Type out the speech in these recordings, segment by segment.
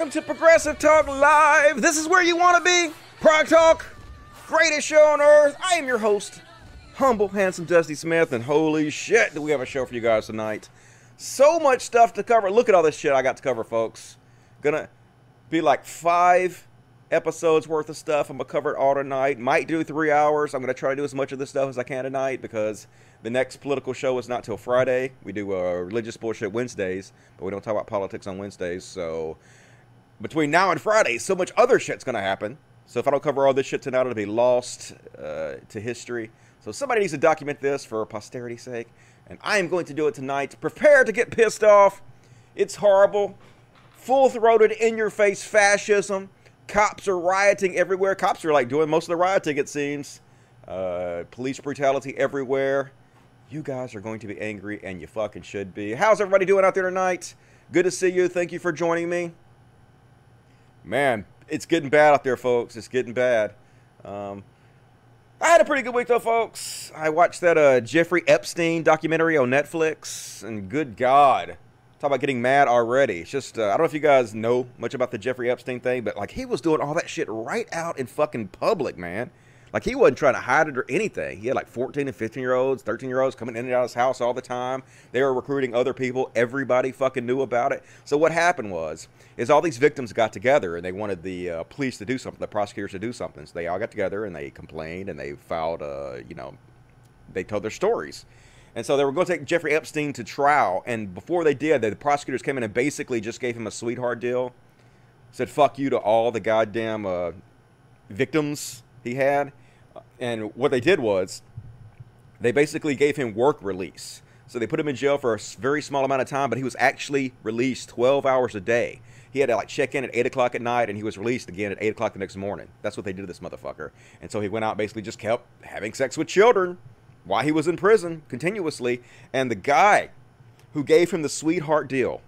Welcome to Progressive Talk Live. This is where you want to be. Prog Talk, greatest show on earth. I am your host, humble, handsome Dusty Smith, and holy shit, do we have a show for you guys tonight? So much stuff to cover. Look at all this shit I got to cover, folks. Gonna be like five episodes worth of stuff. I'm gonna cover it all tonight. Might do three hours. I'm gonna try to do as much of this stuff as I can tonight because the next political show is not till Friday. We do uh, religious bullshit Wednesdays, but we don't talk about politics on Wednesdays. So between now and Friday, so much other shit's gonna happen. So if I don't cover all this shit tonight, it'll be lost uh, to history. So somebody needs to document this for posterity's sake, and I am going to do it tonight. Prepare to get pissed off. It's horrible. Full-throated, in-your-face fascism. Cops are rioting everywhere. Cops are like doing most of the rioting, it seems. Uh, police brutality everywhere. You guys are going to be angry, and you fucking should be. How's everybody doing out there tonight? Good to see you. Thank you for joining me. Man, it's getting bad out there, folks. It's getting bad. Um, I had a pretty good week, though, folks. I watched that uh, Jeffrey Epstein documentary on Netflix, and good God. Talk about getting mad already. It's just, uh, I don't know if you guys know much about the Jeffrey Epstein thing, but like he was doing all that shit right out in fucking public, man. Like he wasn't trying to hide it or anything. He had like 14 and 15 year olds, 13 year olds coming in and out of his house all the time. They were recruiting other people. Everybody fucking knew about it. So what happened was, is all these victims got together and they wanted the uh, police to do something, the prosecutors to do something. So they all got together and they complained and they filed, uh, you know, they told their stories. And so they were going to take Jeffrey Epstein to trial. And before they did, the prosecutors came in and basically just gave him a sweetheart deal. Said fuck you to all the goddamn uh, victims he had and what they did was they basically gave him work release. So they put him in jail for a very small amount of time, but he was actually released 12 hours a day. He had to like check in at 8 o'clock at night and he was released again at 8 o'clock the next morning. That's what they did to this motherfucker. And so he went out basically just kept having sex with children while he was in prison continuously. And the guy who gave him the sweetheart deal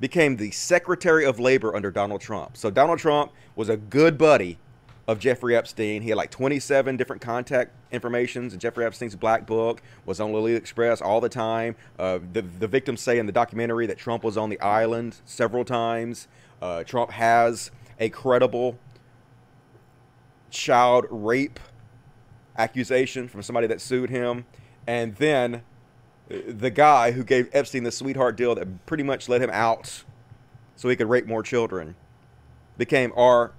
became the Secretary of Labor under Donald Trump. So Donald Trump was a good buddy of Jeffrey Epstein. He had like 27 different contact informations. And Jeffrey Epstein's black book was on Lolita Express all the time. Uh, the, the victims say in the documentary that Trump was on the island several times. Uh, Trump has a credible child rape accusation from somebody that sued him. And then uh, the guy who gave Epstein the sweetheart deal that pretty much let him out so he could rape more children became our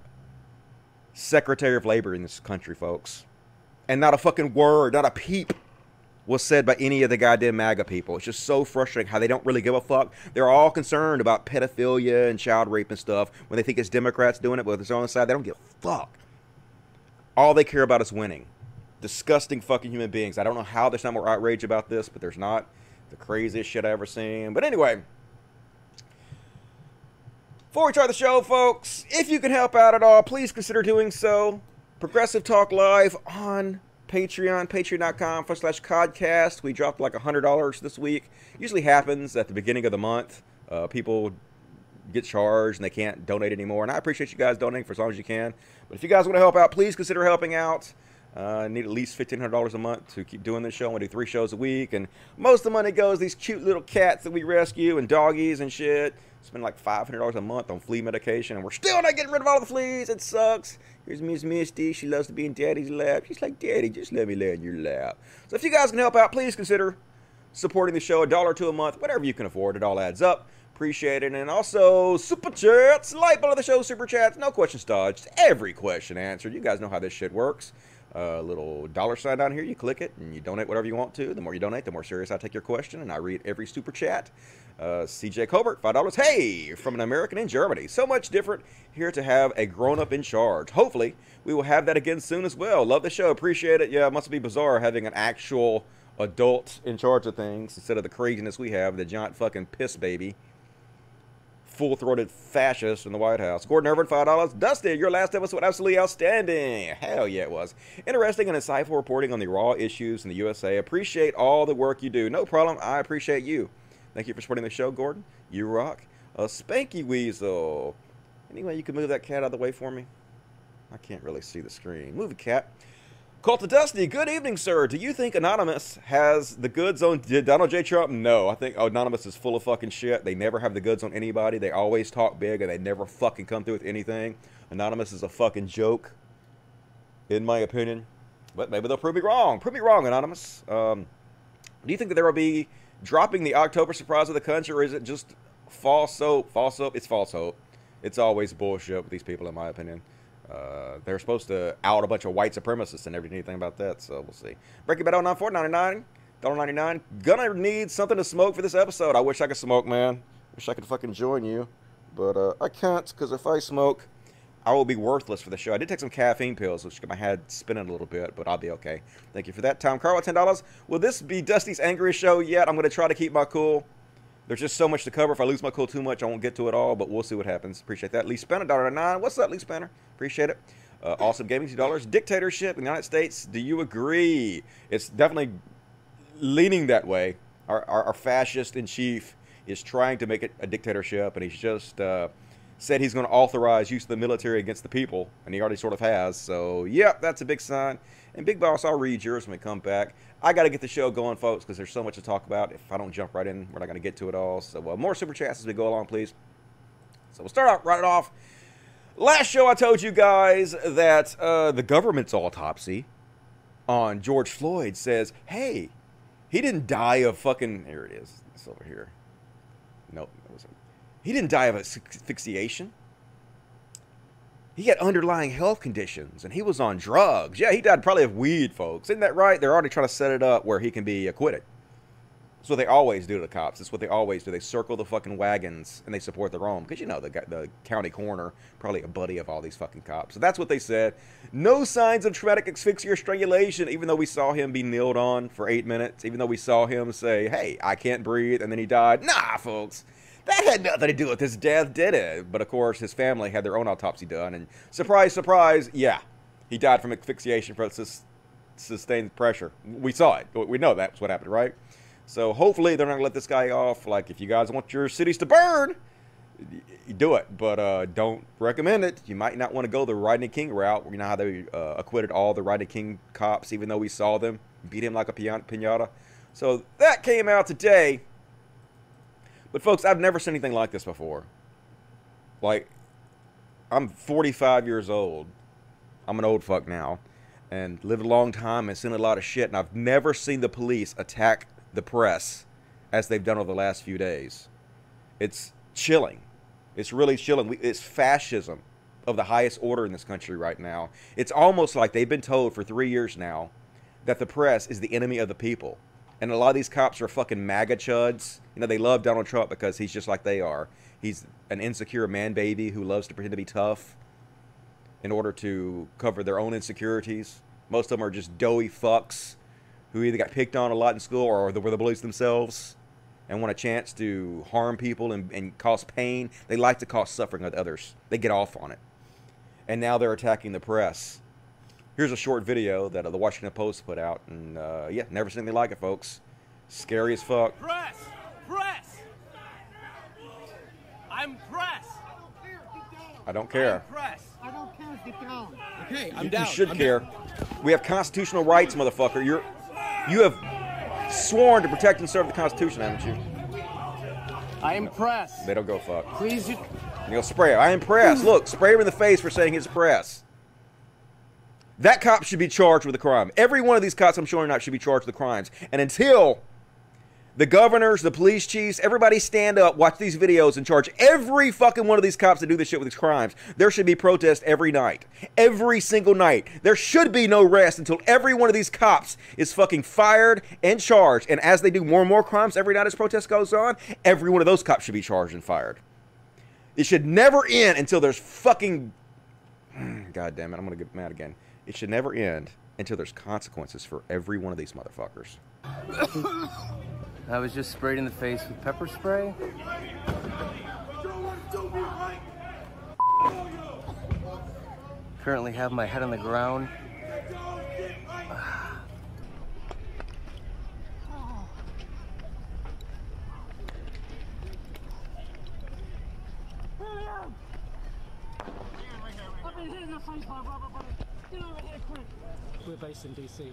Secretary of Labor in this country, folks. And not a fucking word, not a peep was said by any of the goddamn MAGA people. It's just so frustrating how they don't really give a fuck. They're all concerned about pedophilia and child rape and stuff when they think it's Democrats doing it, but it's on the side, they don't give a fuck. All they care about is winning. Disgusting fucking human beings. I don't know how there's not more outrage about this, but there's not. The craziest shit I ever seen. But anyway, before we start the show, folks, if you can help out at all, please consider doing so. Progressive Talk Live on Patreon, patreon.com forward slash codcast. We dropped like $100 this week. Usually happens at the beginning of the month. Uh, people get charged and they can't donate anymore. And I appreciate you guys donating for as long as you can. But if you guys want to help out, please consider helping out. Uh, I need at least $1,500 a month to keep doing this show. I do three shows a week. And most of the money goes these cute little cats that we rescue and doggies and shit spend like $500 a month on flea medication, and we're still not getting rid of all the fleas. It sucks. Here's Miss Misty. She loves to be in Daddy's lap. She's like, Daddy, just let me lay in your lap. So if you guys can help out, please consider supporting the show. A dollar to a month, whatever you can afford. It all adds up. Appreciate it. And also, super chats, light below the show, super chats, no questions dodged. Every question answered. You guys know how this shit works. A uh, little dollar sign down here. You click it and you donate whatever you want to. The more you donate, the more serious I take your question, and I read every super chat. Uh, CJ Colbert, $5. Hey, from an American in Germany. So much different here to have a grown up in charge. Hopefully, we will have that again soon as well. Love the show. Appreciate it. Yeah, it must be bizarre having an actual adult in charge of things instead of the craziness we have, the giant fucking piss baby. Full throated fascist in the White House. Gordon Irvin, $5. Dusty, your last episode absolutely outstanding. Hell yeah, it was. Interesting and insightful reporting on the raw issues in the USA. Appreciate all the work you do. No problem. I appreciate you. Thank you for supporting the show, Gordon. You rock. A Spanky Weasel. Anyway, you can move that cat out of the way for me. I can't really see the screen. Move cat. Cult of Dusty, good evening, sir. Do you think Anonymous has the goods on Donald J. Trump? No, I think Anonymous is full of fucking shit. They never have the goods on anybody. They always talk big and they never fucking come through with anything. Anonymous is a fucking joke, in my opinion. But maybe they'll prove me wrong. Prove me wrong, Anonymous. Um, do you think that there will be dropping the October surprise of the country, or is it just false hope? False hope? It's false hope. It's always bullshit with these people, in my opinion. Uh, they're supposed to out a bunch of white supremacists and everything anything about that, so we'll see. Breaking Bad 094.99, $1.99. Gonna need something to smoke for this episode. I wish I could smoke, man. Wish I could fucking join you, but uh, I can't because if I smoke, I will be worthless for the show. I did take some caffeine pills, which got my head spinning a little bit, but I'll be okay. Thank you for that. Tom Carl, $10. Will this be Dusty's angriest show yet? I'm going to try to keep my cool. There's just so much to cover. If I lose my cool too much, I won't get to it all, but we'll see what happens. Appreciate that. Lee Spanner, $1.09. What's up, Lee Spanner? Appreciate it. Uh, awesome Gaming, $2. Dictatorship in the United States. Do you agree? It's definitely leaning that way. Our, our, our fascist in chief is trying to make it a dictatorship, and he's just uh, said he's going to authorize use of the military against the people, and he already sort of has. So, yep, that's a big sign. And Big Boss, I'll read yours when we come back. I got to get the show going, folks, because there's so much to talk about. If I don't jump right in, we're not going to get to it all. So, uh, more super chats as we go along, please. So, we'll start out right off. Last show, I told you guys that uh, the government's autopsy on George Floyd says, hey, he didn't die of fucking. Here it is. It's over here. He didn't die of asphyxiation. He had underlying health conditions and he was on drugs. Yeah, he died probably of weed, folks. Isn't that right? They're already trying to set it up where he can be acquitted. That's what they always do to the cops. That's what they always do. They circle the fucking wagons and they support their own. Because you know, the, the county coroner, probably a buddy of all these fucking cops. So that's what they said. No signs of traumatic asphyxia or strangulation, even though we saw him be kneeled on for eight minutes. Even though we saw him say, hey, I can't breathe, and then he died. Nah, folks. That had nothing to do with his death, did it? But of course, his family had their own autopsy done, and surprise, surprise, yeah, he died from asphyxiation from sustained pressure. We saw it. We know that's what happened, right? So hopefully they're not gonna let this guy off. Like, if you guys want your cities to burn, do it, but uh, don't recommend it. You might not want to go the Rodney King route. You know how they uh, acquitted all the Rodney King cops, even though we saw them beat him like a pinata. So that came out today. But folks, I've never seen anything like this before. Like, I'm 45 years old. I'm an old fuck now, and lived a long time and seen a lot of shit. And I've never seen the police attack the press as they've done over the last few days. It's chilling. It's really chilling. It's fascism of the highest order in this country right now. It's almost like they've been told for three years now that the press is the enemy of the people. And a lot of these cops are fucking MAGA chuds. You know, they love Donald Trump because he's just like they are. He's an insecure man baby who loves to pretend to be tough in order to cover their own insecurities. Most of them are just doughy fucks who either got picked on a lot in school or were the bullies themselves and want a chance to harm people and, and cause pain. They like to cause suffering with others. They get off on it. And now they're attacking the press Here's a short video that uh, the Washington Post put out, and uh, yeah, never seen anything like it, folks. Scary as fuck. Press, press. I'm press. I don't care. I'm press. I don't care. Get down. Okay, I'm you, down. You should I'm care. Down. We have constitutional rights, motherfucker. You're, you have sworn to protect and serve the Constitution, haven't you? I am press. They don't go fuck. Please, you. You know, spray. I am press. Look, spray him in the face for saying he's press. That cop should be charged with a crime. Every one of these cops I'm showing out should be charged with crimes. And until the governors, the police chiefs, everybody stand up, watch these videos, and charge every fucking one of these cops to do this shit with these crimes. There should be protests every night. Every single night. There should be no rest until every one of these cops is fucking fired and charged. And as they do more and more crimes every night as protest goes on, every one of those cops should be charged and fired. It should never end until there's fucking. God damn it, I'm gonna get mad again. It should never end until there's consequences for every one of these motherfuckers. I was just sprayed in the face with pepper spray. Currently have my head on the ground. We're based in DC.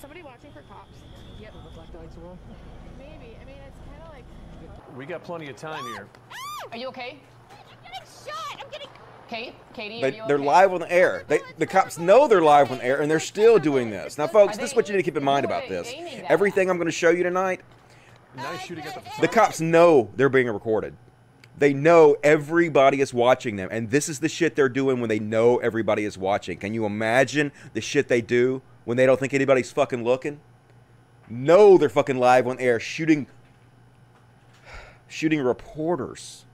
Somebody watching for cops? Yep. Black lights are on. Maybe. I mean, it's kind of like. We got plenty of time here. Ah! Are you okay? I'm getting shot. I'm getting. Kate? Katie, are They, you they're okay? live on the air. They, the cops know they're live on the air, and they're still doing this. Now, folks, this is what you need to keep in mind about this. Everything I'm going to show you tonight, Nice shooting at the the cops know they're being recorded. They know everybody is watching them, and this is the shit they're doing when they know everybody is watching. Can you imagine the shit they do when they don't think anybody's fucking looking? No, they're fucking live on air shooting shooting reporters.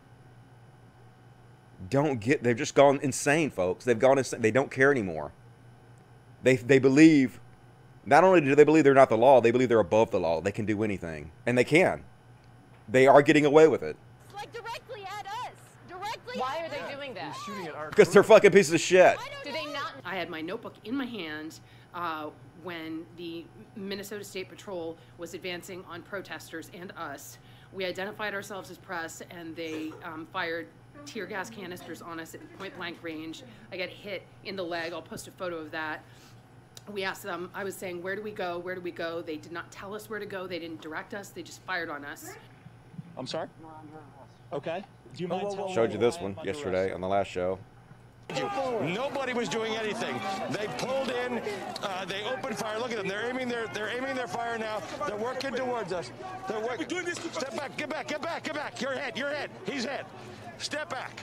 Don't get they've just gone insane, folks. They've gone insane. They don't care anymore. They they believe not only do they believe they're not the law, they believe they're above the law. They can do anything. And they can. They are getting away with it. Like Why are they doing that? shooting at our Because they're fucking pieces of shit. Do they not? I had my notebook in my hand uh, when the Minnesota State Patrol was advancing on protesters and us. We identified ourselves as press, and they um, fired tear gas canisters on us at point blank range. I got hit in the leg. I'll post a photo of that. We asked them, I was saying, where do we go? Where do we go? They did not tell us where to go. They didn't direct us. They just fired on us. I'm sorry? Okay. Do you mind telling Showed you this one yesterday arrest? on the last show. Nobody was doing anything. They pulled in. Uh, they opened fire. Look at them. They're aiming their. They're aiming their fire now. They're working towards us. They're working. Step back. Get back. Get back. Get back. Your head. Your head. He's head. Step back.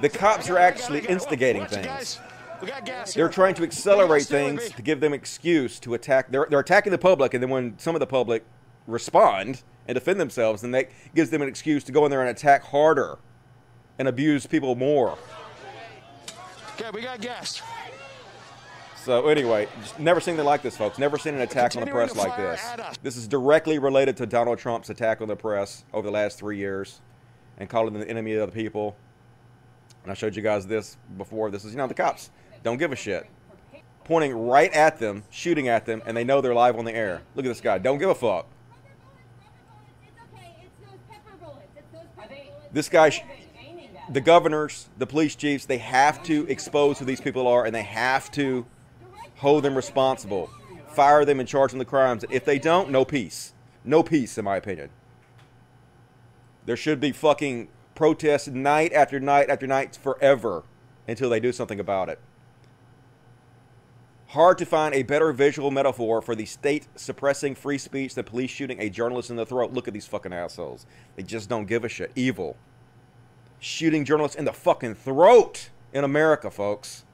The cops are I got it, I got it, actually I got it. instigating things. We got gas They're trying to accelerate got stay with things to give them excuse to attack. They're, they're attacking the public, and then when some of the public respond and defend themselves, and that gives them an excuse to go in there and attack harder and abuse people more. Okay, we got gas. So anyway, never seen anything like this, folks. Never seen an attack on the press like this. This is directly related to Donald Trump's attack on the press over the last three years and calling them the enemy of the people. And I showed you guys this before. This is, you know, the cops don't give a shit. Pointing right at them, shooting at them, and they know they're live on the air. Look at this guy. Don't give a fuck. This guy, the governors, the police chiefs, they have to expose who these people are and they have to hold them responsible, fire them and charge them the crimes. If they don't, no peace. No peace, in my opinion. There should be fucking protests night after night after night forever until they do something about it. Hard to find a better visual metaphor for the state suppressing free speech than police shooting a journalist in the throat. Look at these fucking assholes. They just don't give a shit. Evil. Shooting journalists in the fucking throat in America, folks.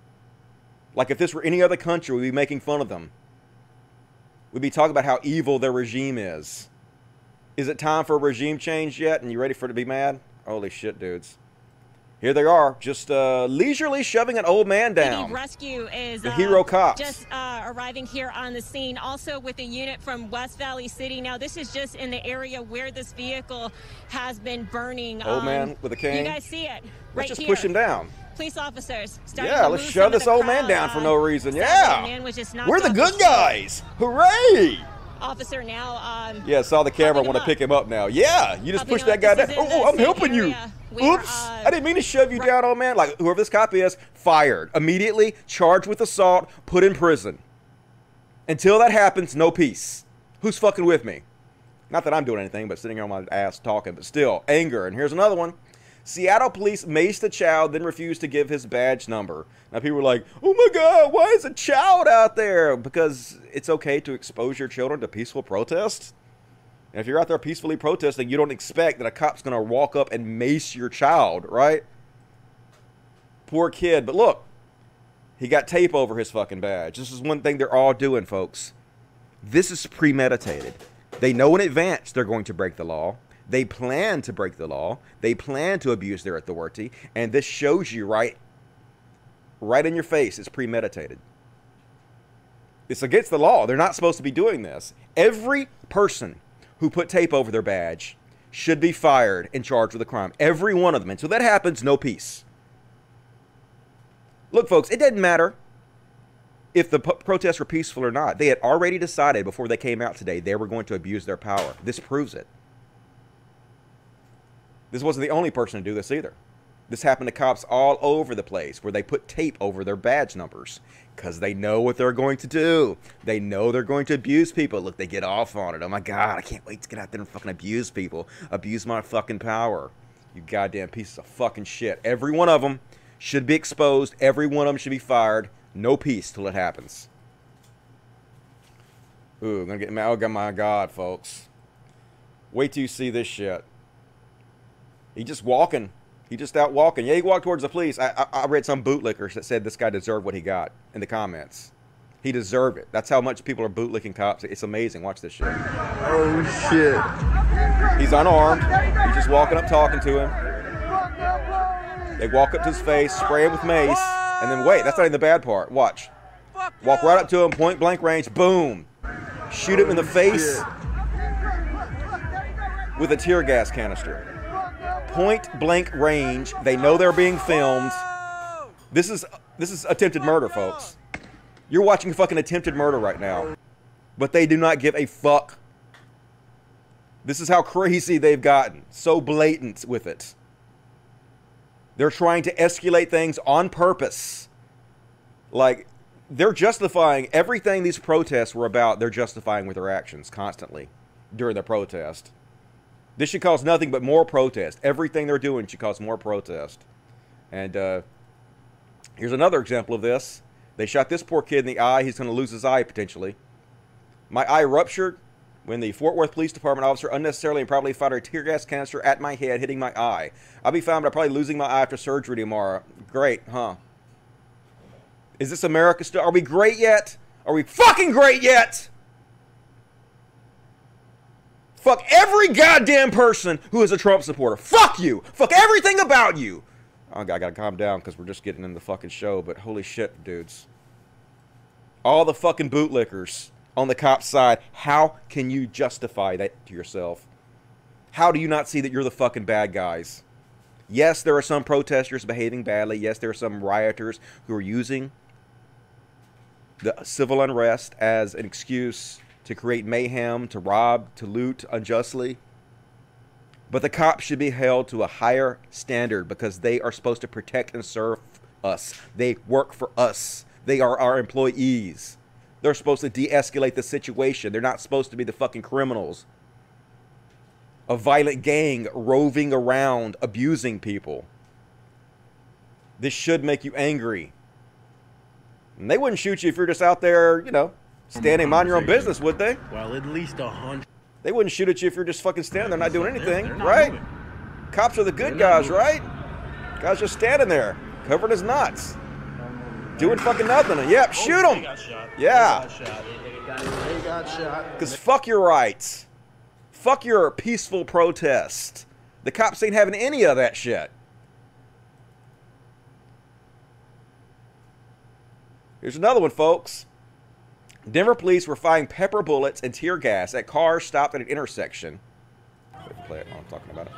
Like if this were any other country, we'd be making fun of them. We'd be talking about how evil their regime is. Is it time for a regime change yet? And you ready for it to be mad? Holy shit, dudes. Here they are, just uh, leisurely shoving an old man down. The rescue is The uh, hero cops. just uh, arriving here on the scene. Also with a unit from West Valley City. Now this is just in the area where this vehicle has been burning. Old Um, man with a cane. You guys see it right Let's just here. push him down. Police officers. Yeah, to let's shove this old man down for no reason. Yeah. man was just knocked We're the good guys. Hooray! Officer now. Um, Yeah, saw the camera, want to pick him up now. Yeah, you just pushed that guy down. is Oh, I'm helping you. Where, Oops, uh, I didn't mean to shove you right- down, old man. Like whoever this cop is, fired immediately, charged with assault, put in prison. Until that happens, no peace. Who's fucking with me? Not that I'm doing anything, but sitting here on my ass talking, but still, anger. And here's another one. Seattle police maced a child, then refused to give his badge number. Now people are like, oh my god, why is a child out there? Because it's okay to expose your children to peaceful protest? And if you're out there peacefully protesting, you don't expect that a cop's gonna walk up and mace your child, right? Poor kid. But look, he got tape over his fucking badge. This is one thing they're all doing, folks. This is premeditated. They know in advance they're going to break the law. They plan to break the law. They plan to abuse their authority, and this shows you right right in your face it's premeditated. It's against the law. They're not supposed to be doing this. Every person who put tape over their badge should be fired and charged with a crime. Every one of them. Until that happens, no peace. Look, folks, it doesn't matter if the protests were peaceful or not. They had already decided before they came out today they were going to abuse their power. This proves it. This wasn't the only person to do this either. This happened to cops all over the place where they put tape over their badge numbers because they know what they're going to do. They know they're going to abuse people. Look, they get off on it. Oh my God, I can't wait to get out there and fucking abuse people. Abuse my fucking power. You goddamn pieces of fucking shit. Every one of them should be exposed. Every one of them should be fired. No peace till it happens. Ooh, I'm gonna get my. oh my god, folks. Wait till you see this shit. He just walking. He just out walking. Yeah, he walked towards the police. I, I, I read some bootlickers that said this guy deserved what he got in the comments. He deserved it. That's how much people are bootlicking cops. It's amazing. Watch this shit. Oh shit. He's unarmed. He's just walking up talking to him. They walk up to his face, spray him with mace, and then wait, that's not even the bad part. Watch. Walk right up to him, point blank range, boom. Shoot him in the face with a tear gas canister. Point blank range. They know they're being filmed. This is this is attempted murder, folks. You're watching fucking attempted murder right now. But they do not give a fuck. This is how crazy they've gotten. So blatant with it. They're trying to escalate things on purpose. Like, they're justifying everything these protests were about, they're justifying with their actions constantly during the protest. This should cause nothing but more protest. Everything they're doing should cause more protest. And uh, here's another example of this. They shot this poor kid in the eye. He's going to lose his eye potentially. My eye ruptured when the Fort Worth Police Department officer unnecessarily and probably fired a tear gas canister at my head, hitting my eye. I'll be but I'm probably losing my eye after surgery tomorrow. Great, huh? Is this America still? Are we great yet? Are we fucking great yet? Fuck every goddamn person who is a Trump supporter. Fuck you. Fuck everything about you. I gotta calm down because we're just getting in the fucking show, but holy shit, dudes. All the fucking bootlickers on the cop's side, how can you justify that to yourself? How do you not see that you're the fucking bad guys? Yes, there are some protesters behaving badly. Yes, there are some rioters who are using the civil unrest as an excuse to create mayhem, to rob, to loot unjustly. But the cops should be held to a higher standard because they are supposed to protect and serve us. They work for us. They are our employees. They're supposed to de escalate the situation. They're not supposed to be the fucking criminals. A violent gang roving around abusing people. This should make you angry. And they wouldn't shoot you if you're just out there, you know, standing mind your own business, would they? Well, at least a hundred. They wouldn't shoot at you if you're just fucking standing there not doing anything, right? Cops are the good guys, right? Guys just standing there, covering his nuts, doing fucking nothing. Yep, shoot him. Yeah. He got shot. Because fuck your rights. Fuck your peaceful protest. The cops ain't having any of that shit. Here's another one, folks. Denver police were firing pepper bullets and tear gas at cars stopped at an intersection. Play it while I'm talking about it.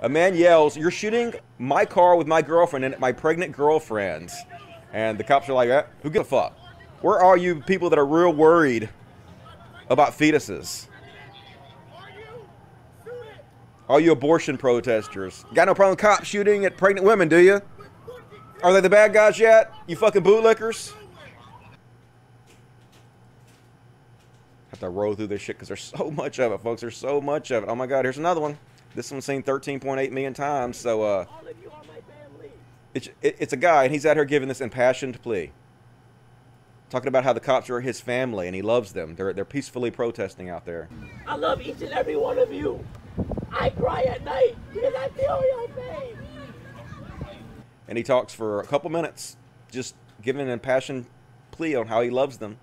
A man yells, You're shooting my car with my girlfriend and my pregnant girlfriend. And the cops are like, eh, Who gives a fuck? Where are you people that are real worried about fetuses? All you abortion protesters. Got no problem cops shooting at pregnant women, do you? Are they the bad guys yet? You fucking bootlickers? Have to roll through this shit because there's so much of it, folks. There's so much of it. Oh my god, here's another one. This one's seen 13.8 million times, so uh, it's it, it's a guy and he's out here giving this impassioned plea, talking about how the cops are his family and he loves them. They're they're peacefully protesting out there. I love each and every one of you. I cry at night because I feel your pain. And he talks for a couple minutes, just giving an impassioned plea on how he loves them,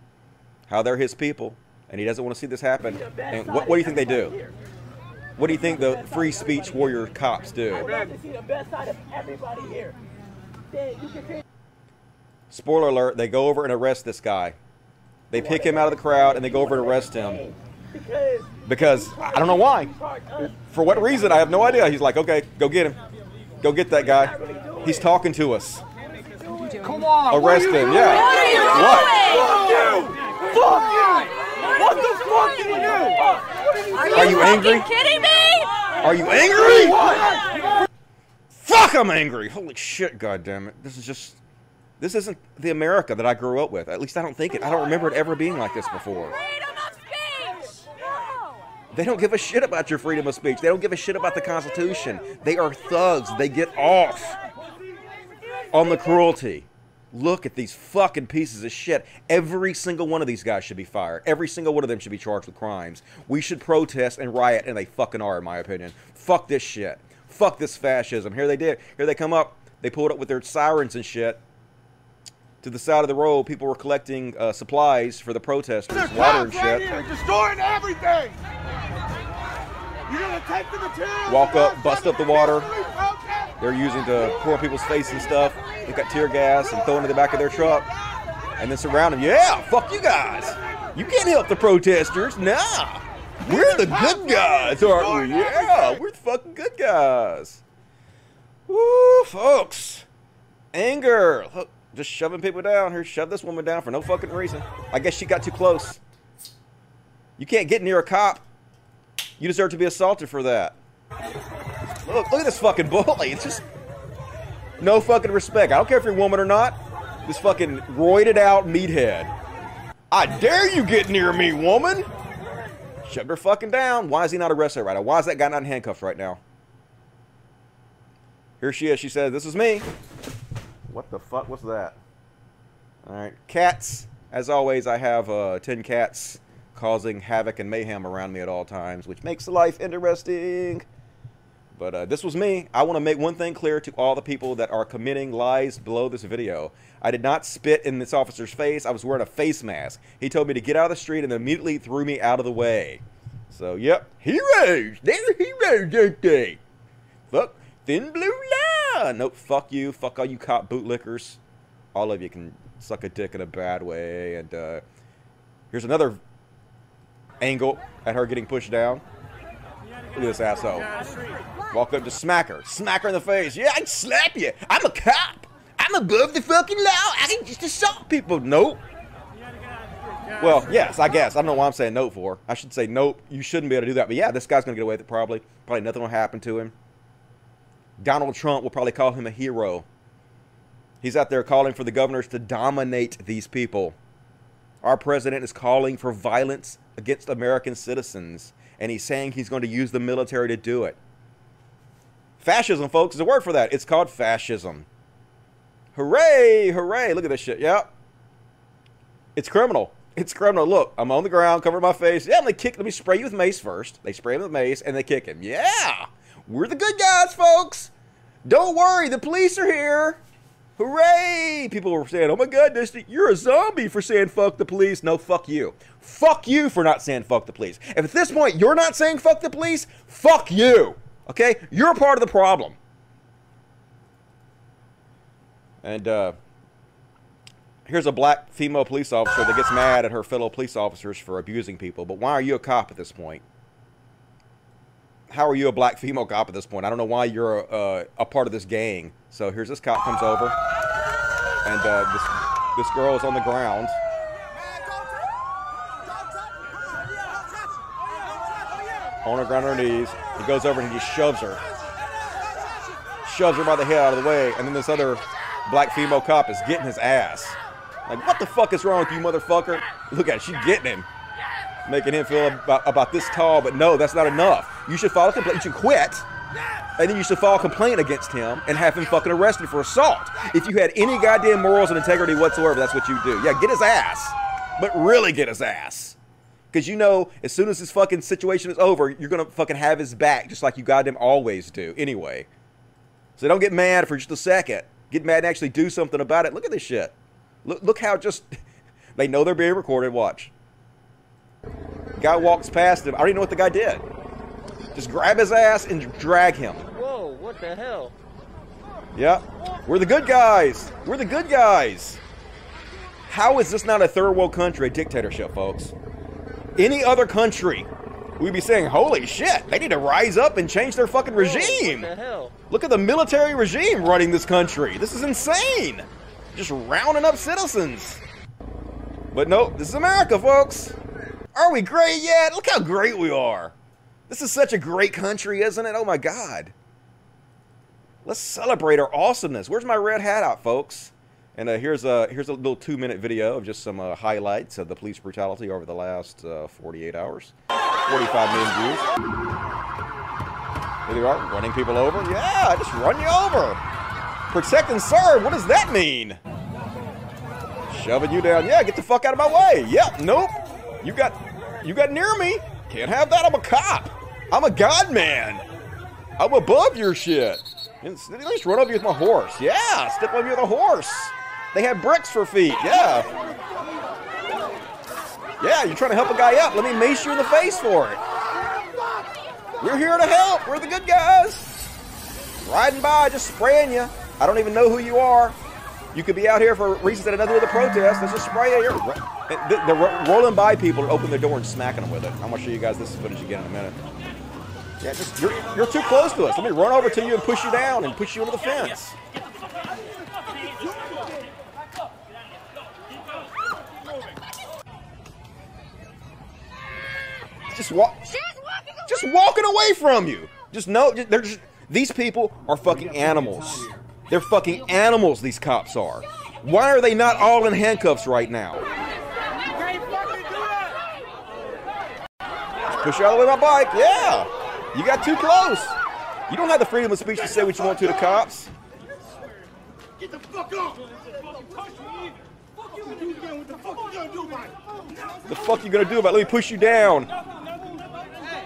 how they're his people, and he doesn't want to see this happen. And what, what do you think they do? What do you think the free speech warrior cops do? I'd love to see the best side of everybody here. Then you can say Spoiler alert, they go over and arrest this guy. They pick him out of the crowd and they go over and arrest him. because Because I don't know why. For what reason, I have no idea. He's like, okay, go get him. Go get that guy. He's talking to us. Come on. Arrest him, yeah. What? Fuck you! What the fuck did you do? Are you angry? kidding me? Are you angry? Fuck, I'm angry. Holy shit, goddamn it. This is just. This isn't the America that I grew up with. At least I don't think it. I don't remember it ever being like this before. They don't give a shit about your freedom of speech. They don't give a shit about the Constitution. They are thugs. They get off on the cruelty. Look at these fucking pieces of shit. Every single one of these guys should be fired. Every single one of them should be charged with crimes. We should protest and riot, and they fucking are, in my opinion. Fuck this shit. Fuck this fascism. Here they did. Here they come up. They pulled up with their sirens and shit. To the side of the road, people were collecting uh, supplies for the protesters, There's water and right shit. here, destroying everything. You're gonna take the material. Walk up, bust up the water. They're using to pour people's face and stuff. They got tear gas and throw it in the back of their truck. And then surround them. Yeah, fuck you guys. You can't help the protesters. Nah. We're the good guys, aren't we? Yeah, we're the fucking good guys. Woo, folks. Anger. Look, just shoving people down here. Shove this woman down for no fucking reason. I guess she got too close. You can't get near a cop. You deserve to be assaulted for that. Look, look at this fucking bully. It's just no fucking respect. I don't care if you're a woman or not. This fucking roided out meathead. I dare you get near me, woman. Shut her fucking down. Why is he not arrested right now? Why is that guy not in handcuffs right now? Here she is. She says, This is me. What the fuck? was that? All right. Cats. As always, I have uh, 10 cats causing havoc and mayhem around me at all times, which makes life interesting. But uh, this was me. I want to make one thing clear to all the people that are committing lies below this video. I did not spit in this officer's face. I was wearing a face mask. He told me to get out of the street and immediately threw me out of the way. So, yep. Heroes! They're heroes, aren't they? Fuck. Thin blue line! Nope, fuck you. Fuck all you cop bootlickers. All of you can suck a dick in a bad way. And uh, here's another angle at her getting pushed down. Look at this asshole. Walk up to smack her. Smack her in the face. Yeah, I can slap you. I'm a cop. I'm above the fucking law. I can just assault people. Nope. Well, yes, I guess. I don't know why I'm saying nope for. I should say nope. You shouldn't be able to do that. But yeah, this guy's going to get away with it probably. Probably nothing will happen to him. Donald Trump will probably call him a hero. He's out there calling for the governors to dominate these people. Our president is calling for violence against American citizens, and he's saying he's going to use the military to do it. Fascism, folks, is a word for that. It's called fascism. Hooray! Hooray! Look at this shit. Yep. It's criminal. It's criminal. Look, I'm on the ground, cover my face. Yeah, they kick. Let me spray you with mace first. They spray him with mace, and they kick him. Yeah! We're the good guys, folks! Don't worry, the police are here! Hooray! People were saying, oh my god, Dusty, you're a zombie for saying fuck the police. No, fuck you. Fuck you for not saying fuck the police. If at this point you're not saying fuck the police, fuck you! Okay? You're part of the problem. And, uh, here's a black female police officer that gets mad at her fellow police officers for abusing people. But why are you a cop at this point? How are you a black female cop at this point? I don't know why you're a, uh, a part of this gang. So here's this cop comes over, and uh, this this girl is on the ground. On her ground on her knees. He goes over and he just shoves her. Shoves her by the head out of the way, and then this other black female cop is getting his ass. Like, what the fuck is wrong with you, motherfucker? Look at it, she's getting him. Making him feel about, about this tall, but no, that's not enough. You should file a complaint. You should quit. And then you should file a complaint against him and have him fucking arrested for assault. If you had any goddamn morals and integrity whatsoever, that's what you do. Yeah, get his ass. But really get his ass. Because you know, as soon as this fucking situation is over, you're going to fucking have his back, just like you goddamn always do. Anyway. So don't get mad for just a second. Get mad and actually do something about it. Look at this shit. Look, look how just. they know they're being recorded. Watch. Guy walks past him. I don't even know what the guy did. Just grab his ass and drag him. Whoa, what the hell? Yep. We're the good guys. We're the good guys. How is this not a third world country, a dictatorship, folks? Any other country, we'd be saying, holy shit, they need to rise up and change their fucking regime. What the hell? Look at the military regime running this country. This is insane. Just rounding up citizens. But nope, this is America, folks. Are we great yet? Look how great we are. This is such a great country, isn't it? Oh my God. Let's celebrate our awesomeness. Where's my red hat out, folks? And uh, here's a here's a little two minute video of just some uh, highlights of the police brutality over the last uh, 48 hours. 45 million views. Here they are, running people over. Yeah, I just run you over. Protect and serve. What does that mean? Shoving you down. Yeah, get the fuck out of my way. Yep. Nope. You got you got near me. Can't have that. I'm a cop. I'm a god man. I'm above your shit. At least run over you with my horse. Yeah, step on you with a horse. They have bricks for feet. Yeah. Yeah, you're trying to help a guy up. Let me mace you in the face for it. We're here to help. We're the good guys. Riding by, just spraying you. I don't even know who you are. You could be out here for reasons that have nothing to with the protest. Let's just spray you. Eh, They're rolling by people, open their door and smacking them with it. I'm gonna show you guys this footage again in a minute. Yeah, just you're, you're too close to us. Let me run over to you and push you down and push you into the fence. Just walk. Just walking away from you. Just know, they're just these people are fucking animals. They're fucking animals. These cops are. Why are they not all in handcuffs right now? Push you out of the way my bike. Yeah. You got too close. You don't have the freedom of speech to say what you want to the cops. Get the fuck off! What the fuck you gonna do about it? Let me push you down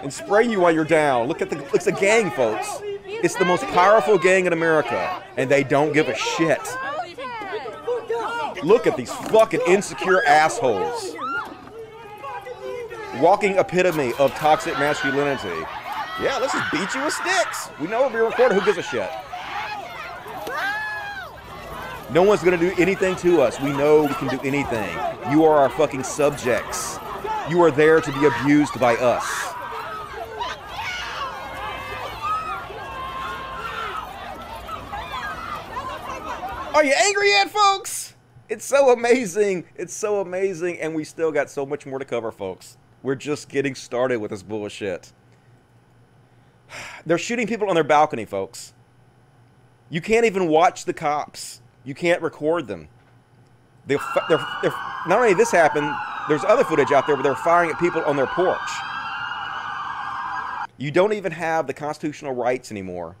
and spray you while you're down. Look at the it's a gang, folks. It's the most powerful gang in America, and they don't give a shit. Look at these fucking insecure assholes. Walking epitome of toxic masculinity. Yeah, let's just beat you with sticks. We know we're recording. Who gives a shit? No one's gonna do anything to us. We know we can do anything. You are our fucking subjects. You are there to be abused by us. Are you angry yet, folks? It's so amazing. It's so amazing. And we still got so much more to cover, folks. We're just getting started with this bullshit. They're shooting people on their balcony, folks. You can't even watch the cops. You can't record them. They're, they're, they're, not only this happened, there's other footage out there where they're firing at people on their porch. You don't even have the constitutional rights anymore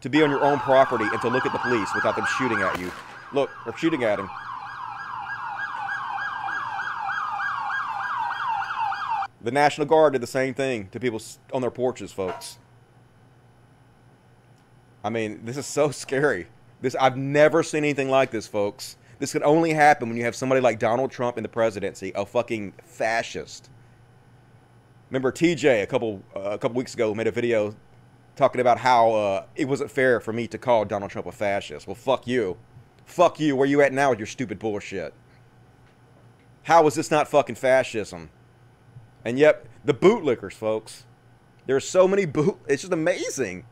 to be on your own property and to look at the police without them shooting at you. Look, they're shooting at him. The National Guard did the same thing to people on their porches, folks. I mean, this is so scary. This I've never seen anything like this, folks. This could only happen when you have somebody like Donald Trump in the presidency, a fucking fascist. Remember TJ a couple uh, a couple weeks ago made a video talking about how uh, it wasn't fair for me to call Donald Trump a fascist. Well, fuck you. Fuck you. Where you at now with your stupid bullshit? How is this not fucking fascism? And yet, the bootlickers, folks. There's so many boot. It's just amazing.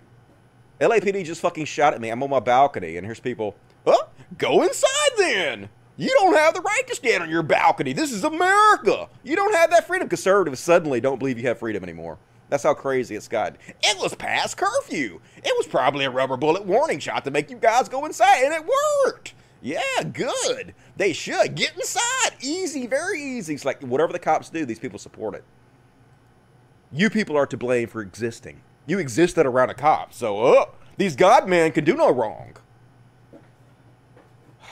LAPD just fucking shot at me. I'm on my balcony, and here's people. Huh? Go inside then. You don't have the right to stand on your balcony. This is America. You don't have that freedom. Conservatives suddenly don't believe you have freedom anymore. That's how crazy it's gotten. It was past curfew. It was probably a rubber bullet warning shot to make you guys go inside, and it worked. Yeah, good. They should get inside. Easy, very easy. It's like whatever the cops do, these people support it. You people are to blame for existing. You existed around a cop, so uh, these God men can do no wrong.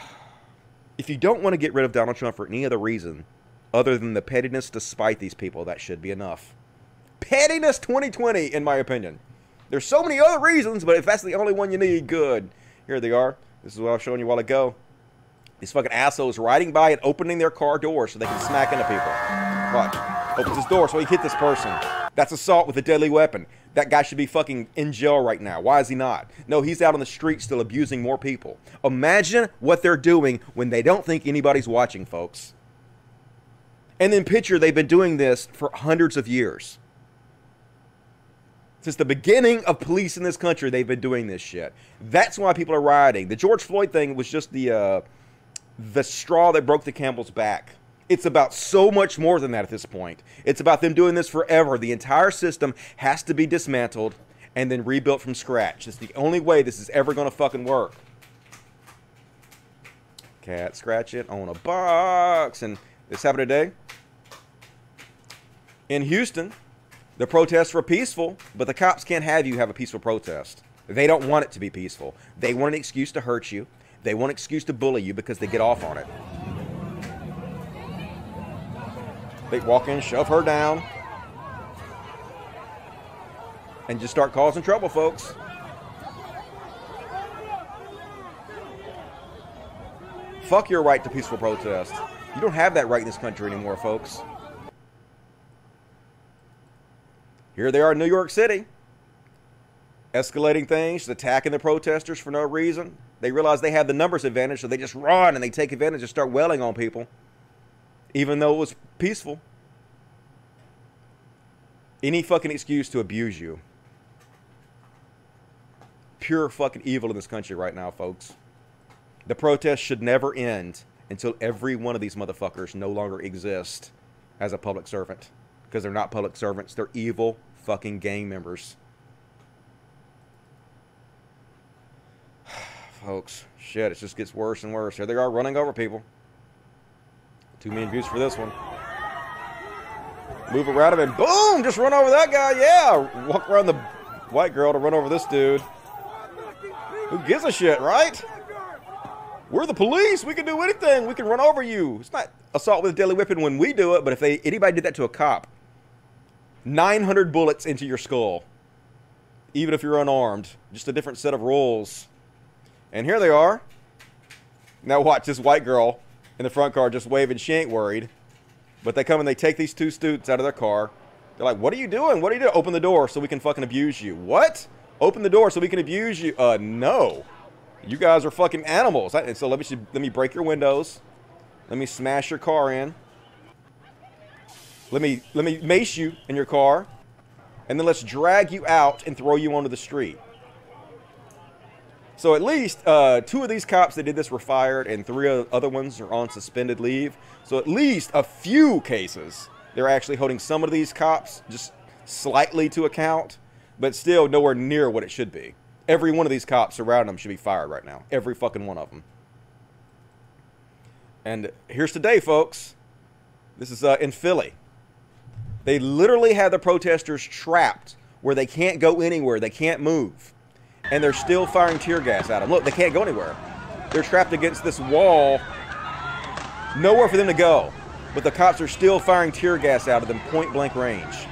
If you don't want to get rid of Donald Trump for any other reason other than the pettiness to spite these people, that should be enough. Pettiness 2020, in my opinion. There's so many other reasons, but if that's the only one you need, good. Here they are. This is what I was showing you a while ago. These fucking assholes riding by and opening their car door so they can smack into people. Watch. Opens his door so he hit this person. That's assault with a deadly weapon. That guy should be fucking in jail right now. Why is he not? No, he's out on the street still abusing more people. Imagine what they're doing when they don't think anybody's watching, folks. And then picture they've been doing this for hundreds of years. Since the beginning of police in this country, they've been doing this shit. That's why people are rioting. The George Floyd thing was just the uh, the straw that broke the camel's back. It's about so much more than that at this point. It's about them doing this forever. The entire system has to be dismantled, and then rebuilt from scratch. It's the only way this is ever going to fucking work. Cat scratch it on a box. And this happened today. In Houston, the protests were peaceful, but the cops can't have you have a peaceful protest. They don't want it to be peaceful. They want an excuse to hurt you. They want an excuse to bully you because they get off on it. They walk in, shove her down, and just start causing trouble, folks. Fuck your right to peaceful protest. You don't have that right in this country anymore, folks. Here they are in New York City, escalating things, attacking the protesters for no reason. They realize they have the numbers advantage, so they just run and they take advantage and start wailing on people, even though it was peaceful. Any fucking excuse to abuse you. Pure fucking evil in this country right now, folks. The protest should never end until every one of these motherfuckers no longer exist as a public servant. Because they're not public servants, they're evil fucking gang members. Folks, shit, it just gets worse and worse. Here they are running over people. Two million views for this one. Move around him and boom, just run over that guy. Yeah, walk around the white girl to run over this dude. Who gives a shit, right? We're the police. We can do anything. We can run over you. It's not assault with a deadly weapon when we do it, but if they anybody did that to a cop, 900 bullets into your skull, even if you're unarmed. Just a different set of rules. And here they are. Now watch this white girl in the front car just waving. She ain't worried. But they come and they take these two students out of their car. They're like, what are you doing? What are you doing? Open the door so we can fucking abuse you. What? Open the door so we can abuse you. Uh, no. You guys are fucking animals. And so let me, let me break your windows. Let me smash your car in. Let me let me mace you in your car, and then let's drag you out and throw you onto the street. So at least uh, two of these cops that did this were fired, and three other ones are on suspended leave. So at least a few cases they're actually holding some of these cops just slightly to account, but still nowhere near what it should be. Every one of these cops around them should be fired right now. Every fucking one of them. And here's today, folks. This is uh, in Philly. They literally have the protesters trapped where they can't go anywhere, they can't move. And they're still firing tear gas at them. Look, they can't go anywhere. They're trapped against this wall, nowhere for them to go. But the cops are still firing tear gas out of them point blank range.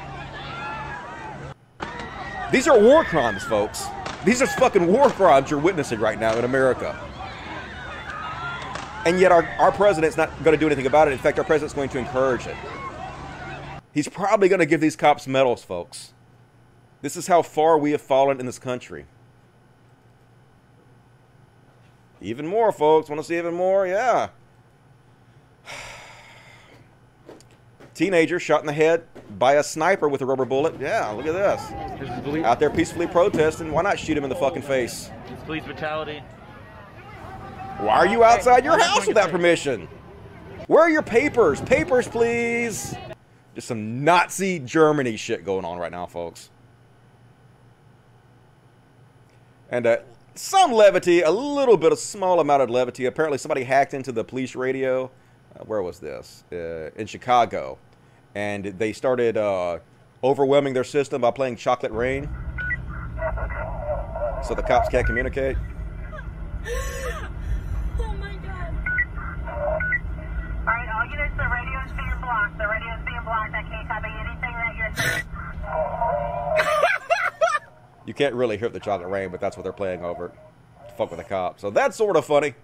These are war crimes, folks. These are fucking war crimes you're witnessing right now in America. And yet our, our president's not going to do anything about it. In fact, our president's going to encourage it. He's probably going to give these cops medals, folks. This is how far we have fallen in this country. Even more, folks. Want to see even more? Yeah. Teenager shot in the head by a sniper with a rubber bullet. Yeah, look at this. Out there peacefully protesting. Why not shoot him in the fucking face? Police brutality. Why are you outside your house without permission? Where are your papers? Papers, please. Just some Nazi Germany shit going on right now, folks. And uh, some levity, a little bit, a small amount of levity. Apparently, somebody hacked into the police radio. Uh, where was this? Uh, in Chicago. And they started uh, overwhelming their system by playing Chocolate Rain. So the cops can't communicate. Oh my God! Alright, all units, the radio is being blocked. The radio is being blocked. I can't copy anything that you're saying. You can't really hear the chocolate rain, but that's what they're playing over. Fuck with the cops. So that's sort of funny.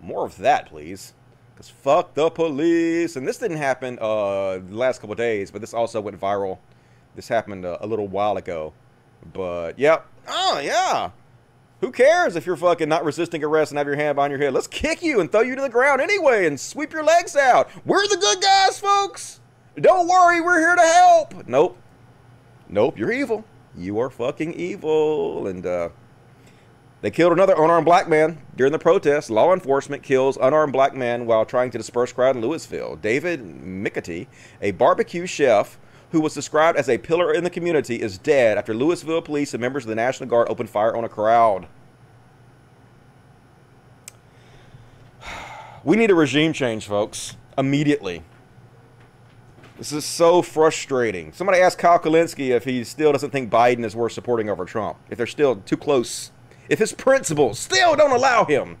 More of that, please. Because fuck the police. And this didn't happen uh, the last couple days, but this also went viral. This happened uh, a little while ago. But, yep. Oh, yeah. Who cares if you're fucking not resisting arrest and have your hand behind your head? Let's kick you and throw you to the ground anyway and sweep your legs out. We're the good guys, folks. Don't worry, we're here to help. Nope. Nope, you're evil. You are fucking evil. And uh, they killed another unarmed black man during the protest. Law enforcement kills unarmed black man while trying to disperse crowd in Louisville. David McAtee, a barbecue chef who was described as a pillar in the community, is dead after Louisville police and members of the National Guard opened fire on a crowd. We need a regime change, folks, immediately. This is so frustrating. Somebody asked Kyle Kulinski if he still doesn't think Biden is worth supporting over Trump. If they're still too close. If his principles still don't allow him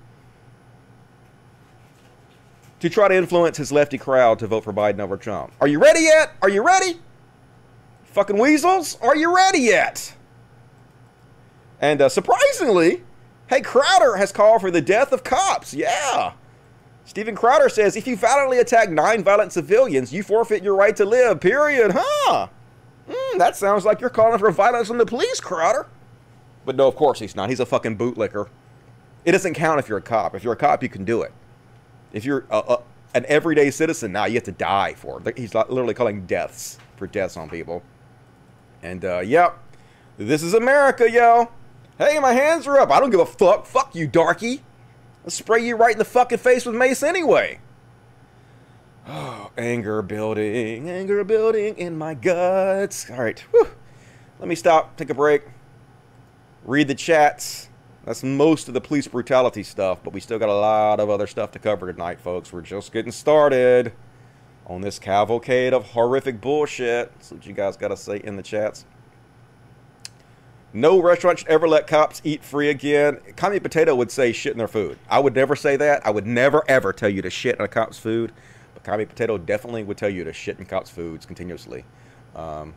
to try to influence his lefty crowd to vote for Biden over Trump. Are you ready yet? Are you ready? Fucking weasels, are you ready yet? And uh, surprisingly, hey, Crowder has called for the death of cops. Yeah. Steven Crowder says if you violently attack nine violent civilians, you forfeit your right to live. Period. Huh? Mm, that sounds like you're calling for violence on the police, Crowder. But no, of course he's not. He's a fucking bootlicker. It doesn't count if you're a cop. If you're a cop, you can do it. If you're a, a, an everyday citizen, now you have to die for it. He's literally calling deaths for deaths on people. And, uh, yep. This is America, yo. Hey, my hands are up. I don't give a fuck. Fuck you, darky. I'll spray you right in the fucking face with mace anyway. Oh, anger building, anger building in my guts. All right, Whew. let me stop, take a break, read the chats. That's most of the police brutality stuff, but we still got a lot of other stuff to cover tonight, folks. We're just getting started on this cavalcade of horrific bullshit. That's what you guys got to say in the chats. No restaurant should ever let cops eat free again. Commie Potato would say shit in their food. I would never say that. I would never, ever tell you to shit in a cop's food. But Commie Potato definitely would tell you to shit in cops' foods continuously. Um,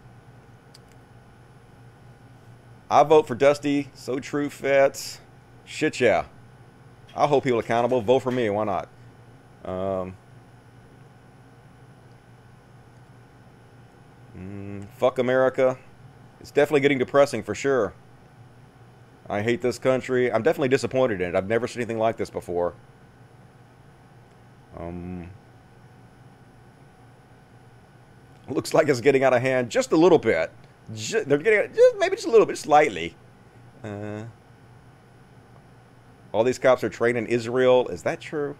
I vote for Dusty. So true, Fets. Shit, yeah. I'll hold people accountable. Vote for me. Why not? Um, mm, fuck America. It's definitely getting depressing for sure. I hate this country. I'm definitely disappointed in it. I've never seen anything like this before. Um, looks like it's getting out of hand just a little bit. Just, they're getting just maybe just a little bit, slightly. Uh, all these cops are trained in Israel. Is that true?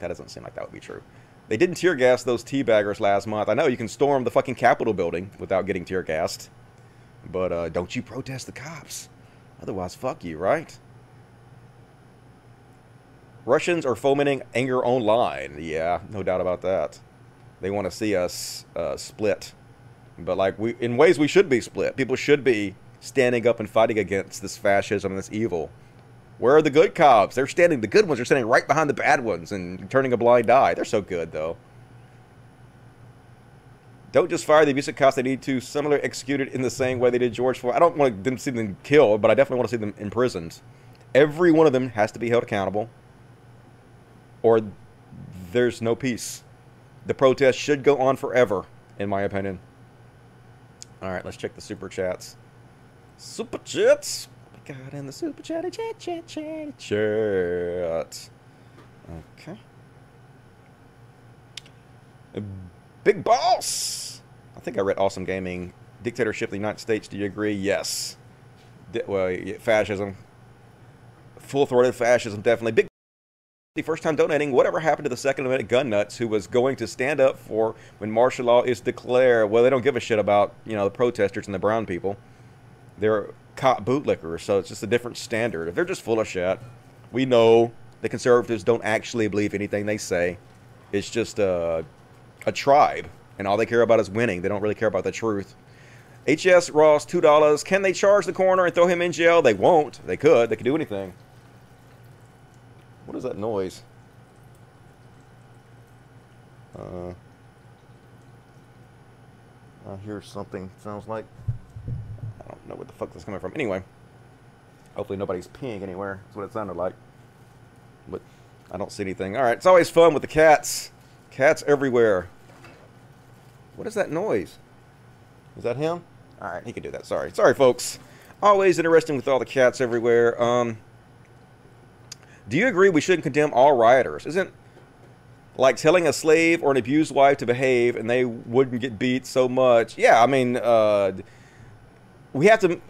That doesn't seem like that would be true. They didn't tear gas those teabaggers last month. I know you can storm the fucking Capitol building without getting tear gassed. But uh, don't you protest the cops. Otherwise, fuck you, right? Russians are fomenting anger online. Yeah, no doubt about that. They want to see us uh, split. But like we, in ways we should be split. People should be standing up and fighting against this fascism and this evil. Where are the good cops? They're standing. The good ones are standing right behind the bad ones and turning a blind eye. They're so good, though. Don't just fire the abusive cops. They need to similarly executed in the same way they did George Floyd. I don't want them to see them killed, but I definitely want to see them imprisoned. Every one of them has to be held accountable, or there's no peace. The protest should go on forever, in my opinion. All right, let's check the super chats. Super chats. We got in the super chat, chat, chat, chat, chat. Okay. Big Boss! I think I read Awesome Gaming. Dictatorship of the United States, do you agree? Yes. Di well, fascism. Full-throated fascism, definitely. Big the first time donating, whatever happened to the Second Amendment gun nuts who was going to stand up for when martial law is declared? Well, they don't give a shit about, you know, the protesters and the brown people. They're cop bootlickers, so it's just a different standard. If they're just full of shit, we know the conservatives don't actually believe anything they say. It's just a, a tribe, and all they care about is winning. They don't really care about the truth. HS Ross, $2. Can they charge the coroner and throw him in jail? They won't. They could. They could do anything. What is that noise? Uh, I hear something. Sounds like I don't know what the fuck that's coming from. Anyway, hopefully nobody's peeing anywhere. That's what it sounded like. But I don't see anything. All right, it's always fun with the cats. Cats everywhere. What is that noise? Is that him? All right, he can do that. Sorry, sorry, folks. Always interesting with all the cats everywhere. Um. Do you agree we shouldn't condemn all rioters? Isn't like telling a slave or an abused wife to behave and they wouldn't get beat so much? Yeah, I mean, uh, we have to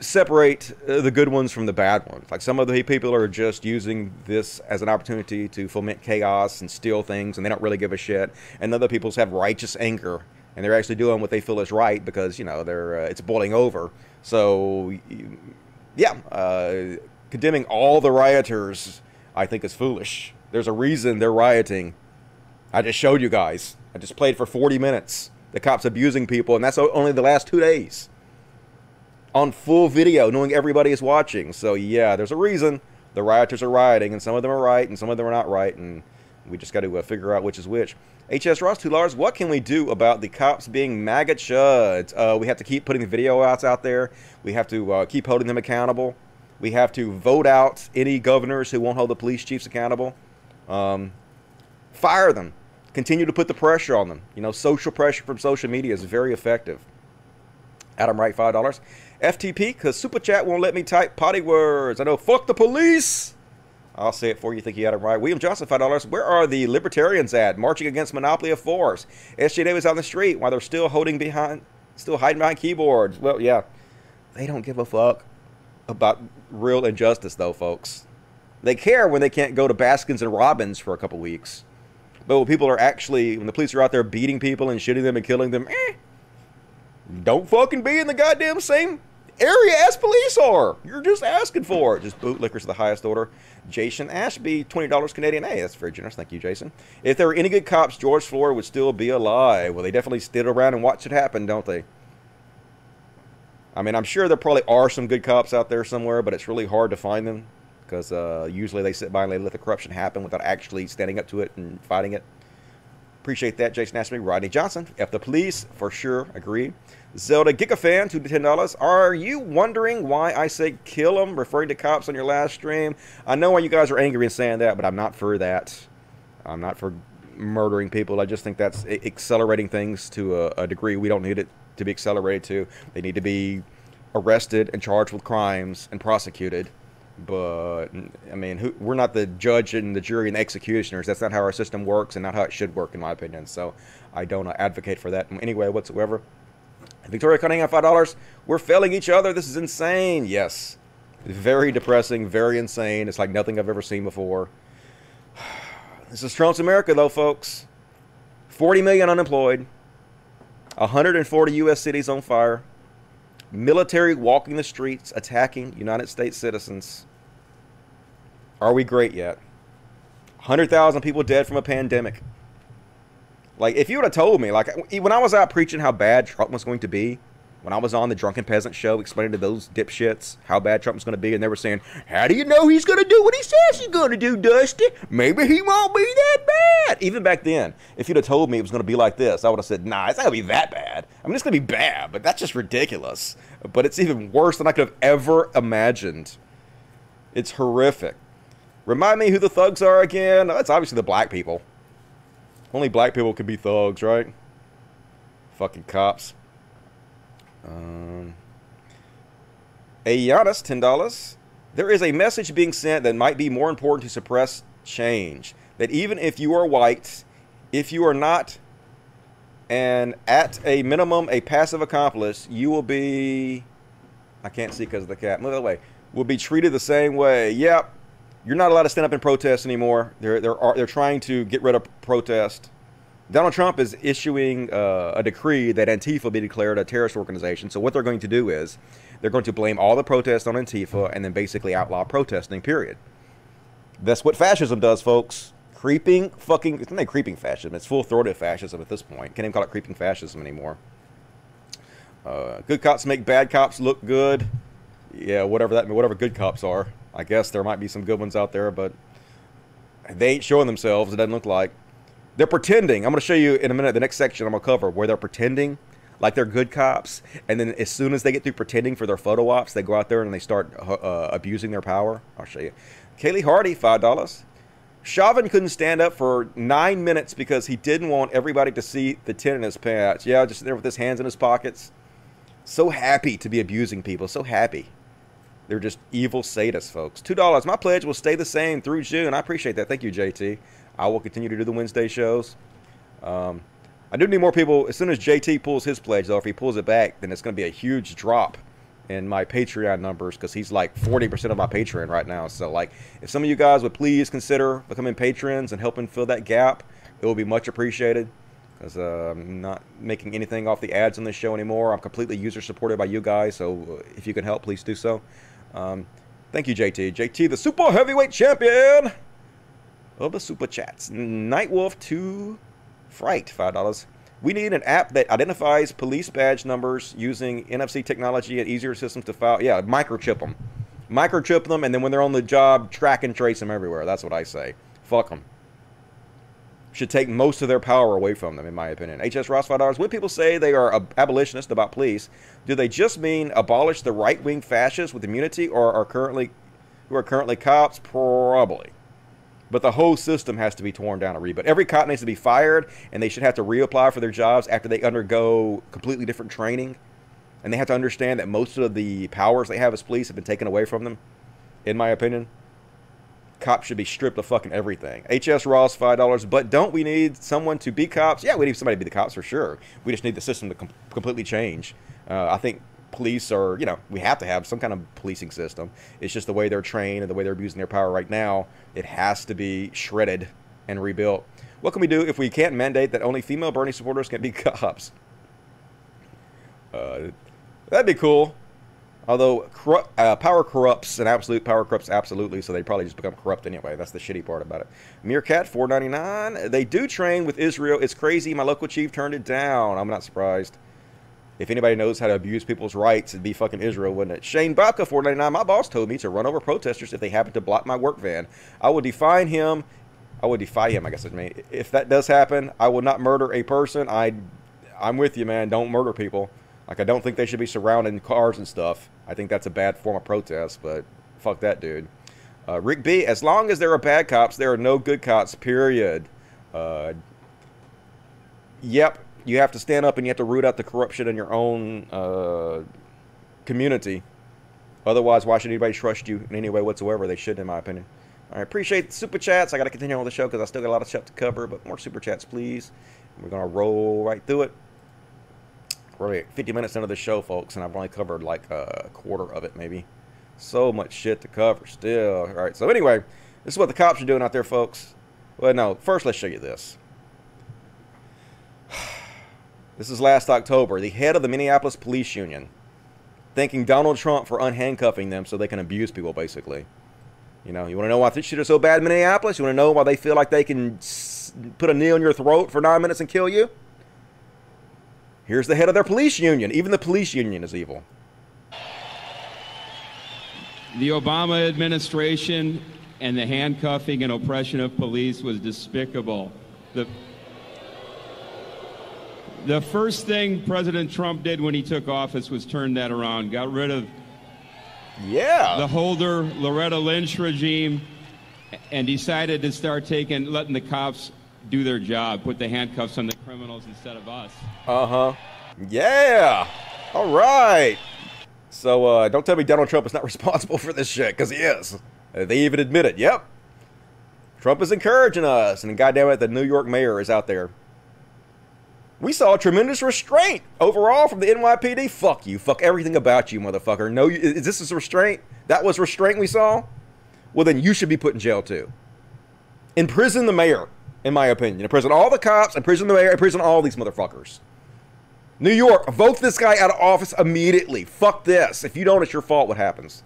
separate uh, the good ones from the bad ones. Like some of the people are just using this as an opportunity to foment chaos and steal things, and they don't really give a shit. And other people have righteous anger and they're actually doing what they feel is right because you know they're uh, it's boiling over. So yeah, uh, condemning all the rioters, I think is foolish. There's a reason they're rioting. I just showed you guys. I just played for 40 minutes. The cops abusing people, and that's only the last two days. On full video, knowing everybody is watching. So yeah, there's a reason the rioters are rioting, and some of them are right, and some of them are not right, and we just got to uh, figure out which is which. HS Ross, two Lars, what can we do about the cops being MAGA chuds? Uh, we have to keep putting the video outs out there. We have to uh, keep holding them accountable. We have to vote out any governors who won't hold the police chiefs accountable. Um, fire them. Continue to put the pressure on them. You know, social pressure from social media is very effective. Adam Wright, $5. FTP, because Super Chat won't let me type potty words. I know, fuck the police. I'll say it for you. Think you got it right. William Johnson, five dollars. Where are the libertarians at? Marching against monopoly of force. SJ Davis on the street while they're still holding behind, still hiding behind keyboards. Well, yeah, they don't give a fuck about real injustice, though, folks. They care when they can't go to Baskins and Robbins for a couple weeks. But when people are actually, when the police are out there beating people and shooting them and killing them, eh, don't fucking be in the goddamn same area as police are. You're just asking for it. Just bootlickers of the highest order. Jason Ashby, $20 Canadian. Hey, that's very generous. Thank you, Jason. If there were any good cops, George Floyd would still be alive. Well, they definitely stood around and watched it happen, don't they? I mean, I'm sure there probably are some good cops out there somewhere, but it's really hard to find them because uh, usually they sit by and they let the corruption happen without actually standing up to it and fighting it. Appreciate that, Jason Ashby. Rodney Johnson. F the police, for sure. Agree. Zelda Gigafan, two to ten dollars. Are you wondering why I say kill them, referring to cops on your last stream? I know why you guys are angry and saying that, but I'm not for that. I'm not for murdering people. I just think that's accelerating things to a, a degree we don't need it to be accelerated to. They need to be arrested and charged with crimes and prosecuted. But I mean, who, we're not the judge and the jury and the executioners. That's not how our system works, and not how it should work, in my opinion. So I don't advocate for that in any way whatsoever. Victoria Cunningham, five dollars. We're failing each other. This is insane. Yes, very depressing, very insane. It's like nothing I've ever seen before. This is Trump's America, though, folks. 40 million unemployed, 140 U.S. cities on fire, military walking the streets, attacking United States citizens. Are we great yet? 100,000 people dead from a pandemic. Like, if you would have told me, like, when I was out preaching how bad Trump was going to be, when I was on the Drunken Peasant show explaining to those dipshits how bad Trump was going to be, and they were saying, How do you know he's going to do what he says he's going to do, Dusty? Maybe he won't be that bad. Even back then, if you'd have told me it was going to be like this, I would have said, Nah, it's not going to be that bad. I mean, it's going to be bad, but that's just ridiculous. But it's even worse than I could have ever imagined. It's horrific. Remind me who the thugs are again? It's obviously the black people. Only black people could be thugs, right? Fucking cops. Um, a Giannis, $10. There is a message being sent that might be more important to suppress change. That even if you are white, if you are not and at a minimum a passive accomplice, you will be I can't see because of the cat. Move away. Will be treated the same way. Yep. You're not allowed to stand up and protest anymore. They're they're they're trying to get rid of protest. Donald Trump is issuing uh, a decree that Antifa be declared a terrorist organization. So what they're going to do is they're going to blame all the protests on Antifa and then basically outlaw protesting. Period. That's what fascism does, folks. Creeping fucking it's not creeping fascism. It's full throated fascism at this point. Can't even call it creeping fascism anymore. Uh, good cops make bad cops look good. Yeah, whatever that whatever good cops are. I guess there might be some good ones out there, but they ain't showing themselves. It doesn't look like. They're pretending. I'm going to show you in a minute the next section I'm going to cover where they're pretending like they're good cops, and then as soon as they get through pretending for their photo ops, they go out there and they start uh, uh abusing their power. I'll show you. Kaylee Hardy, five dollars. Chauvin couldn't stand up for nine minutes because he didn't want everybody to see the tin in his pants. Yeah, just there with his hands in his pockets. So happy to be abusing people. So happy. They're just evil sadists, folks. Two dollars. My pledge will stay the same through June. I appreciate that. Thank you, JT. I will continue to do the Wednesday shows. Um, I do need more people. As soon as JT pulls his pledge, though, if he pulls it back, then it's going to be a huge drop in my Patreon numbers because he's like 40% of my Patreon right now. So, like, if some of you guys would please consider becoming patrons and helping fill that gap, it will be much appreciated because uh, I'm not making anything off the ads on this show anymore. I'm completely user supported by you guys, so if you can help, please do so. Um, thank you, JT. JT, the super heavyweight champion of the super chats. Nightwolf 2 Fright, $5. We need an app that identifies police badge numbers using NFC technology and easier systems to file. Yeah, microchip them. Microchip them, and then when they're on the job, track and trace them everywhere. That's what I say. Fuck them should take most of their power away from them, in my opinion. HS Ross five dollars. When people say they are abolitionists about police, do they just mean abolish the right wing fascists with immunity, or are currently who are currently cops? Probably. But the whole system has to be torn down and rebuilt. Every cop needs to be fired, and they should have to reapply for their jobs after they undergo completely different training. And they have to understand that most of the powers they have as police have been taken away from them, in my opinion cops should be stripped of fucking everything. HS Ross five dollars. But don't we need someone to be cops? Yeah, we need somebody to be the cops for sure. We just need the system to com- completely change. Uh, I think police are, you know, we have to have some kind of policing system. It's just the way they're trained and the way they're abusing their power right now. It has to be shredded and rebuilt. What can we do if we can't mandate that only female Bernie supporters can be cops? Uh, that'd be cool. Although uh, power corrupts and absolute power corrupts absolutely, so they probably just become corrupt anyway. That's the shitty part about it. Meerkat, four ninety nine. They do train with Israel. It's crazy. My local chief turned it down. I'm not surprised. If anybody knows how to abuse people's rights, it'd be fucking Israel, wouldn't it? Shane Babka, four ninety nine. My boss told me to run over protesters if they happen to block my work van. I would define him. I would defy him. I guess it's me. If that does happen, I will not murder a person. I, I'm with you, man. Don't murder people. Like I don't think they should be surrounding cars and stuff. I think that's a bad form of protest, but fuck that dude. Uh, Rick B, as long as there are bad cops, there are no good cops, period. Uh, yep, you have to stand up and you have to root out the corruption in your own uh, community. Otherwise, why should anybody trust you in any way whatsoever? They should, in my opinion. I appreciate the super chats. I got to continue on with the show because I still got a lot of stuff to cover, but more super chats, please. We're going to roll right through it we're 50 minutes into the show, folks, and I've only covered like a quarter of it, maybe. So much shit to cover still. All right, so anyway, this is what the cops are doing out there, folks. Well, no, first let's show you this. This is last October. The head of the Minneapolis Police Union thanking Donald Trump for unhandcuffing them so they can abuse people, basically. You know, you want to know why this shit is so bad in Minneapolis? You want to know why they feel like they can put a knee in your throat for nine minutes and kill you? Here's the head of their police union. Even the police union is evil. The Obama administration and the handcuffing and oppression of police was despicable. The, the first thing President Trump did when he took office was turn that around, got rid of yeah. the Holder Loretta Lynch regime and decided to start taking letting the cops do their job, put the handcuffs on the criminals instead of us. Uh huh. Yeah. All right. So uh, don't tell me Donald Trump is not responsible for this shit, because he is. Uh, they even admit it. Yep. Trump is encouraging us, and goddamn it, the New York mayor is out there. We saw tremendous restraint overall from the NYPD. Fuck you. Fuck everything about you, motherfucker. No, is this a restraint? That was restraint we saw? Well, then you should be put in jail too. Imprison the mayor in my opinion. Imprison all the cops, imprison the mayor, imprison all these motherfuckers. New York, vote this guy out of office immediately. Fuck this. If you don't, it's your fault what happens.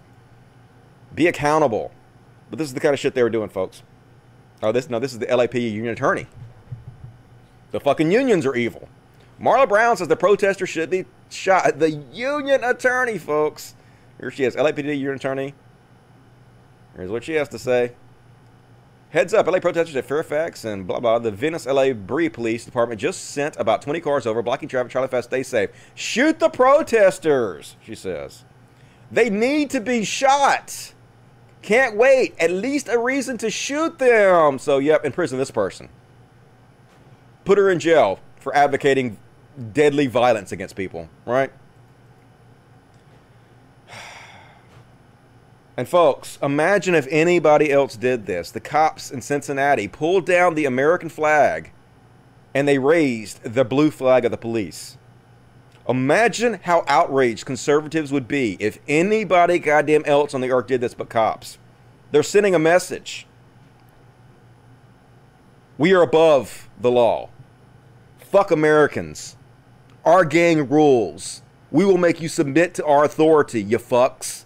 Be accountable. But this is the kind of shit they were doing, folks. Oh, this no, this is the LAPD union attorney. The fucking unions are evil. Marla Brown says the protesters should be shot. The union attorney, folks. Here she is, LAPD union attorney. Here's what she has to say. Heads up, LA protesters at Fairfax and blah blah. The Venice LA Bree Police Department just sent about 20 cars over, blocking traffic. Charlie Fast, stay safe. Shoot the protesters, she says. They need to be shot. Can't wait. At least a reason to shoot them. So, yep, imprison this person. Put her in jail for advocating deadly violence against people, right? And folks, imagine if anybody else did this. The cops in Cincinnati pulled down the American flag and they raised the blue flag of the police. Imagine how outraged conservatives would be if anybody goddamn else on the earth did this but cops. They're sending a message. We are above the law. Fuck Americans. Our gang rules. We will make you submit to our authority, you fucks.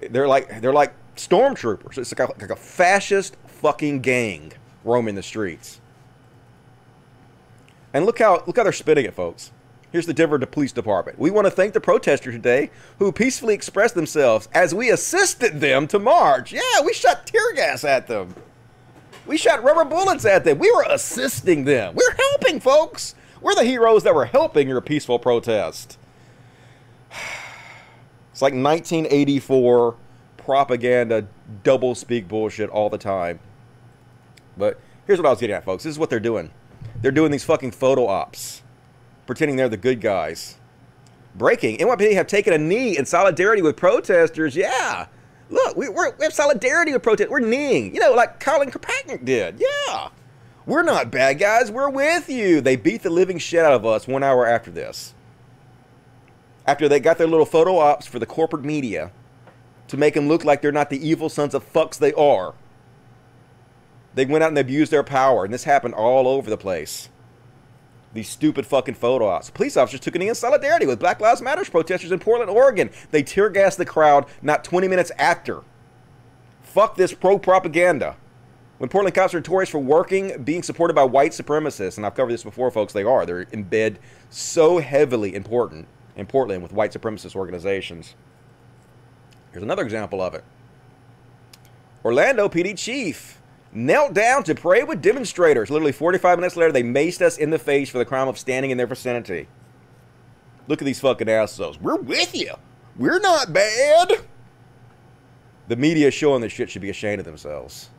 They're like they're like stormtroopers. It's like a, like a fascist fucking gang roaming the streets. And look how look how they're spitting it, folks. Here's the Denver Police Department. We want to thank the protesters today who peacefully expressed themselves as we assisted them to march. Yeah, we shot tear gas at them. We shot rubber bullets at them. We were assisting them. We're helping, folks. We're the heroes that were helping your peaceful protest. It's like 1984 propaganda, double speak bullshit all the time. But here's what I was getting at, folks. This is what they're doing. They're doing these fucking photo ops, pretending they're the good guys. Breaking. NYPD have taken a knee in solidarity with protesters. Yeah. Look, we, we have solidarity with protesters. We're kneeing. You know, like Colin Kaepernick did. Yeah. We're not bad guys. We're with you. They beat the living shit out of us one hour after this. After they got their little photo ops for the corporate media to make them look like they're not the evil sons of fucks they are. They went out and abused their power, and this happened all over the place. These stupid fucking photo ops. Police officers took a knee in solidarity with Black Lives Matter protesters in Portland, Oregon. They tear gassed the crowd not 20 minutes after. Fuck this pro propaganda. When Portland cops are notorious for working, being supported by white supremacists, and I've covered this before, folks, they are. They're in bed so heavily important in Portland with white supremacist organizations. Here's another example of it. Orlando PD chief knelt down to pray with demonstrators. Literally 45 minutes later, they maced us in the face for the crime of standing in their vicinity. Look at these fucking assholes. We're with you. We're not bad. The media showing this shit should be ashamed of themselves.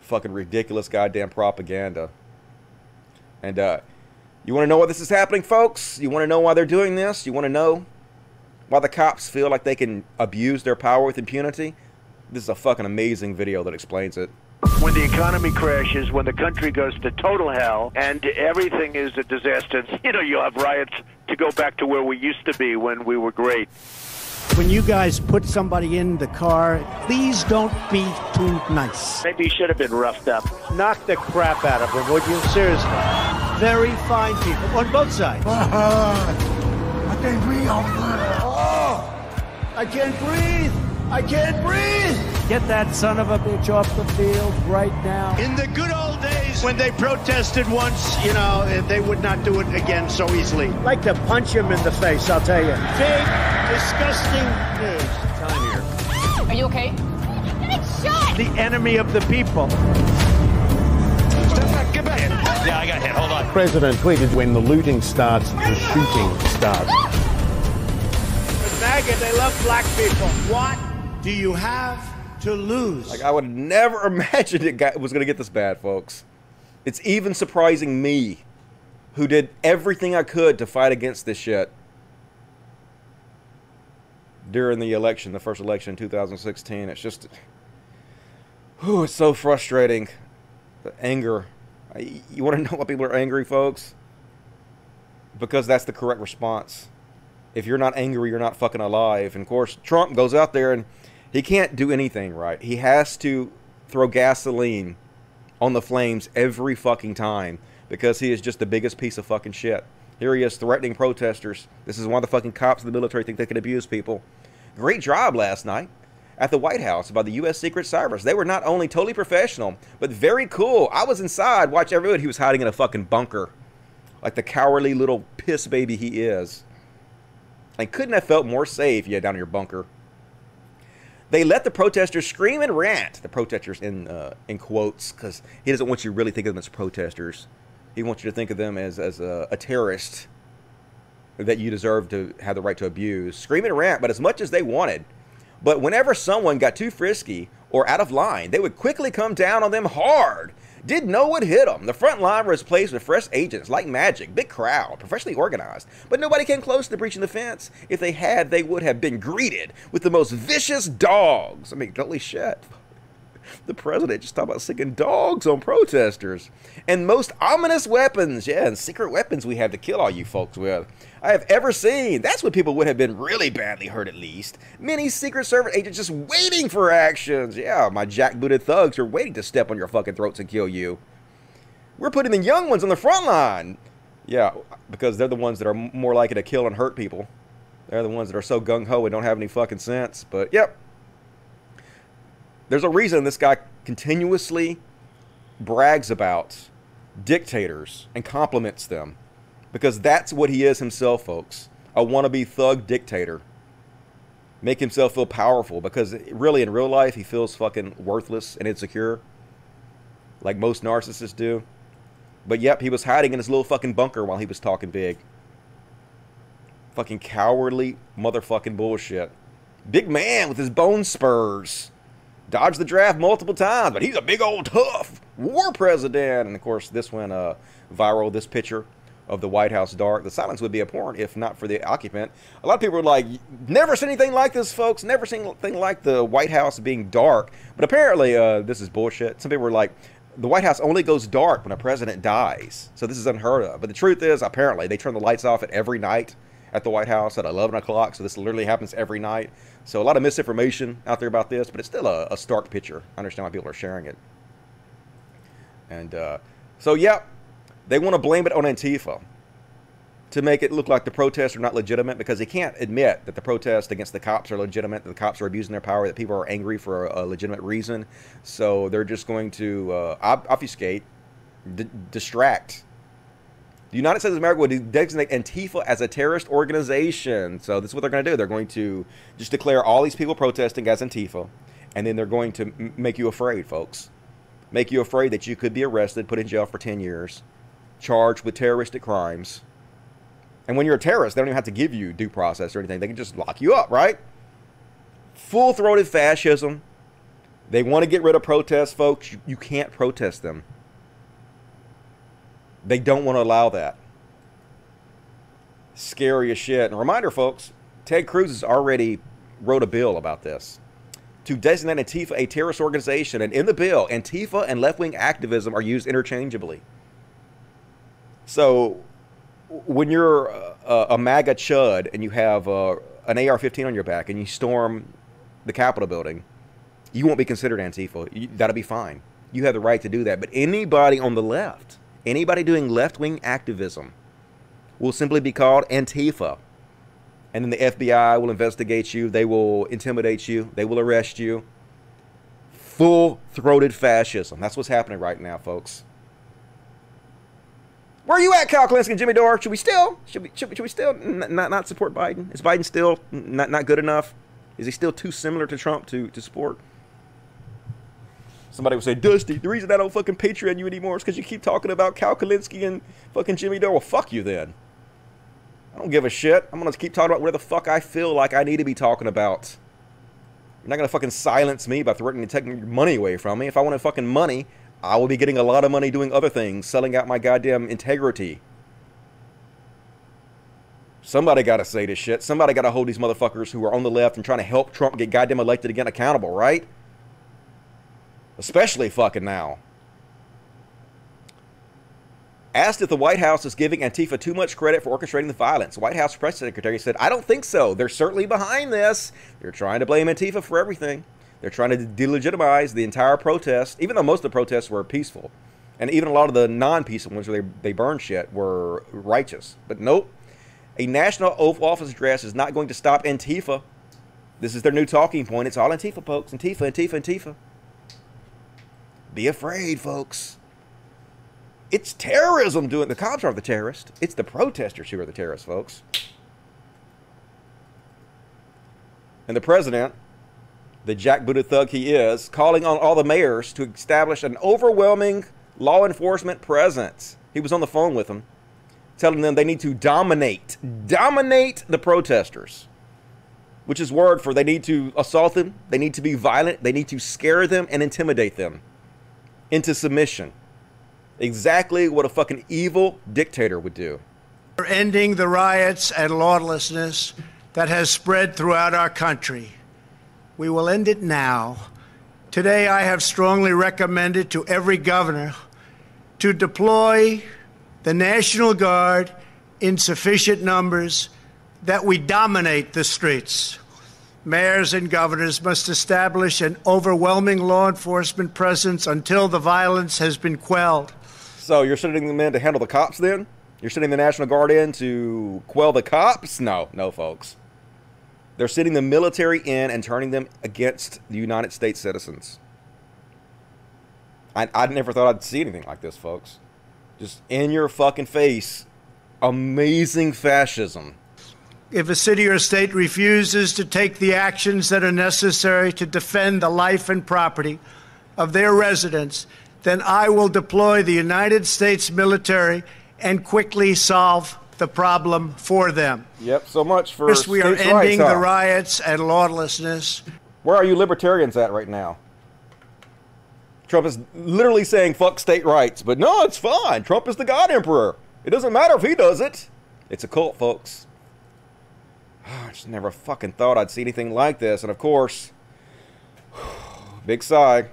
Fucking ridiculous goddamn propaganda. And uh, you want to know why this is happening, folks? You want to know why they're doing this? You want to know why the cops feel like they can abuse their power with impunity? This is a fucking amazing video that explains it. When the economy crashes, when the country goes to total hell, and everything is a disaster, you know, you have riots to go back to where we used to be when we were great. When you guys put somebody in the car, please don't be too nice. Maybe you should have been roughed up. Knock the crap out of them, would you? Seriously. Very fine people on both sides. I can't breathe. Oh, I can't breathe. I can't breathe. Get that son of a bitch off the field right now. In the good old days, When they protested once, you know, they would not do it again so easily. Like to punch him in the face, I'll tell you. Big, disgusting news. Time here. Are you okay? Get shot! The enemy of the people. Step back, get back. Yeah, I got hit. Hold on. President tweeted when the looting starts, the shooting starts. MAGA, they love black people. What do you have to lose? Like I would have never imagine it got, was going to get this bad, folks. It's even surprising me, who did everything I could to fight against this shit during the election, the first election in 2016. It's just, whew, it's so frustrating. The anger. You want to know why people are angry, folks? Because that's the correct response. If you're not angry, you're not fucking alive. And of course, Trump goes out there and he can't do anything right. He has to throw gasoline on the flames every fucking time because he is just the biggest piece of fucking shit. Here he is threatening protesters. This is why the fucking cops in the military think they can abuse people. Great job last night at the White House by the U.S. Secret Service. They were not only totally professional, but very cool. I was inside, watch everyone. He was hiding in a fucking bunker, like the cowardly little piss baby he is. And couldn't have felt more safe, yeah, down in your bunker. They let the protesters scream and rant. The protesters in uh, in quotes, because he doesn't want you to really think of them as protesters. He wants you to think of them as as a, a terrorist that you deserve to have the right to abuse. Scream and rant, but as much as they wanted. But whenever someone got too frisky or out of line, they would quickly come down on them hard. Didn't know what hit them. The front line was placed with fresh agents like magic, big crowd, professionally organized. But nobody came close to breaching the fence. If they had, they would have been greeted with the most vicious dogs. I mean, holy shit. The president just talked about sicking dogs on protesters. And most ominous weapons. Yeah, and secret weapons we have to kill all you folks with. I have ever seen. That's when people would have been really badly hurt, at least. Many Secret Service agents just waiting for actions. Yeah, my jackbooted thugs are waiting to step on your fucking throats and kill you. We're putting the young ones on the front line. Yeah, because they're the ones that are more likely to kill and hurt people. They're the ones that are so gung ho and don't have any fucking sense. But yep, there's a reason this guy continuously brags about dictators and compliments them because that's what he is himself, folks. A wannabe thug dictator. Make himself feel powerful because really in real life he feels fucking worthless and insecure like most narcissists do. But yep, he was hiding in his little fucking bunker while he was talking big. Fucking cowardly motherfucking bullshit. Big man with his bone spurs. Dodged the draft multiple times, but he's a big old tough war president. And of course, this went uh, viral, this picture of the White House dark. The silence would be abhorrent if not for the occupant. A lot of people were like, never seen anything like this, folks. Never seen anything like the White House being dark. But apparently, uh, this is bullshit. Some people were like, the White House only goes dark when a president dies. So this is unheard of. But the truth is, apparently, they turn the lights off at every night at the White House at 11 o'clock. So this literally happens every night. So a lot of misinformation out there about this, but it's still a, a stark picture. I understand why people are sharing it. And uh, so, yeah, they want to blame it on Antifa to make it look like the protests are not legitimate because they can't admit that the protests against the cops are legitimate, that the cops are abusing their power, that people are angry for a, a legitimate reason. So they're just going to uh, obfuscate, d- distract. The United States of America would designate Antifa as a terrorist organization. So this is what they're going to do. They're going to just declare all these people protesting as Antifa, and then they're going to m- make you afraid, folks. Make you afraid that you could be arrested, put in jail for 10 years, charged with terroristic crimes and when you're a terrorist, they don't even have to give you due process or anything. They can just lock you up, right? Full throated fascism. They want to get rid of protests, folks. You, you can't protest them. They don't want to allow that. Scary as shit. And reminder, folks, Ted Cruz has already wrote a bill about this to designate Antifa a terrorist organization. And in the bill, Antifa and left wing activism are used interchangeably. So when you're a, a MAGA chud and you have uh, an AR-15 on your back and you storm the Capitol building, you won't be considered Antifa. You, that'll be fine. You have the right to do that. But anybody on the left, anybody doing left-wing activism, will simply be called Antifa. And then the FBI will investigate you. They will intimidate you. They will arrest you. Full-throated fascism. That's what's happening right now, folks. Where are you at, Kyle Kulinski and Jimmy Dore? Should we still should we should we, should we still not not support Biden? Is Biden still not not good enough? Is he still too similar to Trump to to support? Somebody would say, Dusty, the reason I don't fucking Patreon you anymore is because you keep talking about Kyle Kulinski and fucking Jimmy Dore. Well, fuck you then. I don't give a shit. I'm gonna keep talking about where the fuck I feel like I need to be talking about. You're not gonna fucking silence me by threatening to take your money away from me. If I wanted fucking money, I will be getting a lot of money doing other things, selling out my goddamn integrity. Somebody got to say this shit. Somebody got to hold these motherfuckers who are on the left and trying to help Trump get goddamn elected again accountable, right? Especially fucking now. Asked if the White House is giving Antifa too much credit for orchestrating the violence, White House press secretary said, I don't think so. They're certainly behind this. They're trying to blame Antifa for everything. They're trying to delegitimize the entire protest, even though most of the protests were peaceful. And even a lot of the non peaceful ones where they, they burned shit were righteous. But nope. A national Oval Office address is not going to stop Antifa. This is their new talking point. It's all Antifa, folks. Antifa, Antifa, Antifa. Be afraid, folks. It's terrorism doing the cops are the terrorists. It's the protesters who are the terrorists, folks. And the president the jackbooted thug he is, calling on all the mayors to establish an overwhelming law enforcement presence. He was on the phone with them, telling them they need to dominate, dominate the protesters, which is word for they need to assault them, they need to be violent, they need to scare them and intimidate them into submission. Exactly what a fucking evil dictator would do. We're ending the riots and lawlessness that has spread throughout our country. We will end it now. Today, I have strongly recommended to every governor to deploy the National Guard in sufficient numbers that we dominate the streets. Mayors and governors must establish an overwhelming law enforcement presence until the violence has been quelled. So you're sending them in to handle the cops then? You're sending the National Guard in to quell the cops? No, no, folks. They're sending the military in and turning them against the United States citizens. I, I never thought I'd see anything like this, folks. Just in your fucking face, amazing fascism. If a city or state refuses to take the actions that are necessary to defend the life and property of their residents, then I will deploy the United States military and quickly solve the problem for them. Yep, so much for First, we are ending rights, the riots and lawlessness. Where are you libertarians at right now? Trump is literally saying fuck state rights, but no, it's fine. Trump is the God Emperor. It doesn't matter if he does it. It's a cult, folks. I just never fucking thought I'd see anything like this. And of course, big sigh,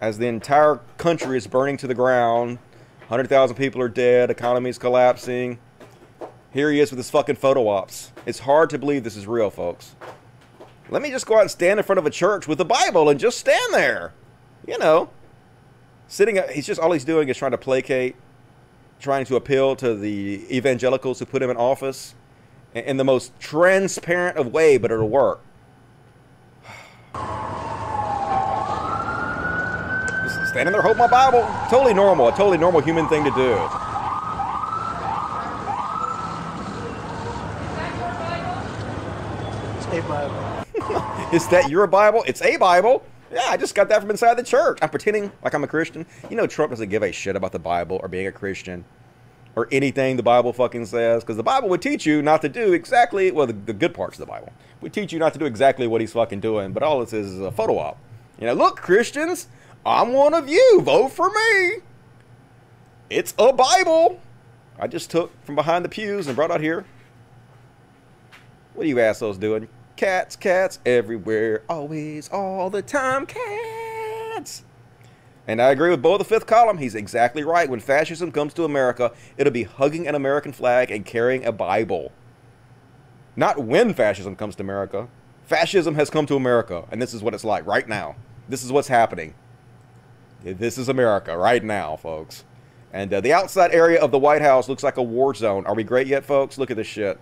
as the entire country is burning to the ground, 100,000 people are dead, economy is collapsing. Here he is with his fucking photo ops. It's hard to believe this is real, folks. Let me just go out and stand in front of a church with the Bible and just stand there. You know, sitting. He's just all he's doing is trying to placate, trying to appeal to the evangelicals who put him in office in the most transparent of way, but it'll work. Just standing there holding my Bible, totally normal, a totally normal human thing to do. It's a Bible. Is that your Bible? It's a Bible. Yeah, I just got that from inside the church. I'm pretending like I'm a Christian. You know, Trump doesn't give a shit about the Bible or being a Christian or anything the Bible fucking says because the Bible would teach you not to do exactly, well, the, the good parts of the Bible would teach you not to do exactly what he's fucking doing, but all it says is a photo op. You know, look, Christians, I'm one of you. Vote for me. It's a Bible. I just took from behind the pews and brought out here. What are you assholes doing? Cats, cats, everywhere, always, all the time, cats. And I agree with Beau the fifth column. He's exactly right. When fascism comes to America, it'll be hugging an American flag and carrying a Bible. Not when fascism comes to America. Fascism has come to America, and this is what it's like right now. This is what's happening. This is America right now, folks. And uh, the outside area of the White House looks like a war zone. Are we great yet, folks? Look at this shit.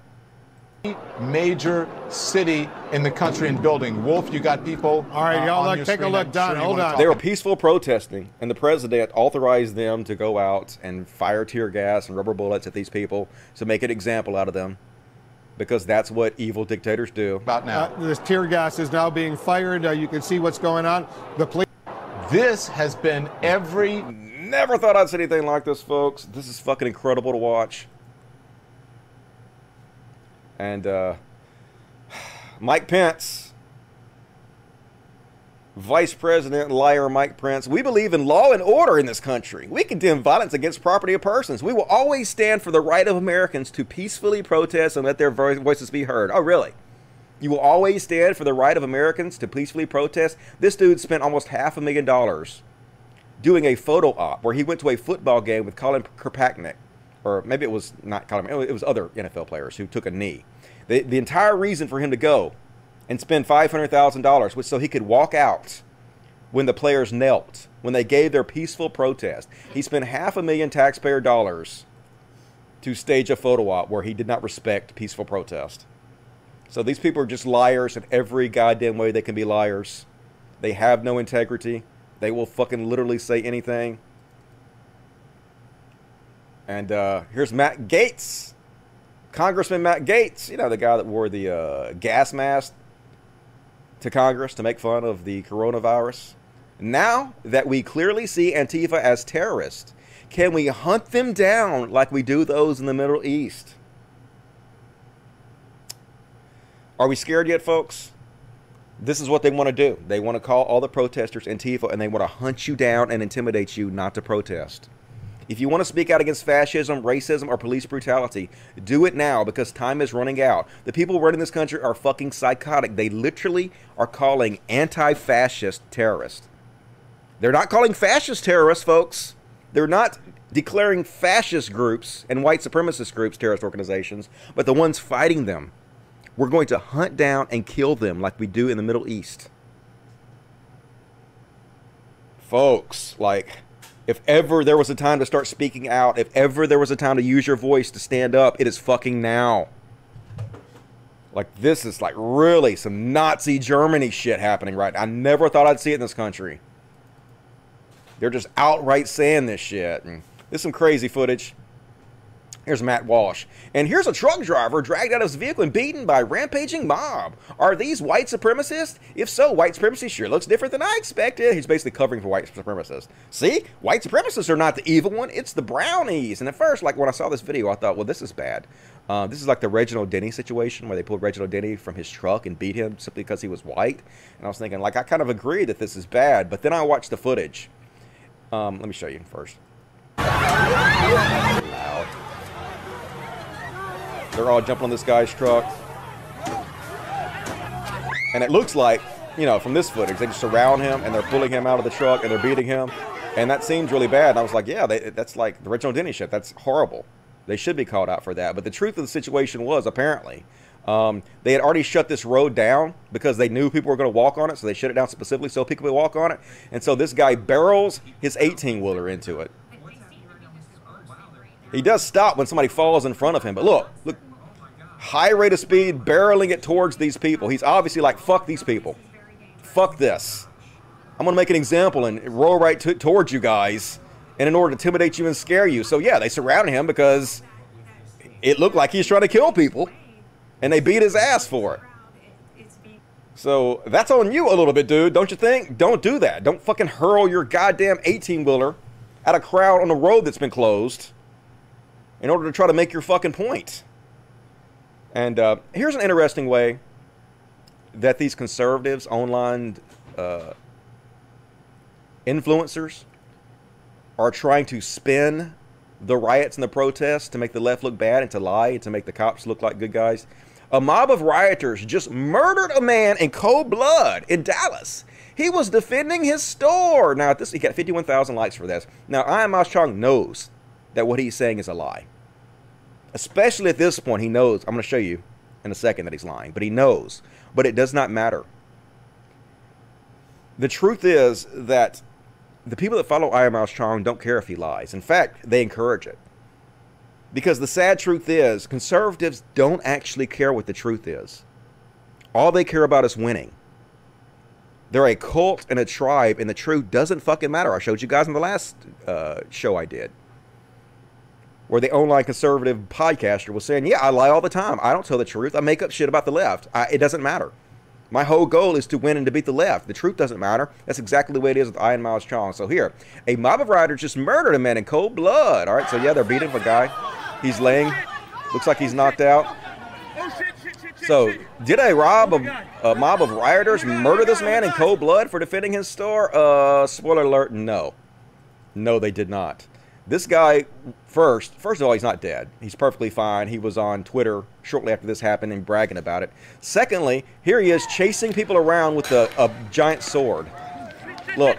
Major city in the country and building. Wolf, you got people. All right, uh, y'all on look- take a look, I'm Don, sure hold on. talk They were peaceful protesting, and the president authorized them to go out and fire tear gas and rubber bullets at these people to make an example out of them, because that's what evil dictators do. About now. Uh, this tear gas is now being fired. Uh, you can see what's going on. The police. This has been every. Never thought I'd see anything like this, folks. This is fucking incredible to watch. And uh, Mike Pence, Vice President liar Mike Pence, we believe in law and order in this country. We condemn violence against property of persons. We will always stand for the right of Americans to peacefully protest and let their voices be heard. Oh, really? You will always stand for the right of Americans to peacefully protest. This dude spent almost half a million dollars doing a photo op where he went to a football game with Colin Kaepernick, or maybe it was not Colin, it was other NFL players who took a knee. The, the entire reason for him to go and spend $500,000 was so he could walk out when the players knelt, when they gave their peaceful protest. He spent half a million taxpayer dollars to stage a photo op where he did not respect peaceful protest. So these people are just liars in every goddamn way they can be liars. They have no integrity. They will fucking literally say anything. And uh, here's Matt Gaetz, Congressman Matt Gaetz. You know the guy that wore the uh, gas mask to Congress to make fun of the coronavirus. Now that we clearly see Antifa as terrorists, can we hunt them down like we do those in the Middle East? Are we scared yet, folks? This is what they want to do. They want to call all the protesters Antifa and they want to hunt you down and intimidate you not to protest. If you want to speak out against fascism, racism, or police brutality, do it now because time is running out. The people running this country are fucking psychotic. They literally are calling anti fascist terrorists. They're not calling fascist terrorists, folks. They're not declaring fascist groups and white supremacist groups terrorist organizations, but the ones fighting them. We're going to hunt down and kill them like we do in the Middle East. Folks, like, If ever there was a time to start speaking out, if ever there was a time to use your voice to stand up, it is fucking now. Like this is like really some Nazi Germany shit happening right. I never thought I'd see it in this country. They're just outright saying this shit. And this is some crazy footage. Here's Matt Walsh. And here's a truck driver dragged out of his vehicle and beaten by a rampaging mob. Are these white supremacists? If so, white supremacy sure looks different than I expected. He's basically covering for white supremacists. See? White supremacists are not the evil one, it's the brownies. And at first, like when I saw this video, I thought, well, this is bad. Uh, this is like the Reginald Denny situation where they pulled Reginald Denny from his truck and beat him simply because he was white. And I was thinking, like, I kind of agree that this is bad. But then I watched the footage. Um, let me show you first. They're all jumping on this guy's truck. And it looks like, you know, from this footage, they just surround him and they're pulling him out of the truck and they're beating him. And that seems really bad. And I was like, yeah, they, that's like the Reginald Denny shit. That's horrible. They should be called out for that. But the truth of the situation was, apparently, um, they had already shut this road down because they knew people were going to walk on it. So they shut it down specifically so people would walk on it. And so this guy barrels his 18 wheeler into it. He does stop when somebody falls in front of him. But look, look, high rate of speed, barreling it towards these people. He's obviously like, fuck these people. Fuck this. I'm going to make an example and roll right towards you guys. And in order to intimidate you and scare you. So yeah, they surround him because it looked like he's trying to kill people. And they beat his ass for it. So that's on you a little bit, dude. Don't you think? Don't do that. Don't fucking hurl your goddamn 18 wheeler at a crowd on a road that's been closed in order to try to make your fucking point. And uh, here's an interesting way that these conservatives, online uh, influencers, are trying to spin the riots and the protests to make the left look bad and to lie and to make the cops look like good guys. A mob of rioters just murdered a man in cold blood in Dallas. He was defending his store. Now, this he got 51,000 likes for this. Now, I am Chong knows that what he's saying is a lie. Especially at this point, he knows. I'm going to show you in a second that he's lying, but he knows. But it does not matter. The truth is that the people that follow Ian Miles Cheong don't care if he lies. In fact, they encourage it. Because the sad truth is, conservatives don't actually care what the truth is. All they care about is winning. They're a cult and a tribe, and the truth doesn't fucking matter. I showed you guys in the last uh, show I did, where the online conservative podcaster was saying, "Yeah, I lie all the time. I don't tell the truth. I make up shit about the left. I, it doesn't matter. My whole goal is to win and to beat the left. The truth doesn't matter. That's exactly the way it is with Ian Miles Cheong. So here, a mob of rioters just murdered a man in cold blood. All right, so yeah, they're beating a guy. He's laying. Looks like he's knocked out. So, did a rob of a mob of rioters murder this man in cold blood for defending his store? Uh, spoiler alert, no. No, they did not. This guy, first, first of all, he's not dead. He's perfectly fine. He was on Twitter shortly after this happened and bragging about it. Secondly, here he is chasing people around with a, a giant sword. Look,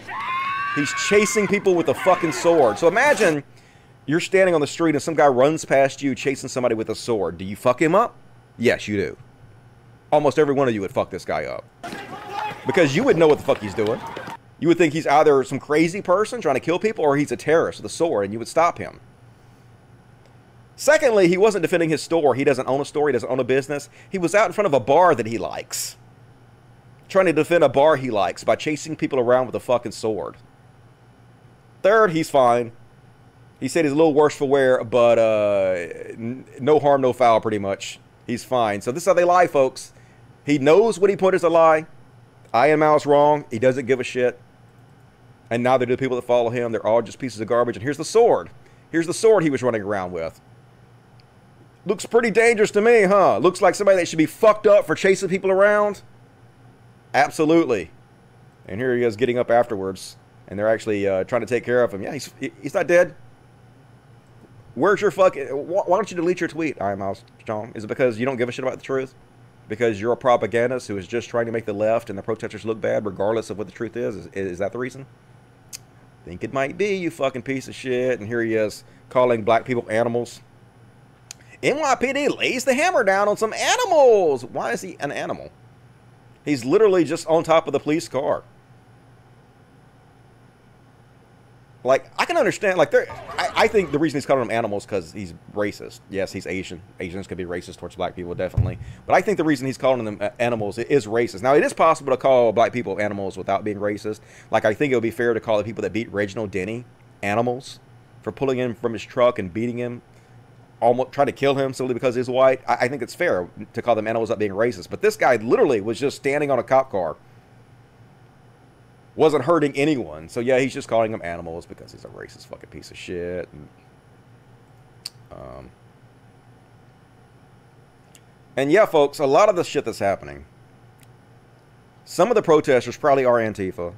he's chasing people with a fucking sword. So imagine you're standing on the street and some guy runs past you chasing somebody with a sword. Do you fuck him up? Yes, you do. Almost every one of you would fuck this guy up. Because you would know what the fuck he's doing. You would think he's either some crazy person trying to kill people or he's a terrorist with a sword and you would stop him. Secondly, he wasn't defending his store. He doesn't own a store. He doesn't own a business. He was out in front of a bar that he likes. Trying to defend a bar he likes by chasing people around with a fucking sword. Third, he's fine. He said he's a little worse for wear, but uh, no harm, no foul, pretty much. He's fine. So this is how they lie, folks. He knows what he put is a lie. I am Mouse wrong. He doesn't give a shit. And neither do the people that follow him. They're all just pieces of garbage. And here's the sword. Here's the sword he was running around with. Looks pretty dangerous to me, huh? Looks like somebody that should be fucked up for chasing people around. Absolutely. And here he is getting up afterwards. And they're actually uh, trying to take care of him. Yeah, he's, he's not dead. Where's your fucking... Why don't you delete your tweet, I am Miles Strong? Is it because you don't give a shit about the truth? Because you're a propagandist who is just trying to make the left and the protesters look bad regardless of what the truth is? Is, is that the reason? Think it might be, you fucking piece of shit. And here he is calling black people animals. NYPD lays the hammer down on some animals. Why is he an animal? He's literally just on top of the police car. Like I can understand. Like there, I, I think the reason he's calling them animals because he's racist. Yes, he's Asian. Asians could be racist towards black people, definitely. But I think the reason he's calling them uh, animals is racist. Now it is possible to call black people animals without being racist. Like I think it would be fair to call the people that beat Reginald Denny animals for pulling him from his truck and beating him, almost trying to kill him simply because he's white. I, I think it's fair to call them animals without being racist. But this guy literally was just standing on a cop car wasn't hurting anyone. So yeah, he's just calling them animals because he's a racist fucking piece of shit. And, um, and yeah, folks, a lot of the shit that's happening. Some of the protesters probably are Antifa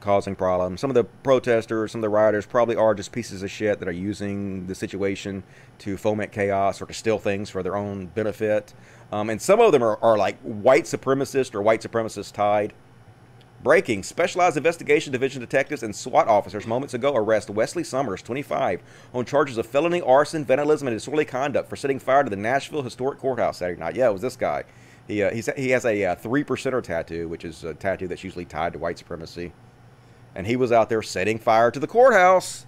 causing problems. Some of the protesters, some of the rioters probably are just pieces of shit that are using the situation to foment chaos or to steal things for their own benefit. Um, and some of them are, are like white supremacist or white supremacist tied. Breaking. Specialized Investigation Division detectives and SWAT officers moments ago arrest Wesley Summers, 25, on charges of felony arson, vandalism, and disorderly conduct for setting fire to the Nashville Historic Courthouse Saturday night. Yeah, it was this guy. He, uh, he has a uh, three percenter tattoo, which is a tattoo that's usually tied to white supremacy. And he was out there setting fire to the courthouse.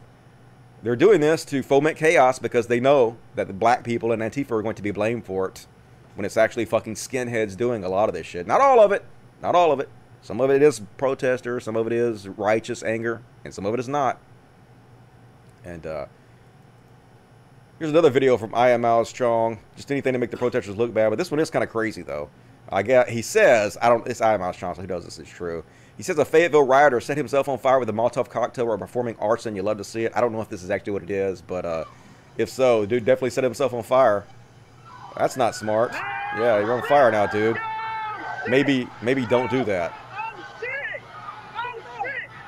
They're doing this to foment chaos because they know that the black people and Antifa are going to be blamed for it when it's actually fucking skinheads doing a lot of this shit. Not all of it. Not all of it. Some of it is protester, some of it is righteous anger, and some of it is not. And uh, here's another video from Ian Miles Cheong. Just anything to make the protesters look bad, but this one is kind of crazy though. I get he says I don't. It's Ian Miles Cheong, so who knows this is true. He says a Fayetteville rioter set himself on fire with a Molotov cocktail while performing arson. You love to see it. I don't know if this is actually what it is, but uh, if so, dude definitely set himself on fire. That's not smart. Yeah, you're on fire now, dude. Maybe, maybe don't do that.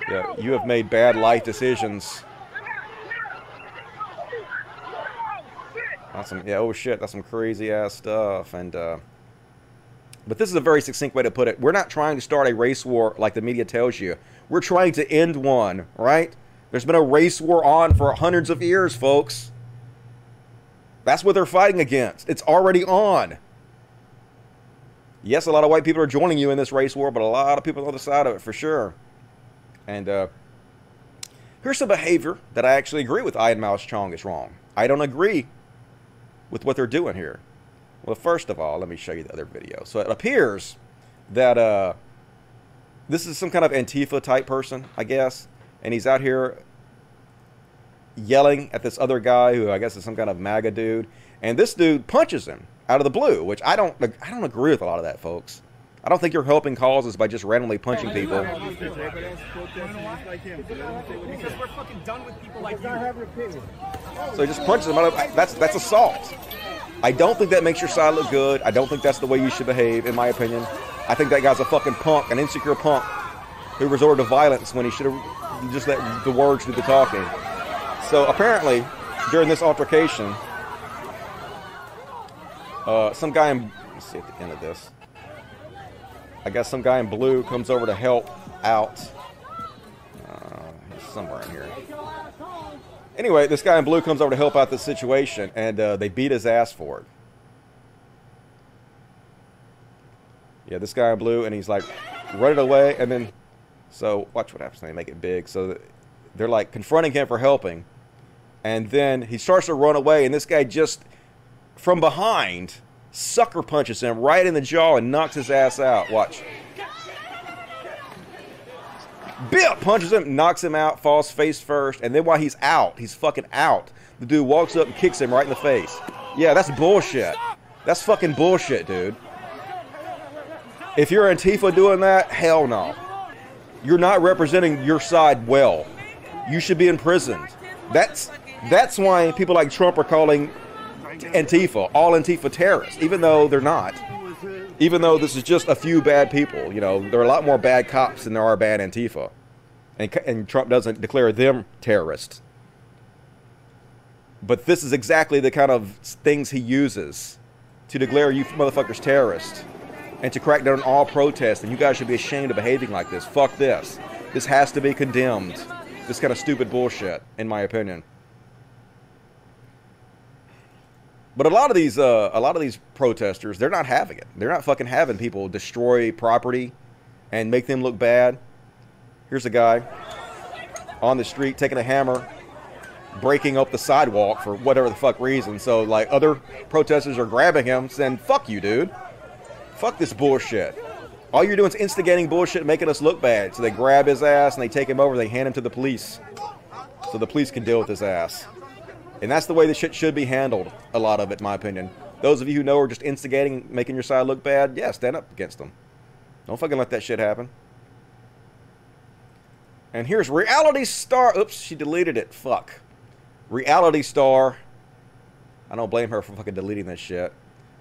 Yeah, you have made bad life decisions. That's some, yeah, oh shit, that's some crazy ass stuff. And, uh, but this is a very succinct way to put it. We're not trying to start a race war like the media tells you. We're trying to end one, right? There's been a race war on for hundreds of years, folks. That's what they're fighting against. It's already on. Yes, a lot of white people are joining you in this race war, but a lot of people on the other side of it for sure. And uh, here's some behavior that I actually agree with Ian Miles Cheong is wrong. I don't agree with what they're doing here. Well, first of all, let me show you the other video. So it appears that uh, this is some kind of Antifa type person, I guess, and he's out here yelling at this other guy who I guess is some kind of MAGA dude, and this dude punches him out of the blue, which I don't I don't agree with a lot of that, folks. I don't think you're helping causes by just randomly punching people. So he just punches them out of that's that's assault. I don't think that makes your side look good. I don't think that's the way you should behave, in my opinion. I think that guy's a fucking punk, an insecure punk, who resorted to violence when he should have just let the words do the talking. So apparently, during this altercation, uh, some guy in let's see at the end of this. I guess some guy in blue comes over to help out. Uh, somewhere in here. Anyway, this guy in blue comes over to help out the situation, and uh, they beat his ass for it. Yeah, this guy in blue, and he's like running away, and then so watch what happens. They make it big, so they're like confronting him for helping, and then he starts to run away, and this guy just from behind sucker punches him right in the jaw and knocks his ass out. Watch. Bill punches him, knocks him out, falls face first, and then while he's out, he's fucking out. The dude walks up and kicks him right in the face. Yeah, that's bullshit. That's fucking bullshit, dude. If you're Antifa doing that, hell no. You're not representing your side well. You should be imprisoned. That's that's why people like Trump are calling Antifa, all Antifa terrorists, even though they're not. Even though this is just a few bad people, you know, there are a lot more bad cops than there are bad Antifa. And, and Trump doesn't declare them terrorists. But this is exactly the kind of things he uses to declare you motherfuckers terrorists and to crack down on all protests. And you guys should be ashamed of behaving like this. Fuck this. This has to be condemned. This kind of stupid bullshit, in my opinion. But a lot of these, uh, a lot of these protesters, they're not having it. They're not fucking having people destroy property and make them look bad. Here's a guy. on the street taking a hammer, breaking up the sidewalk for whatever the fuck reason. So like other protesters are grabbing him, saying "fuck you, dude, fuck this bullshit." All you're doing is instigating bullshit, making us look bad. So they grab his ass and they take him over. They hand him to the police, so the police can deal with his ass. And that's the way the shit should be handled. A lot of it, in my opinion. Those of you who know are just instigating, making your side look bad, yeah, stand up against them. Don't fucking let that shit happen. And here's reality star. Oops, she deleted it. Fuck. Reality star. I don't blame her for fucking deleting that shit.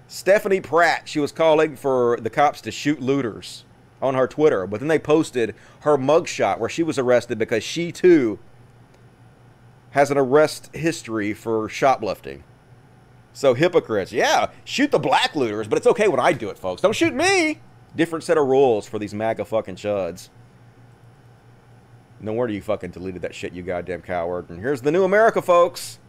Stephanie Pratt. She was calling for the cops to shoot looters on her Twitter, but then they posted her mugshot where she was arrested because she too has an arrest history for shoplifting. So hypocrites, yeah, shoot the black looters, but it's okay when I do it, folks. Don't shoot me. Different set of rules for these MAGA fucking chuds. No wonder you fucking deleted that shit, you goddamn coward. And here's the new America, folks.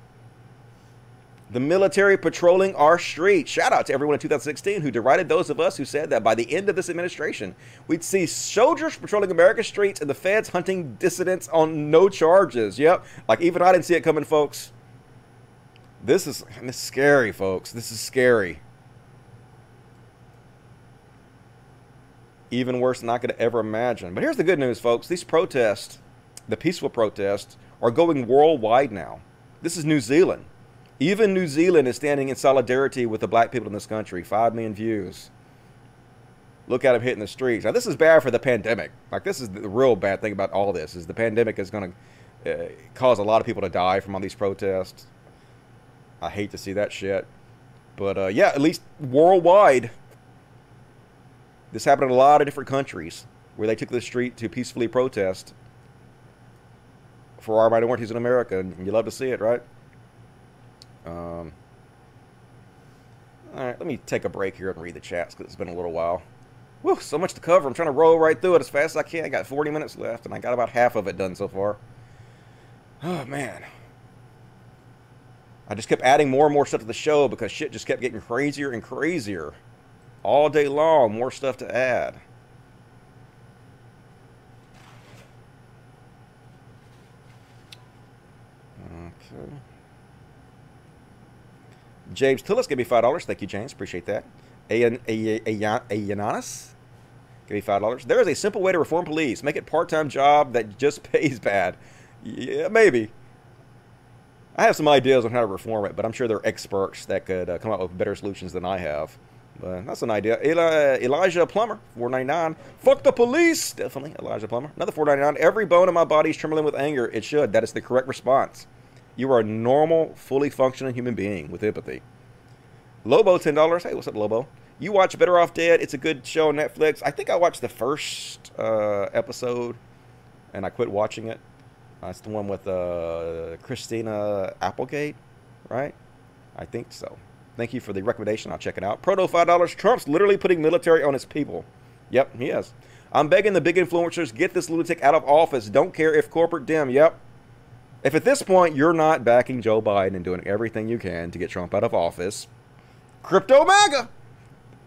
The military patrolling our streets. Shout out to everyone in 2016 who derided those of us who said that by the end of this administration, we'd see soldiers patrolling America's streets and the feds hunting dissidents on no charges. Yep. Like, even I didn't see it coming, folks. This is, this is scary, folks. This is scary. Even worse than I could ever imagine. But here's the good news, folks. These protests, the peaceful protests, are going worldwide now. This is New Zealand. Even New Zealand is standing in solidarity with the black people in this country. Five million views. Look at them hitting the streets. Now, this is bad for the pandemic. Like, this is the real bad thing about all this is the pandemic is going to uh, cause a lot of people to die from all these protests. I hate to see that shit. But, uh, yeah, at least worldwide, this happened in a lot of different countries where they took the street to peacefully protest for our minorities in America. And you love to see it, right? Um, all right, let me take a break here and read the chats because it's been a little while. Whew, so much to cover. I'm trying to roll right through it as fast as I can. I got 40 minutes left, and I got about half of it done so far. Oh, man. I just kept adding more and more stuff to the show because shit just kept getting crazier and crazier. All day long, more stuff to add. Okay. James Tillis gave me five dollars. Thank you, James. Appreciate that. A a a give me five dollars. There is a simple way to reform police. Make it part-time job that just pays bad. Yeah, maybe. I have some ideas on how to reform it, but I'm sure there are experts that could uh, come up with better solutions than I have. But that's an idea. Eli, Elijah Plummer, 499. Fuck the police. Definitely, Elijah Plummer. Another 499. Every bone in my body is trembling with anger. It should. That is the correct response. You are a normal, fully functioning human being with empathy. Lobo, $10. Hey, what's up, Lobo? You watch Better Off Dead. It's a good show on Netflix. I think I watched the first uh, episode and I quit watching it. Uh, it's the one with uh, Christina Applegate, right? I think so. Thank you for the recommendation. I'll check it out. Proto $5. Trump's literally putting military on his people. Yep, he is. I'm begging the big influencers, get this lunatic out of office. Don't care if corporate dim. Yep. If at this point you're not backing Joe Biden and doing everything you can to get Trump out of office, crypto MAGA.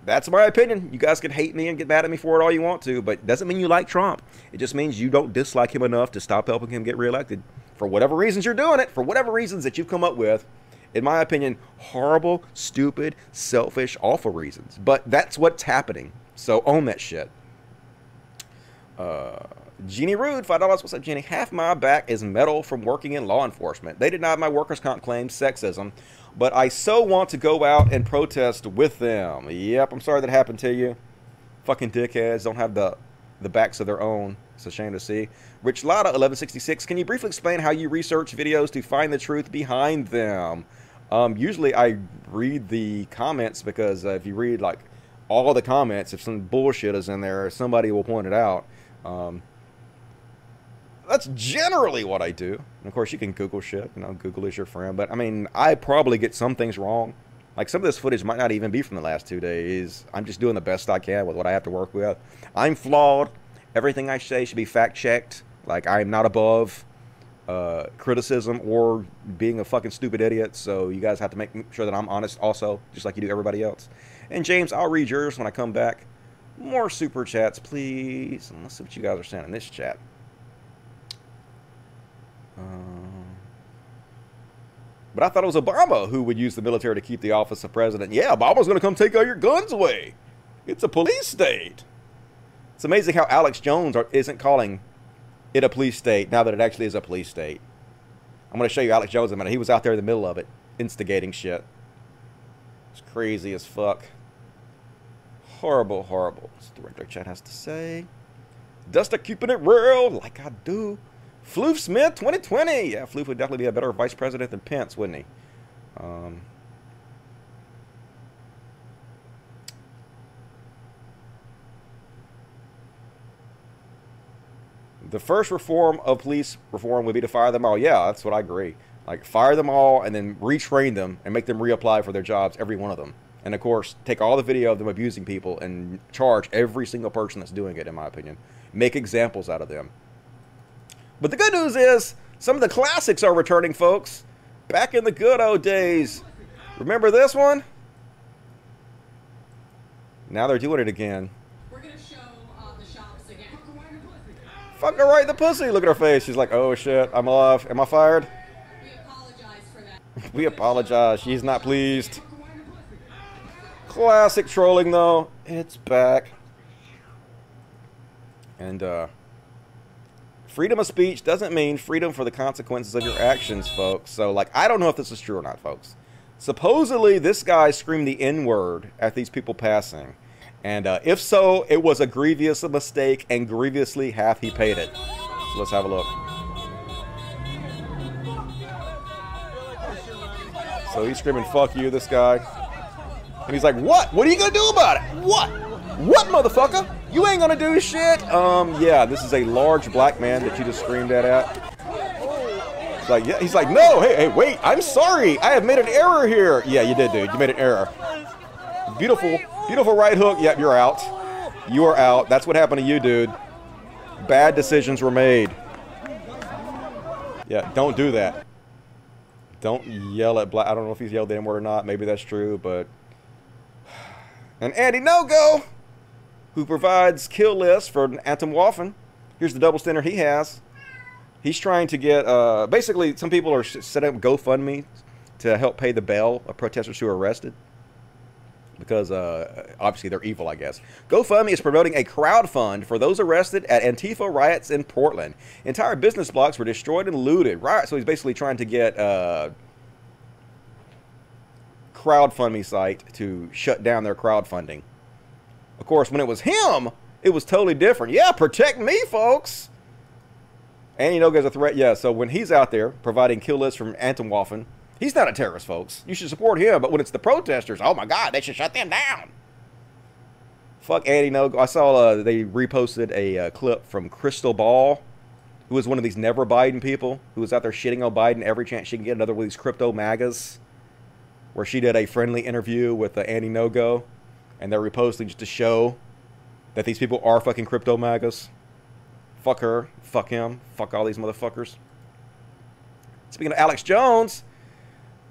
That's my opinion. You guys can hate me and get mad at me for it all you want to, but it doesn't mean you like Trump. It just means you don't dislike him enough to stop helping him get reelected. For whatever reasons you're doing it, for whatever reasons that you've come up with, in my opinion, horrible, stupid, selfish, awful reasons. But that's what's happening. So own that shit. Uh, Jeannie Rude, $5. What's up, Jeannie? Half my back is metal from working in law enforcement. They denied my workers' comp claim, sexism, but I so want to go out and protest with them. Yep, I'm sorry that happened to you. Fucking dickheads don't have the, the backs of their own. It's a shame to see. Rich Lotta, 1166. Can you briefly explain how you research videos to find the truth behind them? Um, usually I read the comments because uh, if you read like all the comments, if some bullshit is in there, somebody will point it out. Um, that's generally what I do. And of course, you can Google shit. You know, Google is your friend. But I mean, I probably get some things wrong. Like some of this footage might not even be from the last two days. I'm just doing the best I can with what I have to work with. I'm flawed. Everything I say should be fact checked. Like I'm not above uh, criticism or being a fucking stupid idiot. So you guys have to make sure that I'm honest also, just like you do everybody else. And James, I'll read yours when I come back. More super chats, please. And let's see what you guys are saying in this chat. Um, but I thought it was Obama who would use the military to keep the office of president. Yeah, Obama's going to come take all your guns away. It's a police state. It's amazing how Alex Jones isn't calling it a police state now that it actually is a police state. I'm going to show you Alex Jones in a minute. He was out there in the middle of it, instigating shit. It's crazy as fuck. Horrible, horrible. That's what the regular chat has to say. Duster keeping it real, like I do. Floof Smith 2020. Yeah, Floof would definitely be a better vice president than Pence, wouldn't he? Um, the first reform of police reform would be to fire them all. Yeah, that's what I agree. Like, fire them all and then retrain them and make them reapply for their jobs, every one of them. And of course, take all the video of them abusing people and charge every single person that's doing it, in my opinion. Make examples out of them. But the good news is, some of the classics are returning, folks. Back in the good old days. Remember this one? Now they're doing it again. Fuck her right in the pussy. Look at her face. She's like, oh shit, I'm off. Am I fired? We apologize for that. we apologize. She's not pleased. Classic trolling though. It's back. And uh freedom of speech doesn't mean freedom for the consequences of your actions, folks. So like I don't know if this is true or not, folks. Supposedly this guy screamed the N-word at these people passing. And uh, if so, it was a grievous mistake, and grievously hath he paid it. So let's have a look. So he's screaming, fuck you, this guy. And he's like, what? What are you to do about it? What? What, motherfucker? You ain't to do shit? Um, yeah, this is a large black man that you just screamed at. at. He's like, yeah. He's like, no, hey, hey, wait, I'm sorry. I have made an error here. Yeah, you did, dude. You made an error. Beautiful. Beautiful right hook. Yep, you're out. You are out. That's what happened to you, dude. Bad decisions were made. Yeah, don't do that. Don't yell at Black. I don't know if he's yelled the N word or not. Maybe that's true, but. And Andy Ngo, who provides kill lists for Atomwaffen. Here's the double standard he has. He's trying to get. Uh, basically, some people are setting up GoFundMe to help pay the bail of protesters who are arrested because uh, obviously they're evil, I guess. GoFundMe is promoting a crowd fund for those arrested at Antifa riots in Portland. Entire business blocks were destroyed and looted. Right, so he's basically trying to get a crowdfunding site to shut down their crowdfunding. Of course, when it was him, it was totally different. Yeah, protect me, folks. Know, guys, a threat. Yeah, so when he's out there providing kill lists from Atomwaffen, He's not a terrorist, folks. You should support him. But when it's the protesters, oh my God, they should shut them down. Fuck Andy No. I saw uh, they reposted a uh, clip from Krystal Ball, who was one of these never Biden people, who was out there shitting on Biden every chance she can get another one of these crypto magas, where she did a friendly interview with uh, Andy Ngo, and they're reposting just to show that these people are fucking crypto magas. Fuck her. Fuck him. Fuck all these motherfuckers. Speaking of Alex Jones,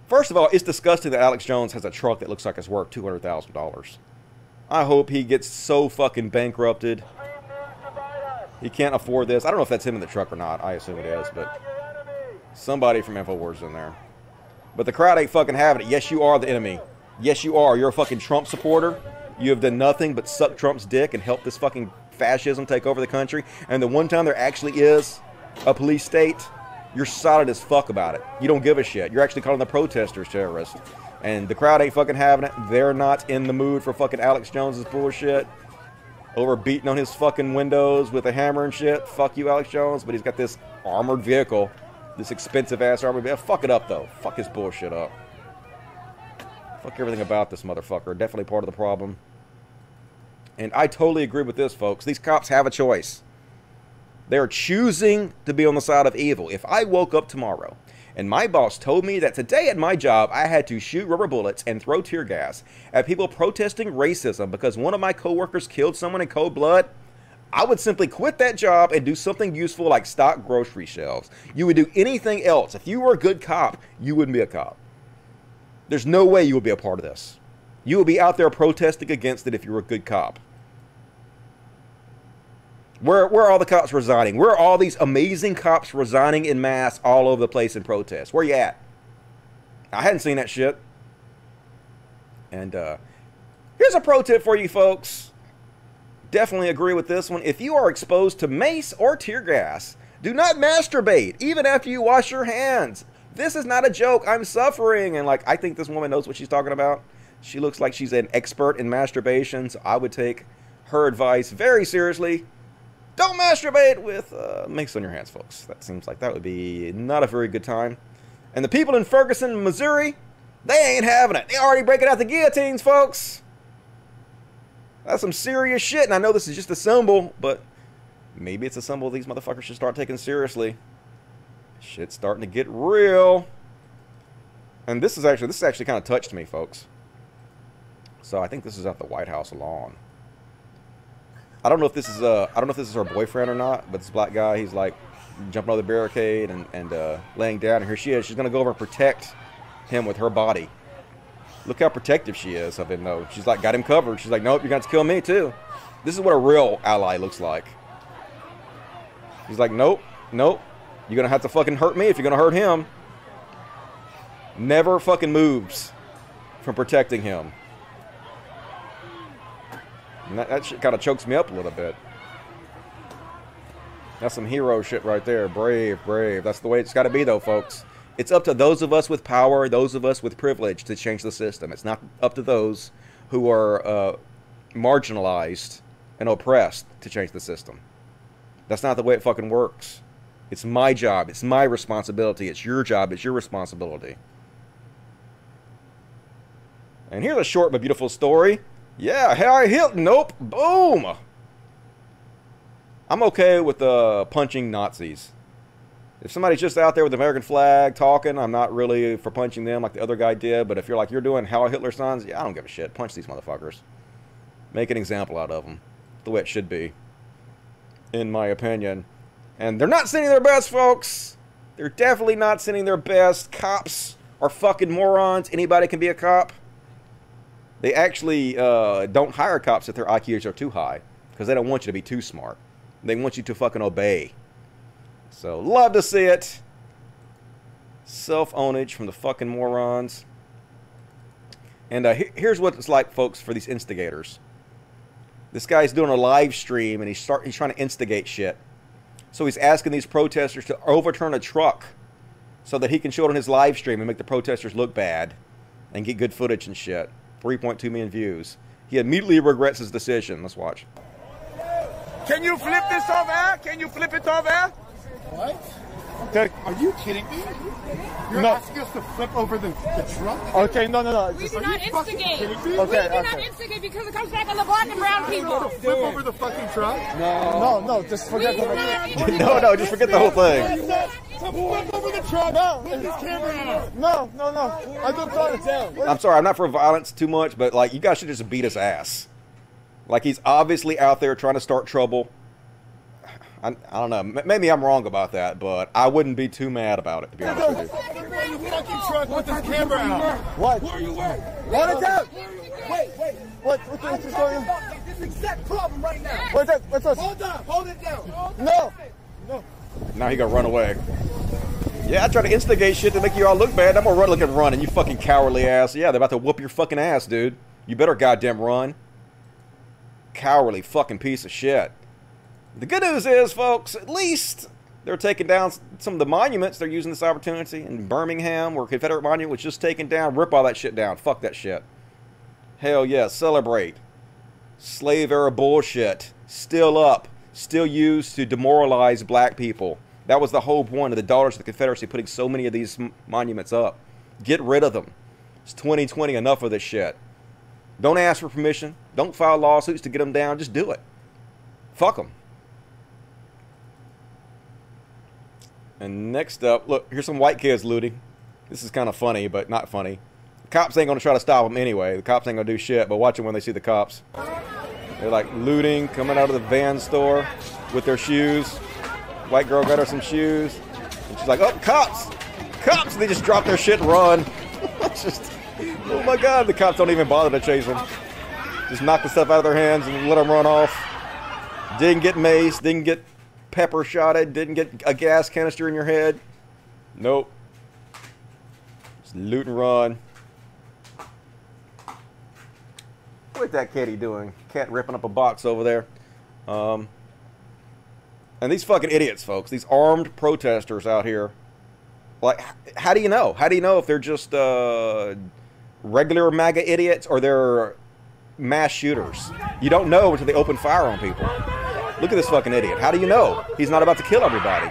First of all, it's disgusting that Alex Jones has a truck that looks like it's worth $200,000. I hope he gets so fucking bankrupted. He can't afford this. I don't know if that's him in the truck or not. I assume it is, but somebody from InfoWars in there. But the crowd ain't fucking having it. Yes, you are the enemy. Yes, you are. You're a fucking Trump supporter. You have done nothing but suck Trump's dick and help this fucking fascism take over the country. And the one time there actually is a police state, you're solid as fuck about it. You don't give a shit. You're actually calling the protesters terrorists. And the crowd ain't fucking having it. They're not in the mood for fucking Alex Jones's bullshit. Over beating on his fucking windows with a hammer and shit. Fuck you, Alex Jones. But he's got this armored vehicle. This expensive ass armored vehicle. Fuck it up, though. Fuck his bullshit up. Fuck everything about this motherfucker. Definitely part of the problem. And I totally agree with this, folks. These cops have a choice. They're choosing to be on the side of evil. If I woke up tomorrow and my boss told me that today at my job I had to shoot rubber bullets and throw tear gas at people protesting racism because one of my coworkers killed someone in cold blood, I would simply quit that job and do something useful like stock grocery shelves. You would do anything else. If you were a good cop, you wouldn't be a cop. There's no way you would be a part of this. You would be out there protesting against it if you were a good cop. Where, where are all the cops resigning? Where are all these amazing cops resigning in mass all over the place in protest? Where are you at? I hadn't seen that shit. And uh, here's a pro tip for you folks. Definitely agree with this one. If you are exposed to mace or tear gas, do not masturbate, even after you wash your hands. This is not a joke. I'm suffering. And, like, I think this woman knows what she's talking about. She looks like she's an expert in masturbation, so I would take her advice very seriously. Don't masturbate with uh, mace on your hands, folks. That seems like that would be not a very good time. And the people in Ferguson, Missouri, they ain't having it. They already breaking out the guillotines, folks. That's some serious shit. And I know this is just a symbol, but maybe it's a symbol these motherfuckers should start taking seriously. Shit's starting to get real. And this is actually this actually kind of touched me, folks. So I think this is at the White House lawn. I don't know if this is uh I don't know if this is her boyfriend or not, but this black guy, he's like jumping over the barricade and, and uh, laying down, and here she is. She's gonna go over and protect him with her body. Look how protective she is of him, though. She's like got him covered. She's like, nope, you're going to kill me too. This is what a real ally looks like. He's like, nope, nope. You're going to have to fucking hurt me if you're going to hurt him. Never fucking moves from protecting him. And that, that shit kind of chokes me up a little bit. That's some hero shit right there. Brave, brave. That's the way it's got to be, though, folks. It's up to those of us with power, those of us with privilege to change the system. It's not up to those who are uh, marginalized and oppressed to change the system. That's not the way it fucking works. It's my job. It's my responsibility. It's your job. It's your responsibility. And here's a short but beautiful story. Yeah, Harry Hilton. Nope. Boom. I'm okay with uh, punching Nazis. If somebody's just out there with the American flag talking, I'm not really for punching them like the other guy did. But if you're like, you're doing Heil Hitler signs, yeah, I don't give a shit. Punch these motherfuckers. Make an example out of them. The way it should be. In my opinion. And they're not sending their best, folks. They're definitely not sending their best. Cops are fucking morons. Anybody can be a cop. They actually uh, don't hire cops if their IQs are too high. Because they don't want you to be too smart. They want you to fucking obey. So, love to see it. Self-ownage from the fucking morons. And uh, here's what it's like, folks, for these instigators. This guy's doing a live stream, and he's, start, he's trying to instigate shit. So he's asking these protesters to overturn a truck so that he can show it on his live stream and make the protesters look bad and get good footage and shit. 3.2 million views. He immediately regrets his decision. Let's watch. Can you flip this over? Eh? Can you flip it over? Eh? What? Okay. Are you kidding me? You're No. asking us to flip over the, the truck? Okay, no, no, no. We do Are not instigate. kidding me? We Okay, do not instigate because it comes back on the black and brown people. Flip over the fucking truck? No, no, no. just forget We the no, no, just forget the whole thing. To flip over the truck No, with this camera out. No, no, no. I don't try it down. I'm sorry, I'm not for violence too much, but like you guys should just beat his ass. Like he's obviously out there trying to start trouble. I, I don't know. M- Maybe I'm wrong about that, but I wouldn't be too mad about it to be honest with you. Over fucking truck with this camera out. What? Where are you at? Let it down. Wait, wait. What? What? What's going on? This exact problem right now. What's that? What's that? Hold on, hold it down. No. No. Now he gonna run away. Yeah, I try to instigate shit to make you all look bad. I'm gonna run like a run, and you fucking cowardly ass. Yeah, they're about to whoop your fucking ass, dude. You better goddamn run. Cowardly fucking piece of shit. The good news is, folks, at least they're taking down some of the monuments. They're using this opportunity in Birmingham, where Confederate monument was just taken down. Rip all that shit down. Fuck that shit. Hell yeah, celebrate. Slave era bullshit. Still up. Still used to demoralize black people. That was the whole point of the Daughters of the Confederacy putting so many of these monuments up. Get rid of them. It's 2020. Enough of this shit. Don't ask for permission. Don't file lawsuits to get them down. Just do it. Fuck them. And next up, look, here's some white kids looting. This is kind of funny, but not funny. The cops ain't gonna try to stop them anyway. The cops ain't gonna do shit, but watch them when they see the cops. They're like looting, coming out of the van store with their shoes. White girl got her some shoes. And she's like, oh, cops! Cops! And they just drop their shit and run. Just, oh my god, the cops don't even bother to chase them. Just knock the stuff out of their hands and let them run off. Didn't get maced, didn't get pepper shotted, didn't get a gas canister in your head. Nope. Just loot and run. What's that kitty doing? Cat ripping up a box over there. Um, and these fucking idiots, folks. These armed protesters out here. Like, how do you know? How do you know if they're just uh, regular MAGA idiots or they're mass shooters? You don't know until they open fire on people. Look at this fucking idiot. How do you know? He's not about to kill everybody.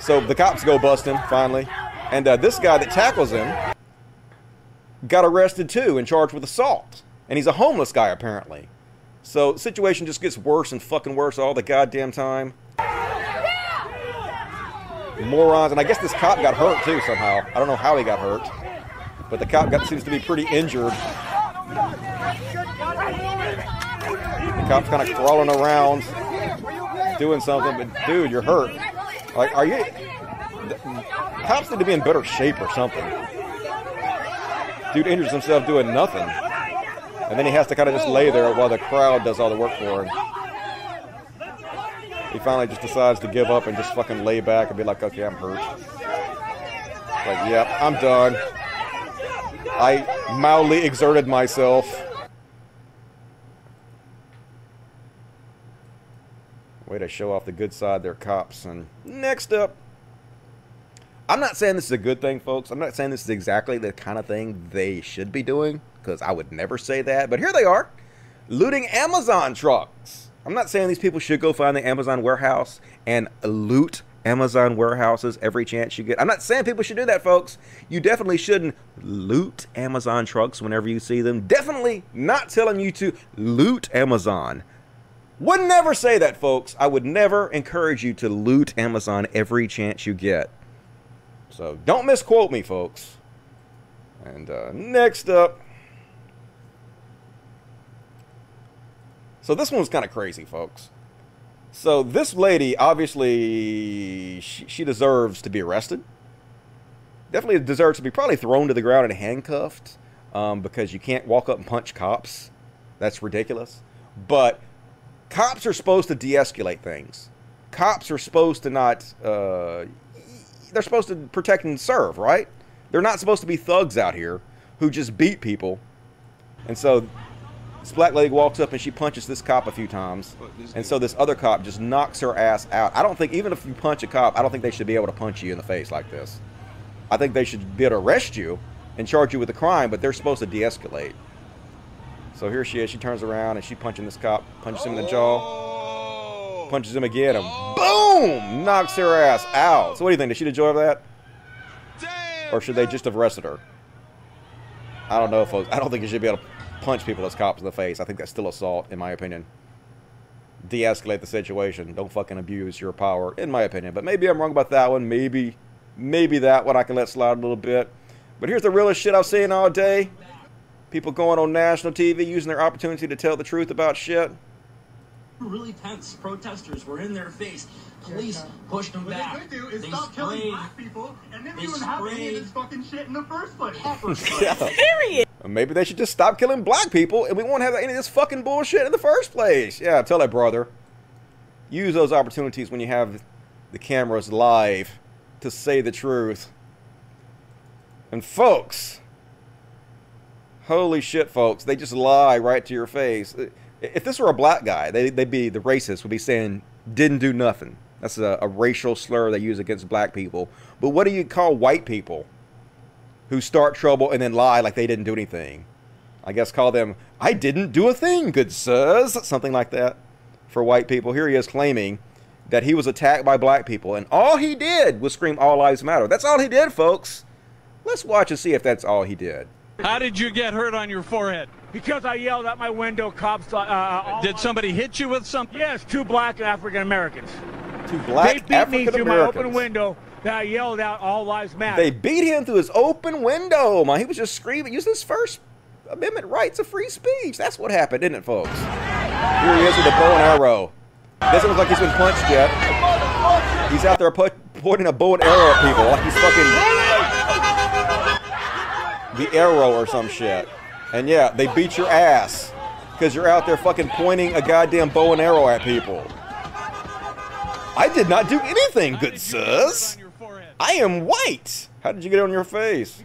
So the cops go bust him finally, and uh, this guy that tackles him got arrested too and charged with assault. And he's a homeless guy apparently. So the situation just gets worse and fucking worse all the goddamn time. Morons, and I guess this cop got hurt too somehow. I don't know how he got hurt, but the cop got seems to be pretty injured. Cop's kind of crawling around, doing something, but dude, you're hurt. Like, are you? Cops need to be in better shape or something. Dude injures himself doing nothing, and then he has to kind of just lay there while the crowd does all the work for him. He finally just decides to give up and just fucking lay back and be like, "Okay, I'm hurt." Like, yep, I'm done. I mildly exerted myself. Way to show off the good side they're cops. And next up, I'm not saying this is a good thing, folks. I'm not saying this is exactly the kind of thing they should be doing, because I would never say that. But here they are, looting Amazon trucks. I'm not saying these people should go find the Amazon warehouse and loot Amazon warehouses every chance you get. I'm not saying people should do that, folks. You definitely shouldn't loot Amazon trucks whenever you see them. Definitely not telling you to loot Amazon. Would never say that, folks. I would never encourage you to loot Amazon every chance you get. So don't misquote me, folks. And uh, next up. So this one's kind of crazy, folks. So this lady, obviously, she, she deserves to be arrested. Definitely deserves to be probably thrown to the ground and handcuffed um, because you can't walk up and punch cops. That's ridiculous. But cops are supposed to de-escalate things. Cops are supposed to not. Uh, they're supposed to protect and serve, right? They're not supposed to be thugs out here who just beat people. And so this black lady walks up and she punches this cop a few times. And so this other cop just knocks her ass out. I don't think, even if you punch a cop, I don't think they should be able to punch you in the face like this. I think they should be able to arrest you and charge you with a crime, but they're supposed to de escalate. So here she is. She turns around and she punching this cop, punches him in the jaw, punches him again, and boom, knocks her ass out. So what do you think? Did she deserve that? Or should they just have arrested her? I don't know, folks. I don't think you should be able to punch people as cops in the face. I think that's still assault, in my opinion. De-escalate the situation. Don't fucking abuse your power, in my opinion. But maybe I'm wrong about that one. Maybe, maybe that one I can let slide a little bit. But here's the realest shit I've seen all day. People going on national TV using their opportunity to tell the truth about shit. really tense protesters were in their face. Police pushed them What back. they could do is They stop killing sprayed- black people, and then they we wouldn't have any of sprayed this fucking shit in the first place. Yeah. Period. Maybe they should just stop killing black people and we won't have any of this fucking bullshit in the first place. Yeah, tell that brother. Use those opportunities when you have the cameras live to say the truth. And folks, holy shit, folks, they just lie right to your face. If this were a black guy, they, they'd be, the racist would be saying, didn't do nothing. That's a, a racial slur they use against black people. But what do you call white people? who start trouble and then lie like they didn't do anything. I guess call them, I didn't do a thing, good sirs. Something like that for white people. Here he is claiming that he was attacked by black people, and all he did was scream, All Lives Matter. That's all he did, folks. Let's watch and see if that's all he did. How did you get hurt on your forehead? Because I yelled out my window, cops. Uh, uh, Did somebody hit you with something? Yes, two black African Americans. Two black they beat me through my open window. That I yelled out, "All lives matter." They beat him through his open window, man. He was just screaming, Use his First Amendment rights of free speech. That's what happened, isn't it, folks? Here he is with a bow and arrow. Doesn't look like he's been punched yet. He's out there put, pointing a bow and arrow at people like he's fucking the arrow or some shit. And yeah, they beat your ass because you're out there fucking pointing a goddamn bow and arrow at people. I did not do anything, good sirs. I am white. How did you get it on your face?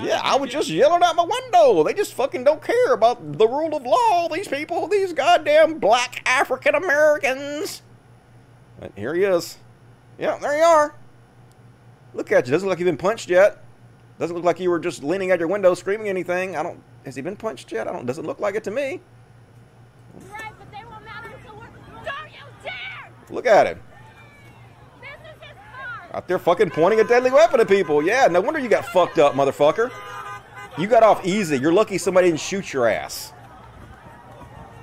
Yeah, I was just yelling out my window. They just fucking don't care about the rule of law. These people, these goddamn black African Americans. Here he is. Yeah, there you are. Look at you. Doesn't look like you've been punched yet. Doesn't look like you were just leaning out your window screaming anything. I don't. Has he been punched yet? I don't. Doesn't look like it to me. Right, but they won't matter until we're. Don't you dare! Look at him. This is his car! Out there fucking pointing a deadly weapon at people. Yeah, no wonder you got fucked up, motherfucker. You got off easy. You're lucky somebody didn't shoot your ass.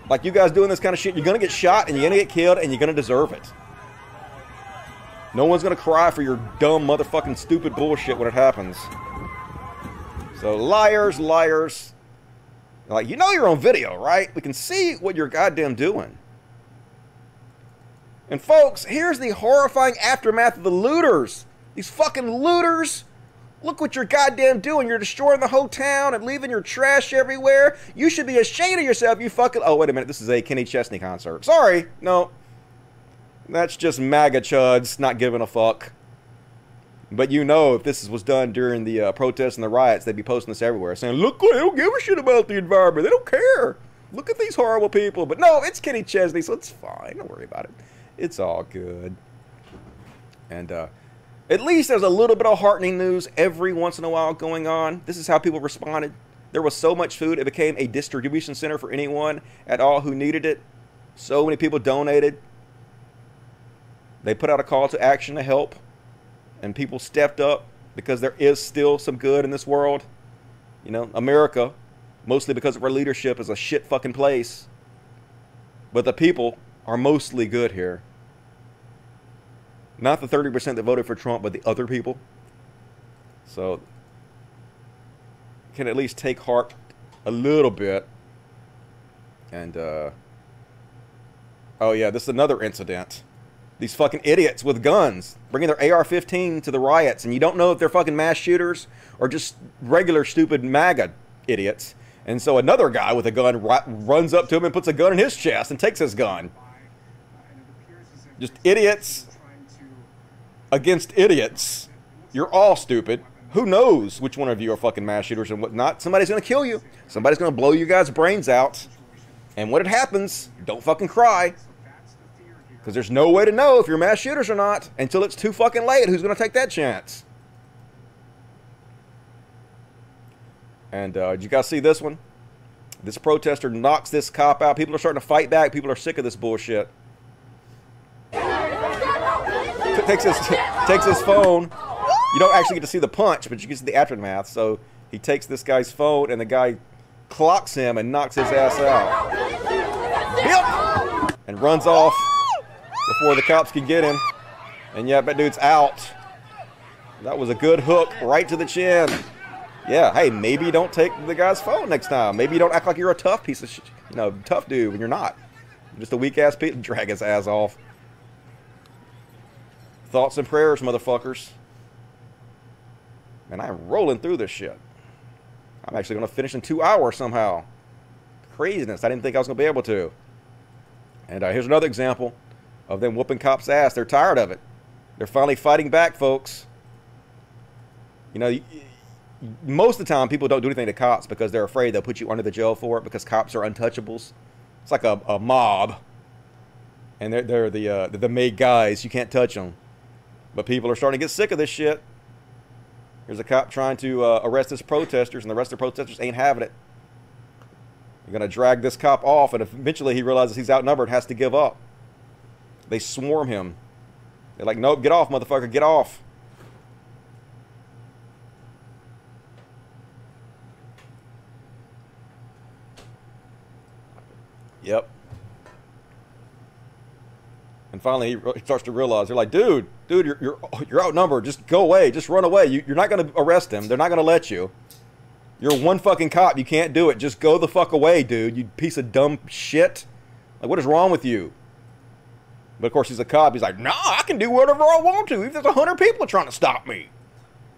Like you guys doing this kind of shit, you're gonna get shot and you're gonna get killed and you're gonna deserve it. No one's gonna cry for your dumb motherfucking stupid bullshit when it happens. So liars, liars. Like you know you're on video, right? We can see what you're goddamn doing. And folks, here's the horrifying aftermath of the looters. These fucking looters. Look what you're goddamn doing. You're destroying the whole town and leaving your trash everywhere. You should be ashamed of yourself, you fucking. Oh, wait a minute. This is a Kenny Chesney concert. Sorry. No. That's just MAGA chuds not giving a fuck. But you know, if this was done during the uh, protests and the riots, they'd be posting this everywhere, saying, "Look, they don't give a shit about the environment. They don't care. Look at these horrible people." But no, it's Kenny Chesney, so it's fine. Don't worry about it. It's all good. And uh, at least there's a little bit of heartening news every once in a while going on. This is how people responded. There was so much food, it became a distribution center for anyone at all who needed it. So many people donated. They put out a call to action to help, and people stepped up because there is still some good in this world. You know, America, mostly because of our leadership, is a shit fucking place. But the people are mostly good here. Not the 30% that voted for Trump, but the other people. So, can at least take heart a little bit. And, uh, oh yeah, this is another incident. These fucking idiots with guns bringing their AR 15 to the riots, and you don't know if they're fucking mass shooters or just regular stupid MAGA idiots. And so another guy with a gun ru- runs up to him and puts a gun in his chest and takes his gun. Just idiots against idiots. You're all stupid. Who knows which one of you are fucking mass shooters and whatnot? Somebody's gonna kill you. Somebody's gonna blow you guys' brains out. And when it happens, don't fucking cry. Because there's no way to know if you're mass shooters or not until it's too fucking late. Who's gonna take that chance? And uh, did you guys see this one? This protester knocks this cop out. People are starting to fight back. People are sick of this bullshit. Takes his takes his phone. You don't actually get to see the punch, but you can see the aftermath. So he takes this guy's phone, and the guy clocks him and knocks his ass out. Yep. And runs off before the cops can get him. And yeah, that dude's out. That was a good hook right to the chin. Yeah, hey, maybe don't take the guy's phone next time. Maybe you don't act like you're a tough piece of shit, you know, tough dude when you're not. You're just a weak ass piece. Drag his ass off. Thoughts and prayers, motherfuckers. And I'm rolling through this shit. I'm actually going to finish in two hours somehow. Craziness. I didn't think I was going to be able to. And uh, here's another example of them whooping cops' ass. They're tired of it. They're finally fighting back, folks. You know, most of the time people don't do anything to cops because they're afraid they'll put you under the jail for it because cops are untouchables. It's like a, a mob. And they're, they're the, uh, the made guys. You can't touch them. But people are starting to get sick of this shit. Here's a cop trying to uh, arrest his protesters, and the rest of the protesters ain't having it. You're going to drag this cop off, and eventually he realizes he's outnumbered has to give up. They swarm him. They're like, nope, get off, motherfucker, get off. Yep. And finally, he starts to realize they're like, "Dude, dude, you're you're, you're outnumbered. Just go away. Just run away. You, you're not going to arrest him. They're not going to let you. You're one fucking cop. You can't do it. Just go the fuck away, dude. You piece of dumb shit. Like, what is wrong with you?" But of course, he's a cop. He's like, "Nah, I can do whatever I want to. even If there's a hundred people trying to stop me,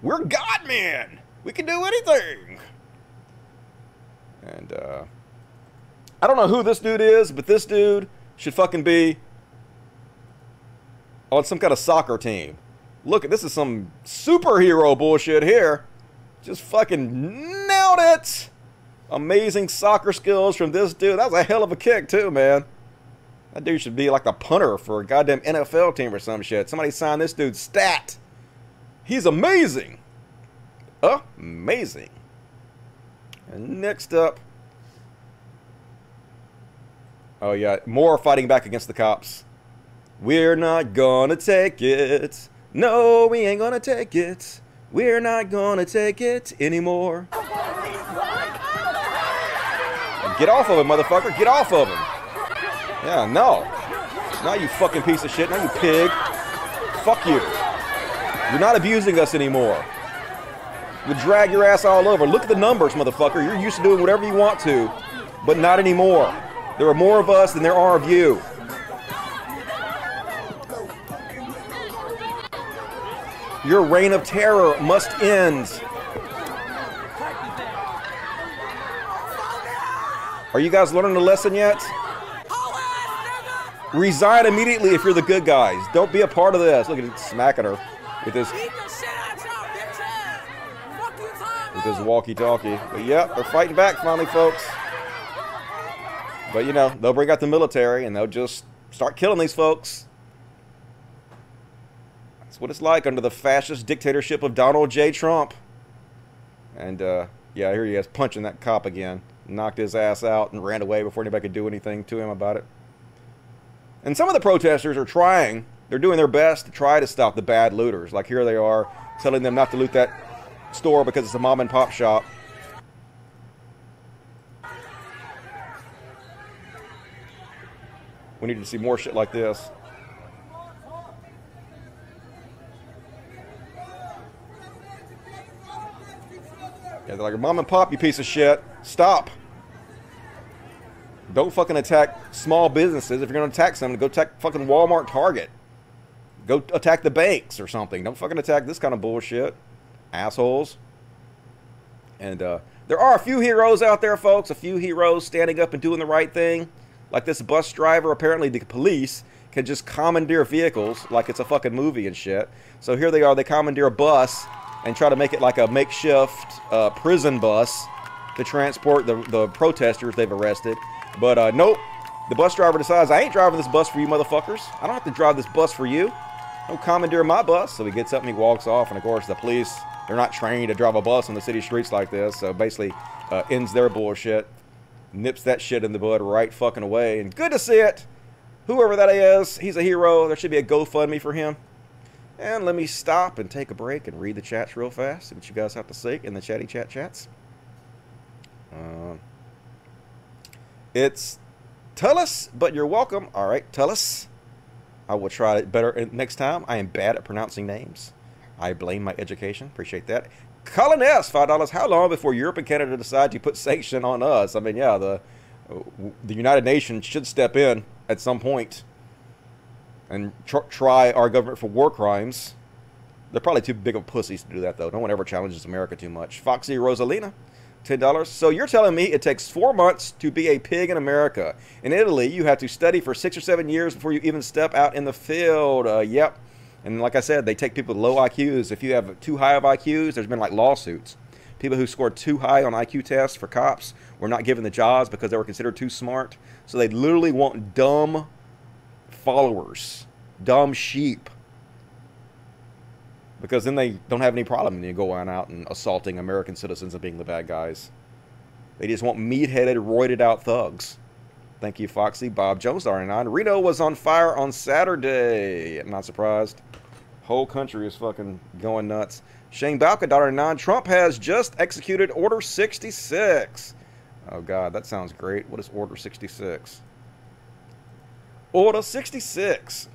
we're God men. We can do anything." And uh, I don't know who this dude is, but this dude should fucking be on some kind of soccer team. Look, at this is some superhero bullshit here. Just fucking nailed it. Amazing soccer skills from this dude. That was a hell of a kick, too, man. That dude should be like the punter for a goddamn NFL team or some shit. Somebody sign this dude's stat. He's amazing. Amazing. And next up. Oh, yeah. More fighting back against the cops. We're not gonna take it. No, we ain't gonna take it. We're not gonna take it anymore. Get off of him, motherfucker. Get off of him. Yeah, no. Now you fucking piece of shit. Now you pig. Fuck you. You're not abusing us anymore. You drag your ass all over. Look at the numbers, motherfucker. You're used to doing whatever you want to, but not anymore. There are more of us than there are of you. Your reign of terror must end. Are you guys learning the lesson yet? Resign immediately if you're the good guys. Don't be a part of this. Look at him smacking her with his with his walkie-talkie. But yep, they're fighting back finally, folks. But you know, they'll bring out the military and they'll just start killing these folks. That's what it's like under the fascist dictatorship of Donald J. Trump. And uh, yeah, here he is punching that cop again. Knocked his ass out and ran away before anybody could do anything to him about it. And some of the protesters are trying, they're doing their best to try to stop the bad looters. Like here they are telling them not to loot that store because it's a mom and pop shop. We need to see more shit like this. Yeah, they're like, mom and pop, you piece of shit. Stop. Don't fucking attack small businesses. If you're going to attack something, go attack fucking Walmart, Target. Go attack the banks or something. Don't fucking attack this kind of bullshit. Assholes. And uh, there are a few heroes out there, folks. A few heroes standing up and doing the right thing. Like this bus driver. Apparently, the police can just commandeer vehicles like it's a fucking movie and shit. So here they are. They commandeer a bus and try to make it like a makeshift uh, prison bus to transport the, the protesters they've arrested. But uh, nope, the bus driver decides, I ain't driving this bus for you motherfuckers. I don't have to drive this bus for you. Don't commandeer my bus. So he gets up and he walks off. And of course, the police, they're not trained to drive a bus on the city streets like this. So basically, uh, ends their bullshit. Nips that shit in the bud right fucking away. And good to see it. Whoever that is, he's a hero. There should be a GoFundMe for him. And let me stop and take a break and read the chats real fast. See what you guys have to say in the chatty chat chats. Uh, it's tell us, but you're welcome. All right, tell us. I will try it better next time. I am bad at pronouncing names. I blame my education. Appreciate that. Colin S. Five dollars. How long before Europe and Canada decide to put sanction on us? I mean, yeah, the uh, the United Nations should step in at some point and tr try our government for war crimes. They're probably too big of pussies to do that, though. No one ever challenges America too much. Foxy Rosalina, $10. So you're telling me it takes four months to be a pig in America. In Italy, you have to study for six or seven years before you even step out in the field. Uh, yep. And like I said, they take people with low IQs. If you have too high of IQs, there's been like lawsuits. People who scored too high on IQ tests for cops were not given the jobs because they were considered too smart. So they literally want dumb followers, dumb sheep. Because then they don't have any problem and you go on out and assaulting American citizens and being the bad guys. They just want meat-headed, roided out thugs. Thank you, Foxy. Bob Jones, R9. Reno was on fire on Saturday. I'm not surprised. Whole country is fucking going nuts. Shane Balka, 9. Trump has just executed Order 66. Oh, God, that sounds great. What is Order 66? Order 66.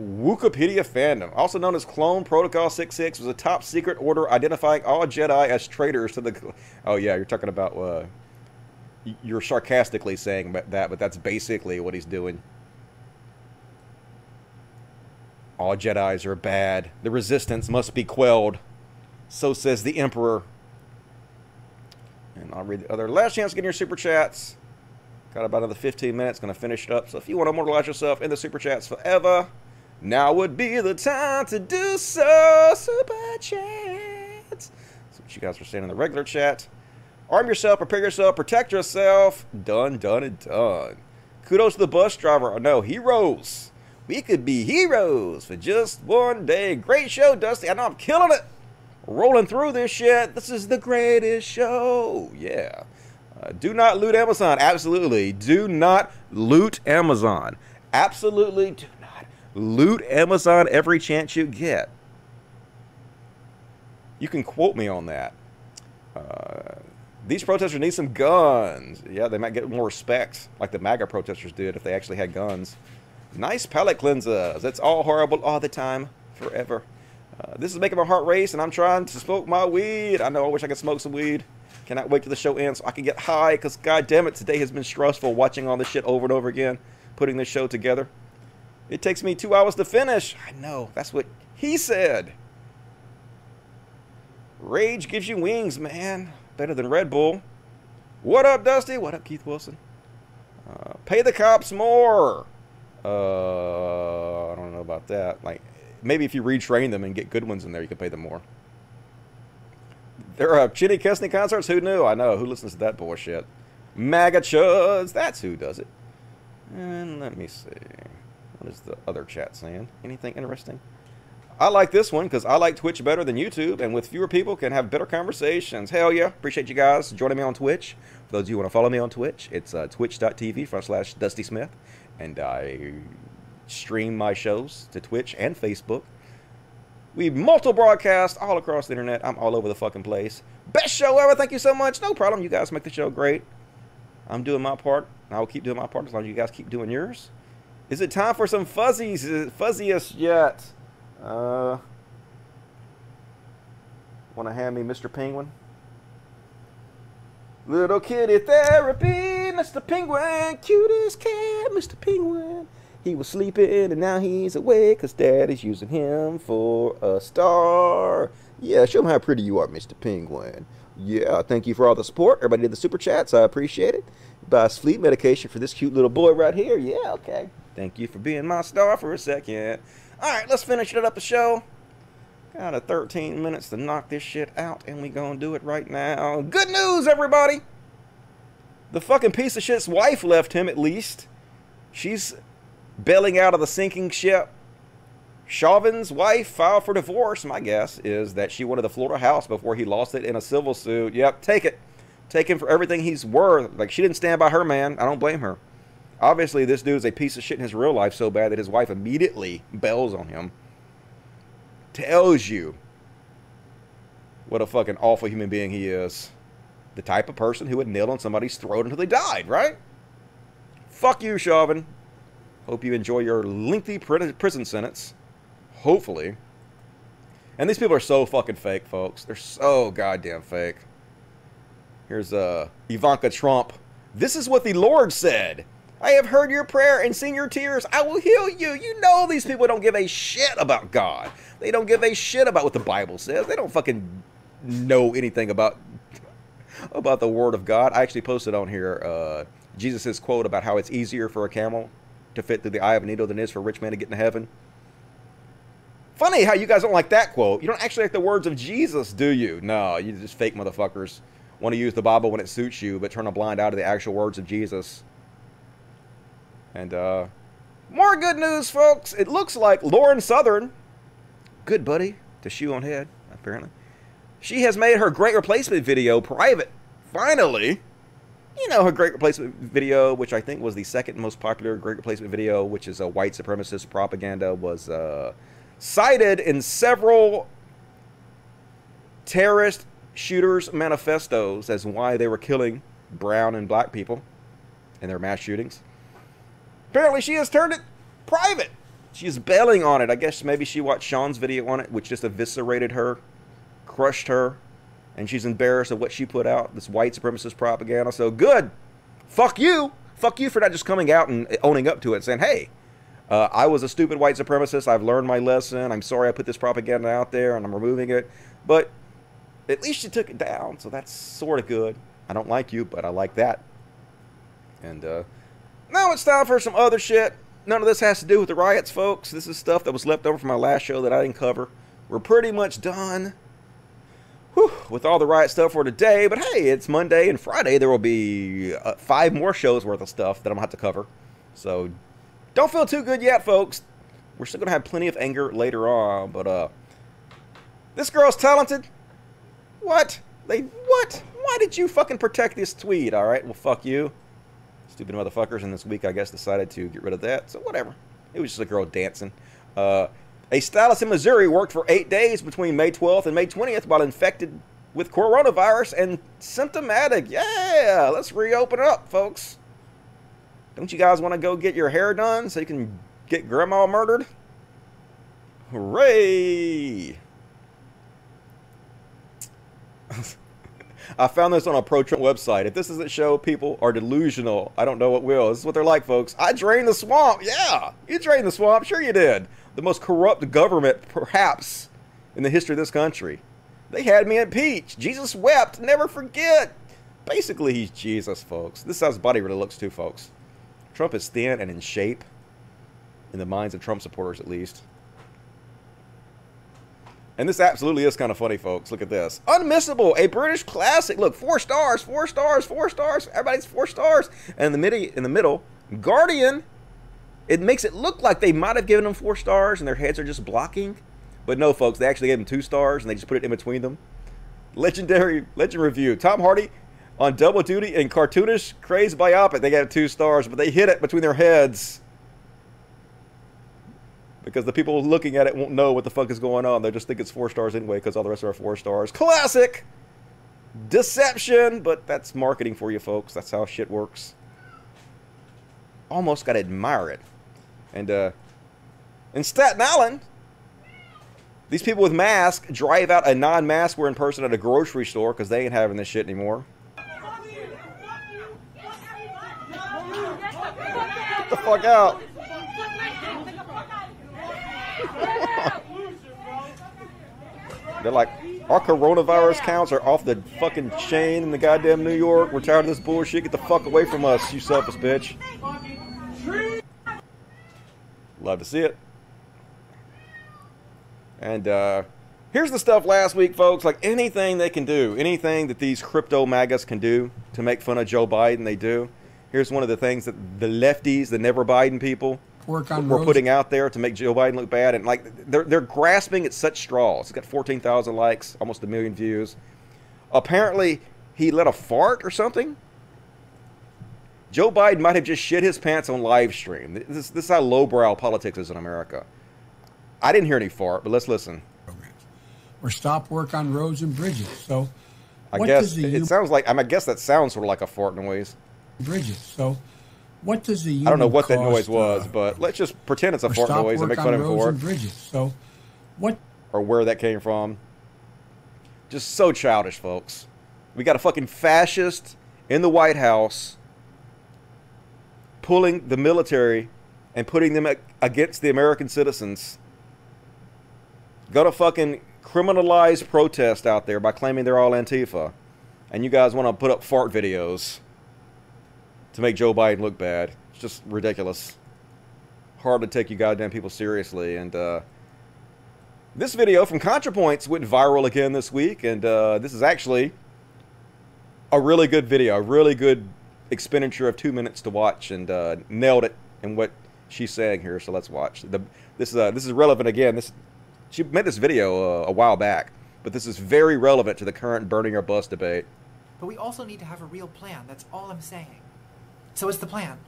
Wikipedia fandom, also known as Clone Protocol 66, was a top secret order identifying all Jedi as traitors to the. Oh yeah, you're talking about. Uh, you're sarcastically saying that, but that's basically what he's doing. All Jedi's are bad. The resistance must be quelled. So says the Emperor. And I'll read the other. Last chance to get your super chats. Got about another 15 minutes. Going to finish it up. So if you want to immortalize yourself in the super chats forever, Now would be the time to do so. Super chat. That's what you guys are saying in the regular chat. Arm yourself, prepare yourself, protect yourself. Done, done, and done. Kudos to the bus driver. No, heroes. We could be heroes for just one day. Great show, Dusty. I know I'm killing it. Rolling through this shit. This is the greatest show. Yeah. Uh, do not loot Amazon. Absolutely. Do not loot Amazon. Absolutely do loot Amazon every chance you get. You can quote me on that. Uh, these protesters need some guns. Yeah, they might get more respect, like the MAGA protesters did if they actually had guns. Nice palate cleansers. That's all horrible all the time, forever. Uh, this is making my heart race, and I'm trying to smoke my weed. I know I wish I could smoke some weed. Cannot wait till the show ends so I can get high, because god damn it, today has been stressful watching all this shit over and over again, putting this show together. It takes me two hours to finish. I know, that's what he said. Rage gives you wings, man. Better than Red Bull. What up, Dusty? What up, Keith Wilson? Uh, pay the cops more. Uh, I don't know about that. Like, maybe if you retrain them and get good ones in there, you can pay them more. There are Chinny Kestney concerts. Who knew? I know. Who listens to that bullshit? MAGA chuds. That's who does it. And let me see. What is the other chat saying? Anything interesting? I like this one because I like Twitch better than YouTube, and with fewer people can have better conversations. Hell yeah. Appreciate you guys joining me on Twitch. For those of you who want to follow me on Twitch, it's uh, twitch.tv front slash Dusty Smith. And I stream my shows to Twitch and Facebook. We multiple broadcast all across the internet. I'm all over the fucking place. Best show ever. Thank you so much. No problem. You guys make the show great. I'm doing my part. and I will keep doing my part as long as you guys keep doing yours. Is it time for some fuzzies? Is it fuzziest yet? Uh, Want to hand me Mr. Penguin? Little kitty therapy, Mr. Penguin, cutest cat, Mr. Penguin. He was sleeping and now he's awake because dad is using him for a star. Yeah, show him how pretty you are, Mr. Penguin. Yeah, thank you for all the support. Everybody did the super chats. I appreciate it. Buy sleep medication for this cute little boy right here. Yeah, okay. Thank you for being my star for a second. All right, let's finish it up the show. Got a 13 minutes to knock this shit out, and we gonna do it right now. Good news, everybody! The fucking piece of shit's wife left him, at least. She's bailing out of the sinking ship. Chauvin's wife filed for divorce. My guess is that she wanted the Florida house before he lost it in a civil suit. Yep, take it. Take him for everything he's worth. Like, she didn't stand by her man. I don't blame her. Obviously, this dude is a piece of shit in his real life so bad that his wife immediately bails on him. Tells you what a fucking awful human being he is. The type of person who would kneel on somebody's throat until they died, right? Fuck you, Chauvin. Hope you enjoy your lengthy prison sentence. Hopefully. And these people are so fucking fake, folks. They're so goddamn fake. Here's uh, Ivanka Trump. This is what the Lord said. I have heard your prayer and seen your tears. I will heal you. You know these people don't give a shit about God. They don't give a shit about what the Bible says. They don't fucking know anything about about the Word of God. I actually posted on here uh, Jesus' quote about how it's easier for a camel to fit through the eye of a needle than it is for a rich man to get into heaven. Funny how you guys don't like that quote. You don't actually like the words of Jesus, do you? No, you just fake motherfuckers. Want to use the Bible when it suits you, but turn a blind eye to the actual words of Jesus. And uh, more good news, folks. It looks like Lauren Southern, good buddy to Shoe on Head, apparently, she has made her great replacement video private. Finally, you know her great replacement video, which I think was the second most popular great replacement video, which is a white supremacist propaganda, was uh, cited in several terrorist shooters' manifestos as why they were killing brown and black people in their mass shootings. Apparently, she has turned it private. She's bailing on it. I guess maybe she watched Sean's video on it, which just eviscerated her, crushed her, and she's embarrassed of what she put out, this white supremacist propaganda. So good. Fuck you. Fuck you for not just coming out and owning up to it, and saying, hey, uh, I was a stupid white supremacist. I've learned my lesson. I'm sorry I put this propaganda out there and I'm removing it. But at least you took it down, so that's sort of good. I don't like you, but I like that. And uh, now it's time for some other shit. none of this has to do with the riots, folks. This is stuff that was left over from my last show that I didn't cover. We're pretty much done whew, with all the riot stuff for today. But hey, it's Monday and Friday. There will be uh, five more shows worth of stuff that I'm going to have to cover. So don't feel too good yet, folks. We're still going to have plenty of anger later on. But uh, this girl's talented. What? They what? Why did you fucking protect this tweet? All right, well, fuck you. Stupid motherfuckers. And this week, I guess, decided to get rid of that. So whatever. It was just a girl dancing. Uh, a stylist in Missouri worked for eight days between May 12th and May 20th while infected with coronavirus and symptomatic. Yeah, let's reopen up, folks. Don't you guys want to go get your hair done so you can get grandma murdered? Hooray! I found this on a pro Trump website. If this doesn't show people are delusional, I don't know what will. This is what they're like, folks. I drained the swamp. Yeah, you drained the swamp. Sure you did. The most corrupt government, perhaps, in the history of this country. They had me impeached. Jesus wept. Never forget. Basically, he's Jesus, folks. This is how his body really looks, too, folks. Trump is thin and in shape, in the minds of Trump supporters, at least. And this absolutely is kind of funny, folks. Look at this. Unmissable, a British classic. Look, four stars, four stars, four stars. Everybody's four stars. And in the, midi, in the middle, Guardian. It makes it look like they might have given them four stars and their heads are just blocking. But no, folks, they actually gave them two stars and they just put it in between them. Legendary Legend Review. Tom Hardy on double duty and cartoonish crazed biopic. They got two stars, but they hit it between their heads because the people looking at it won't know what the fuck is going on. They just think it's four stars anyway because all the rest are four stars. Classic! Deception! But that's marketing for you folks. That's how shit works. Almost gotta admire it. And, uh, in Staten Island, these people with masks drive out a non-mask wearing person at a grocery store because they ain't having this shit anymore. Get the fuck out. They're like, our coronavirus counts are off the fucking chain in the goddamn New York. We're tired of this bullshit. Get the fuck away from us, you selfish bitch. Love to see it. And uh, here's the stuff last week, folks. Like anything they can do, anything that these crypto magas can do to make fun of Joe Biden, they do. Here's one of the things that the lefties, the never Biden people, Work on we're roads. putting out there to make Joe Biden look bad, and like they're they're grasping at such straws. It's got fourteen thousand likes, almost a million views. Apparently, he let a fart or something. Joe Biden might have just shit his pants on live stream. This, this is how lowbrow politics is in America. I didn't hear any fart, but let's listen. or stop work on roads and bridges. So, I guess it, U- sounds like I, mean, I guess that sounds sort of like a fart noise. bridges? So, what does the I don't know what that noise was, uh, but let's just pretend it's a fart noise and make fun of roads for it. bridges? So, what or where that came from. Just so childish, folks. We got a fucking fascist in the White House pulling the military and putting them against the American citizens. Gonna fucking criminalize protest out there by claiming they're all Antifa. And you guys want to put up fart videos to make Joe Biden look bad. It's just ridiculous. Hard to take you goddamn people seriously. And, uh, this video from ContraPoints went viral again this week, and uh, this is actually a really good video, a really good expenditure of two minutes to watch, and uh, nailed it in what she's saying here. So let's watch. The, this is uh, this is relevant again. This she made this video uh, a while back, but this is very relevant to the current burning or bust debate. But we also need to have a real plan. That's all I'm saying. So what's the plan?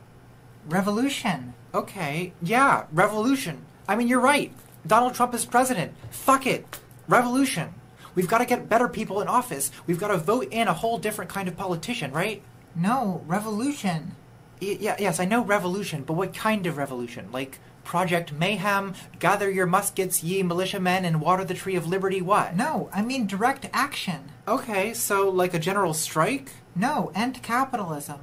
Revolution. Okay, yeah, revolution. I mean, you're right. Donald Trump is president. Fuck it. Revolution. We've got to get better people in office. We've got to vote in a whole different kind of politician, right? No, revolution. Y- yeah, yes, I know revolution, but what kind of revolution? Like Project Mayhem, gather your muskets, ye militiamen, and water the tree of liberty, what? No, I mean direct action. Okay, so like a general strike? No, end capitalism.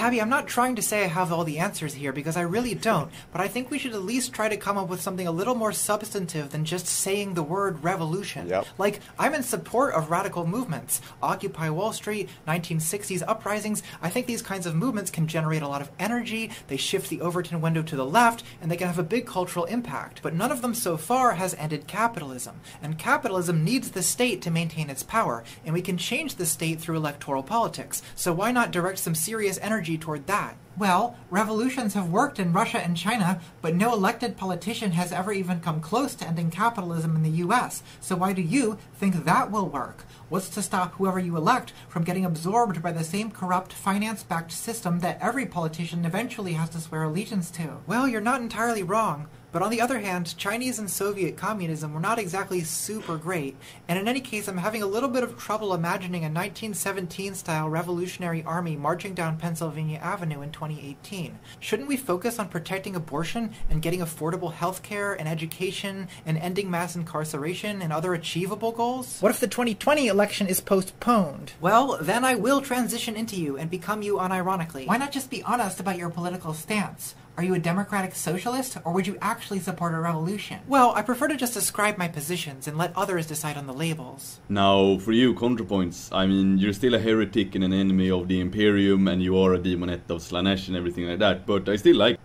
Abby, I'm not trying to say I have all the answers here because I really don't, but I think we should at least try to come up with something a little more substantive than just saying the word revolution. Yep. Like, I'm in support of radical movements. Occupy Wall Street, 1960s uprisings. I think these kinds of movements can generate a lot of energy, they shift the Overton window to the left, and they can have a big cultural impact. But none of them so far has ended capitalism. And capitalism needs the state to maintain its power, and we can change the state through electoral politics. So why not direct some serious energy toward that? Well, revolutions have worked in Russia and China, but no elected politician has ever even come close to ending capitalism in the US. So why do you think that will work? What's to stop whoever you elect from getting absorbed by the same corrupt, finance backed system that every politician eventually has to swear allegiance to? Well, you're not entirely wrong. But on the other hand, Chinese and Soviet communism were not exactly super great, and in any case, I'm having a little bit of trouble imagining a 1917 style revolutionary army marching down Pennsylvania Avenue in 2018. Shouldn't we focus on protecting abortion and getting affordable health care and education and ending mass incarceration and other achievable goals? What if the 2020 election is postponed? Well, then I will transition into you and become you unironically. Why not just be honest about your political stance? Are you a democratic socialist, or would you actually support a revolution? Well, I prefer to just describe my positions and let others decide on the labels. Now, for you, ContraPoints, I mean, you're still a heretic and an enemy of the Imperium, and you are a demonette of Slaanesh and everything like that, but I still like.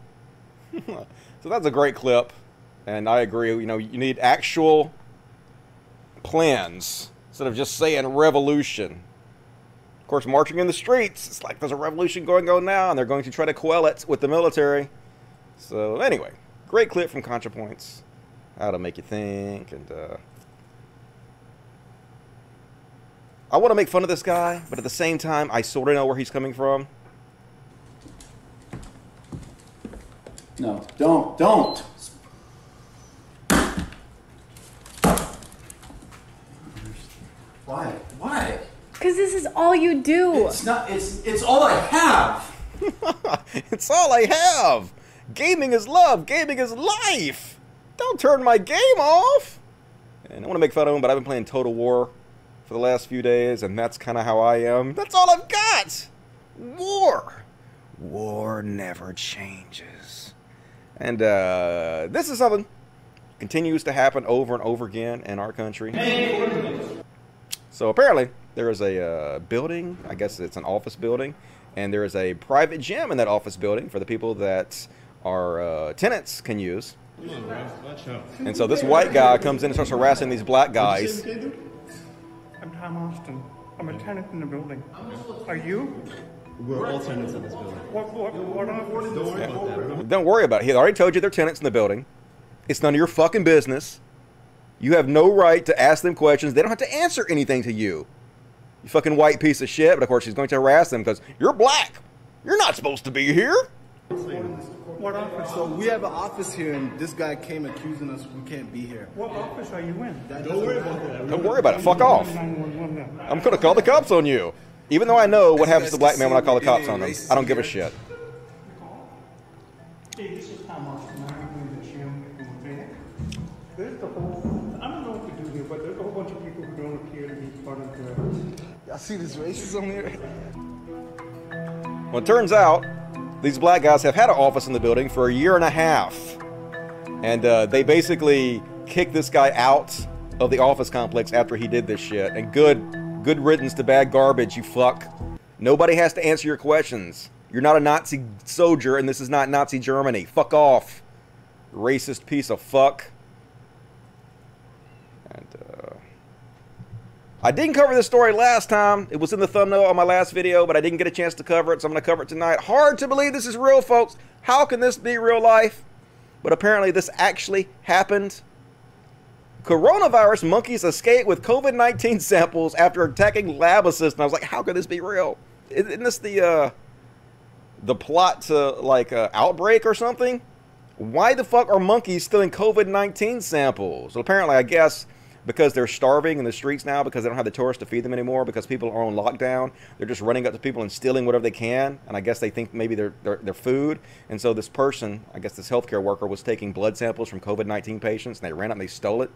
so that's a great clip, and I agree. You know, you need actual plans instead of just saying revolution. Of course, marching in the streets, it's like there's a revolution going on now, and they're going to try to quell it with the military. So anyway, great clip from ContraPoints. How to make you think, and uh, I want to make fun of this guy, but at the same time, I sort of know where he's coming from. No, don't, don't. Why? Why? Because this is all you do. It's not. It's it's all I have. it's all I have. Gaming is love. Gaming is life. Don't turn my game off. And I want to make fun of him, but I've been playing Total War for the last few days, and that's kind of how I am. That's all I've got. War. War never changes. And uh, this is something continues to happen over and over again in our country. So apparently, there is a uh, building. I guess it's an office building, and there is a private gym in that office building for the people that our uh, tenants can use. And so this white guy comes in and starts harassing these black guys. I'm Tom Austin. I'm a tenant in the building. Are you? We're all tenants in this building. What, what, what, what, Don't worry about it. He already told you they're tenants in the building. It's none of your fucking business. You have no right to ask them questions. They don't have to answer anything to you. You fucking white piece of shit. But of course, she's going to harass them because you're black. You're not supposed to be here. What office? So we have an office here, and this guy came accusing us we can't be here. What office are you in? Don't worry about that. Don't worry about it. Fuck off. I'm going to call the cops on you. Even though I know what happens to black men when I call the cops on them. I don't give a shit. Hey, this is Tom Austin. I'm in the gym the back. There's the whole, I don't know what to do here, but there's a whole bunch of people who don't appear to be part of the. Y'all see this racism here? Well, it turns out these black guys have had an office in the building for a year and a half. And uh, they basically kicked this guy out of the office complex after he did this shit. And good, good riddance to bad garbage, you fuck. Nobody has to answer your questions. You're not a Nazi soldier, and this is not Nazi Germany. Fuck off. Racist piece of fuck. And, uh, I didn't cover this story last time. It was in the thumbnail on my last video, but I didn't get a chance to cover it, so I'm going to cover it tonight. Hard to believe this is real, folks. How can this be real life? But apparently, this actually happened. Coronavirus monkeys escape with COVID 19 samples after attacking lab assistant. I was like, how could this be real? Isn't this the, uh, the plot to like uh, outbreak or something? Why the fuck are monkeys stealing COVID 19 samples? Well, apparently, I guess because they're starving in the streets now because they don't have the tourists to feed them anymore because people are on lockdown. They're just running up to people and stealing whatever they can, and I guess they think maybe they're, they're, they're food. And so this person, I guess this healthcare worker, was taking blood samples from COVID 19 patients, and they ran up and they stole it.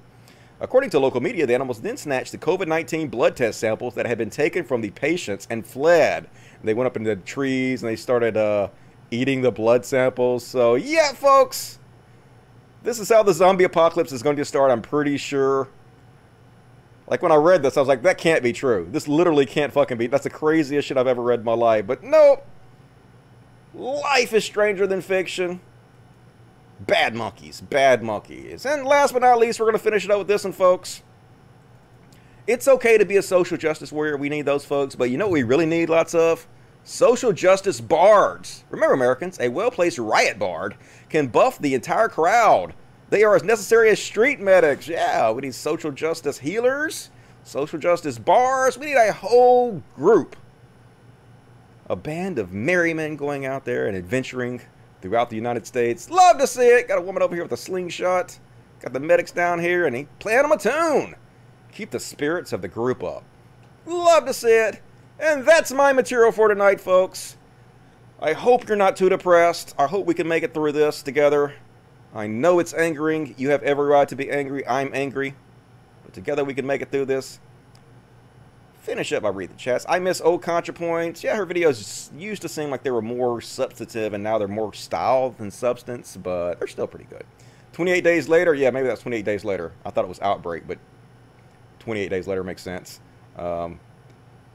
According to local media, the animals then snatched the COVID 19 blood test samples that had been taken from the patients and fled. They went up into the trees and they started uh, eating the blood samples. So yeah, folks, this is how the zombie apocalypse is going to start. I'm pretty sure. Like when I read this, I was like, that can't be true. This literally can't fucking be. That's the craziest shit I've ever read in my life. But nope. Life is stranger than fiction. Bad monkeys. Bad monkeys. And last but not least, we're going to finish it up with this one, folks. It's okay to be a social justice warrior. We need those folks. But you know what we really need lots of? Social justice bards. Remember, Americans, a well placed riot bard can buff the entire crowd. They are as necessary as street medics. Yeah, we need social justice healers, social justice bars. We need a whole group. A band of merry men going out there and adventuring throughout the United States. Love to see it. Got a woman over here with a slingshot. Got the medics down here and he playing them a tune. Keep the spirits of the group up. Love to see it. And that's my material for tonight, folks. I hope you're not too depressed. I hope we can make it through this together. I know it's angering. You have every right to be angry. I'm angry. But together we can make it through this. Finish up by read the chats. I miss old ContraPoints. Yeah, her videos used to seem like they were more substantive, and now they're more style than substance, but they're still pretty good. 28 days later, yeah, maybe that's 28 days later. I thought it was Outbreak, but 28 days later makes sense. Um,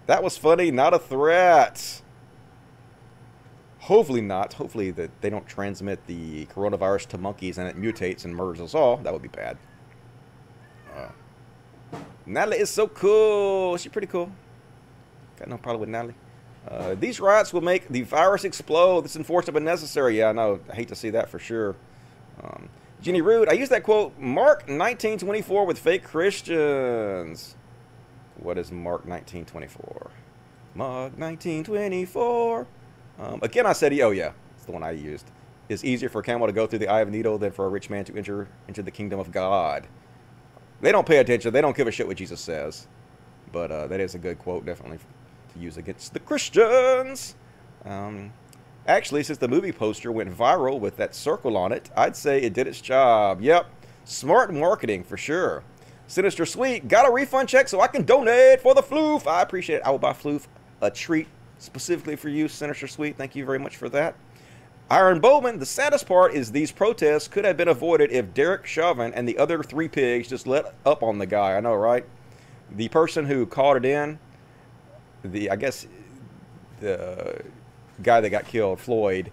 that was funny, not a threat. Hopefully not. Hopefully that they don't transmit the coronavirus to monkeys and it mutates and murders us all. That would be bad. Uh, Natalie is so cool. She's pretty cool. Got no problem with Natalie. Uh, these riots will make the virus explode. It's enforceable and necessary. Yeah, I know. I hate to see that for sure. Um, Jenny Rude, I use that quote, Mark 1924 with fake Christians. What is Mark 1924? Mark 1924. Um, again, I said, oh yeah, it's the one I used. It's easier for a camel to go through the eye of a needle than for a rich man to enter into the kingdom of God. They don't pay attention. They don't give a shit what Jesus says. But uh, that is a good quote, definitely, to use against the Christians. Um, actually, since the movie poster went viral with that circle on it, I'd say it did its job. Yep, smart marketing for sure. Sinister Sweet, got a refund check so I can donate for the floof. I appreciate it. I will buy floof a treat specifically for you, Sinister Sweet. Thank you very much for that. Iron Bowman, the saddest part is these protests could have been avoided if Derek Chauvin and the other three pigs just let up on the guy. I know, right? The person who called it in, the I guess the guy that got killed, Floyd,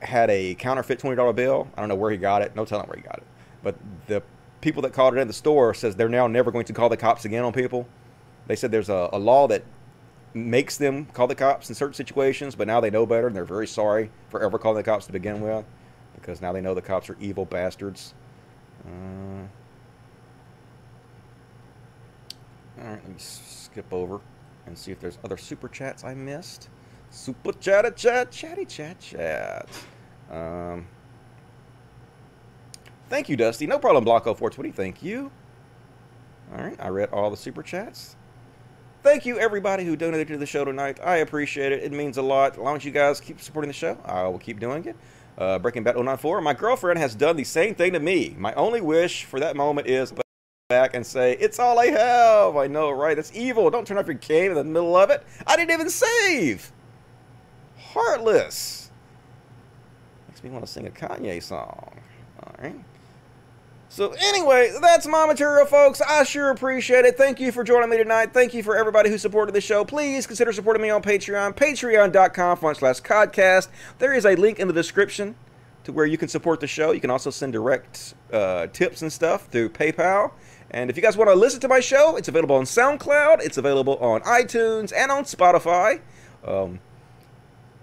had a counterfeit twenty dollar bill. I don't know where he got it. No telling where he got it. But the people that called it in the store says they're now never going to call the cops again on people. They said there's a, a law that makes them call the cops in certain situations, but now they know better and they're very sorry for ever calling the cops to begin with because now they know the cops are evil bastards. Uh, all right, let me skip over and see if there's other super chats I missed. Super chat chat chatty chat chat. Um, thank you, Dusty. No problem, Blocko420. Thank you. All right, I read all the super chats. Thank you, everybody who donated to the show tonight. I appreciate it. It means a lot. As long as you guys keep supporting the show, I will keep doing it. Uh, Breaking Bad 094. My girlfriend has done the same thing to me. My only wish for that moment is back and say, It's all I have. I know, right? That's evil. Don't turn off your game in the middle of it. I didn't even save. Heartless. Makes me want to sing a Kanye song. All right. So anyway, that's my material, folks. I sure appreciate it. Thank you for joining me tonight. Thank you for everybody who supported the show. Please consider supporting me on Patreon, patreon.com forward slash codcast. There is a link in the description to where you can support the show. You can also send direct uh, tips and stuff through PayPal. And if you guys want to listen to my show, it's available on SoundCloud, it's available on iTunes, and on Spotify. Um,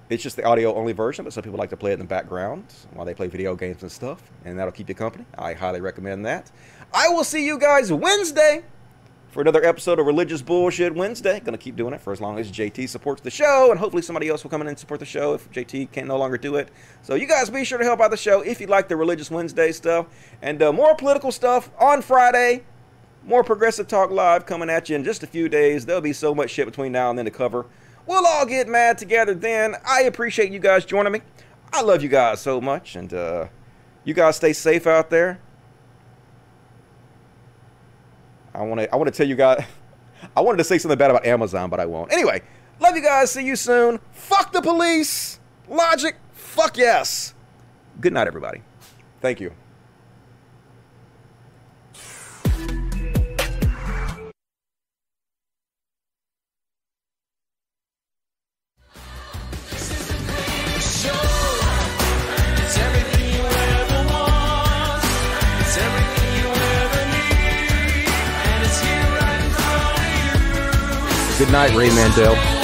it's just the audio only version, but some people like to play it in the background while they play video games and stuff, and that'll keep you company. I highly recommend that. I will see you guys Wednesday for another episode of Religious Bullshit Wednesday. Gonna keep doing it for as long as JT supports the show, and hopefully somebody else will come in and support the show if JT can no longer do it. So you guys be sure to help out the show if you like the Religious Wednesday stuff, and uh, more political stuff on Friday. More progressive talk live coming at you in just a few days. There'll be so much shit between now and then to cover. We'll all get mad together then. I appreciate you guys joining me. I love you guys so much, and uh, you guys stay safe out there. I want to I want to tell you guys I wanted to say something bad about Amazon, but I won't. Anyway, Love you guys. See you soon. Fuck the police. Logic. Fuck yes. Good night, everybody. Thank you. Good night, Ray Mandel.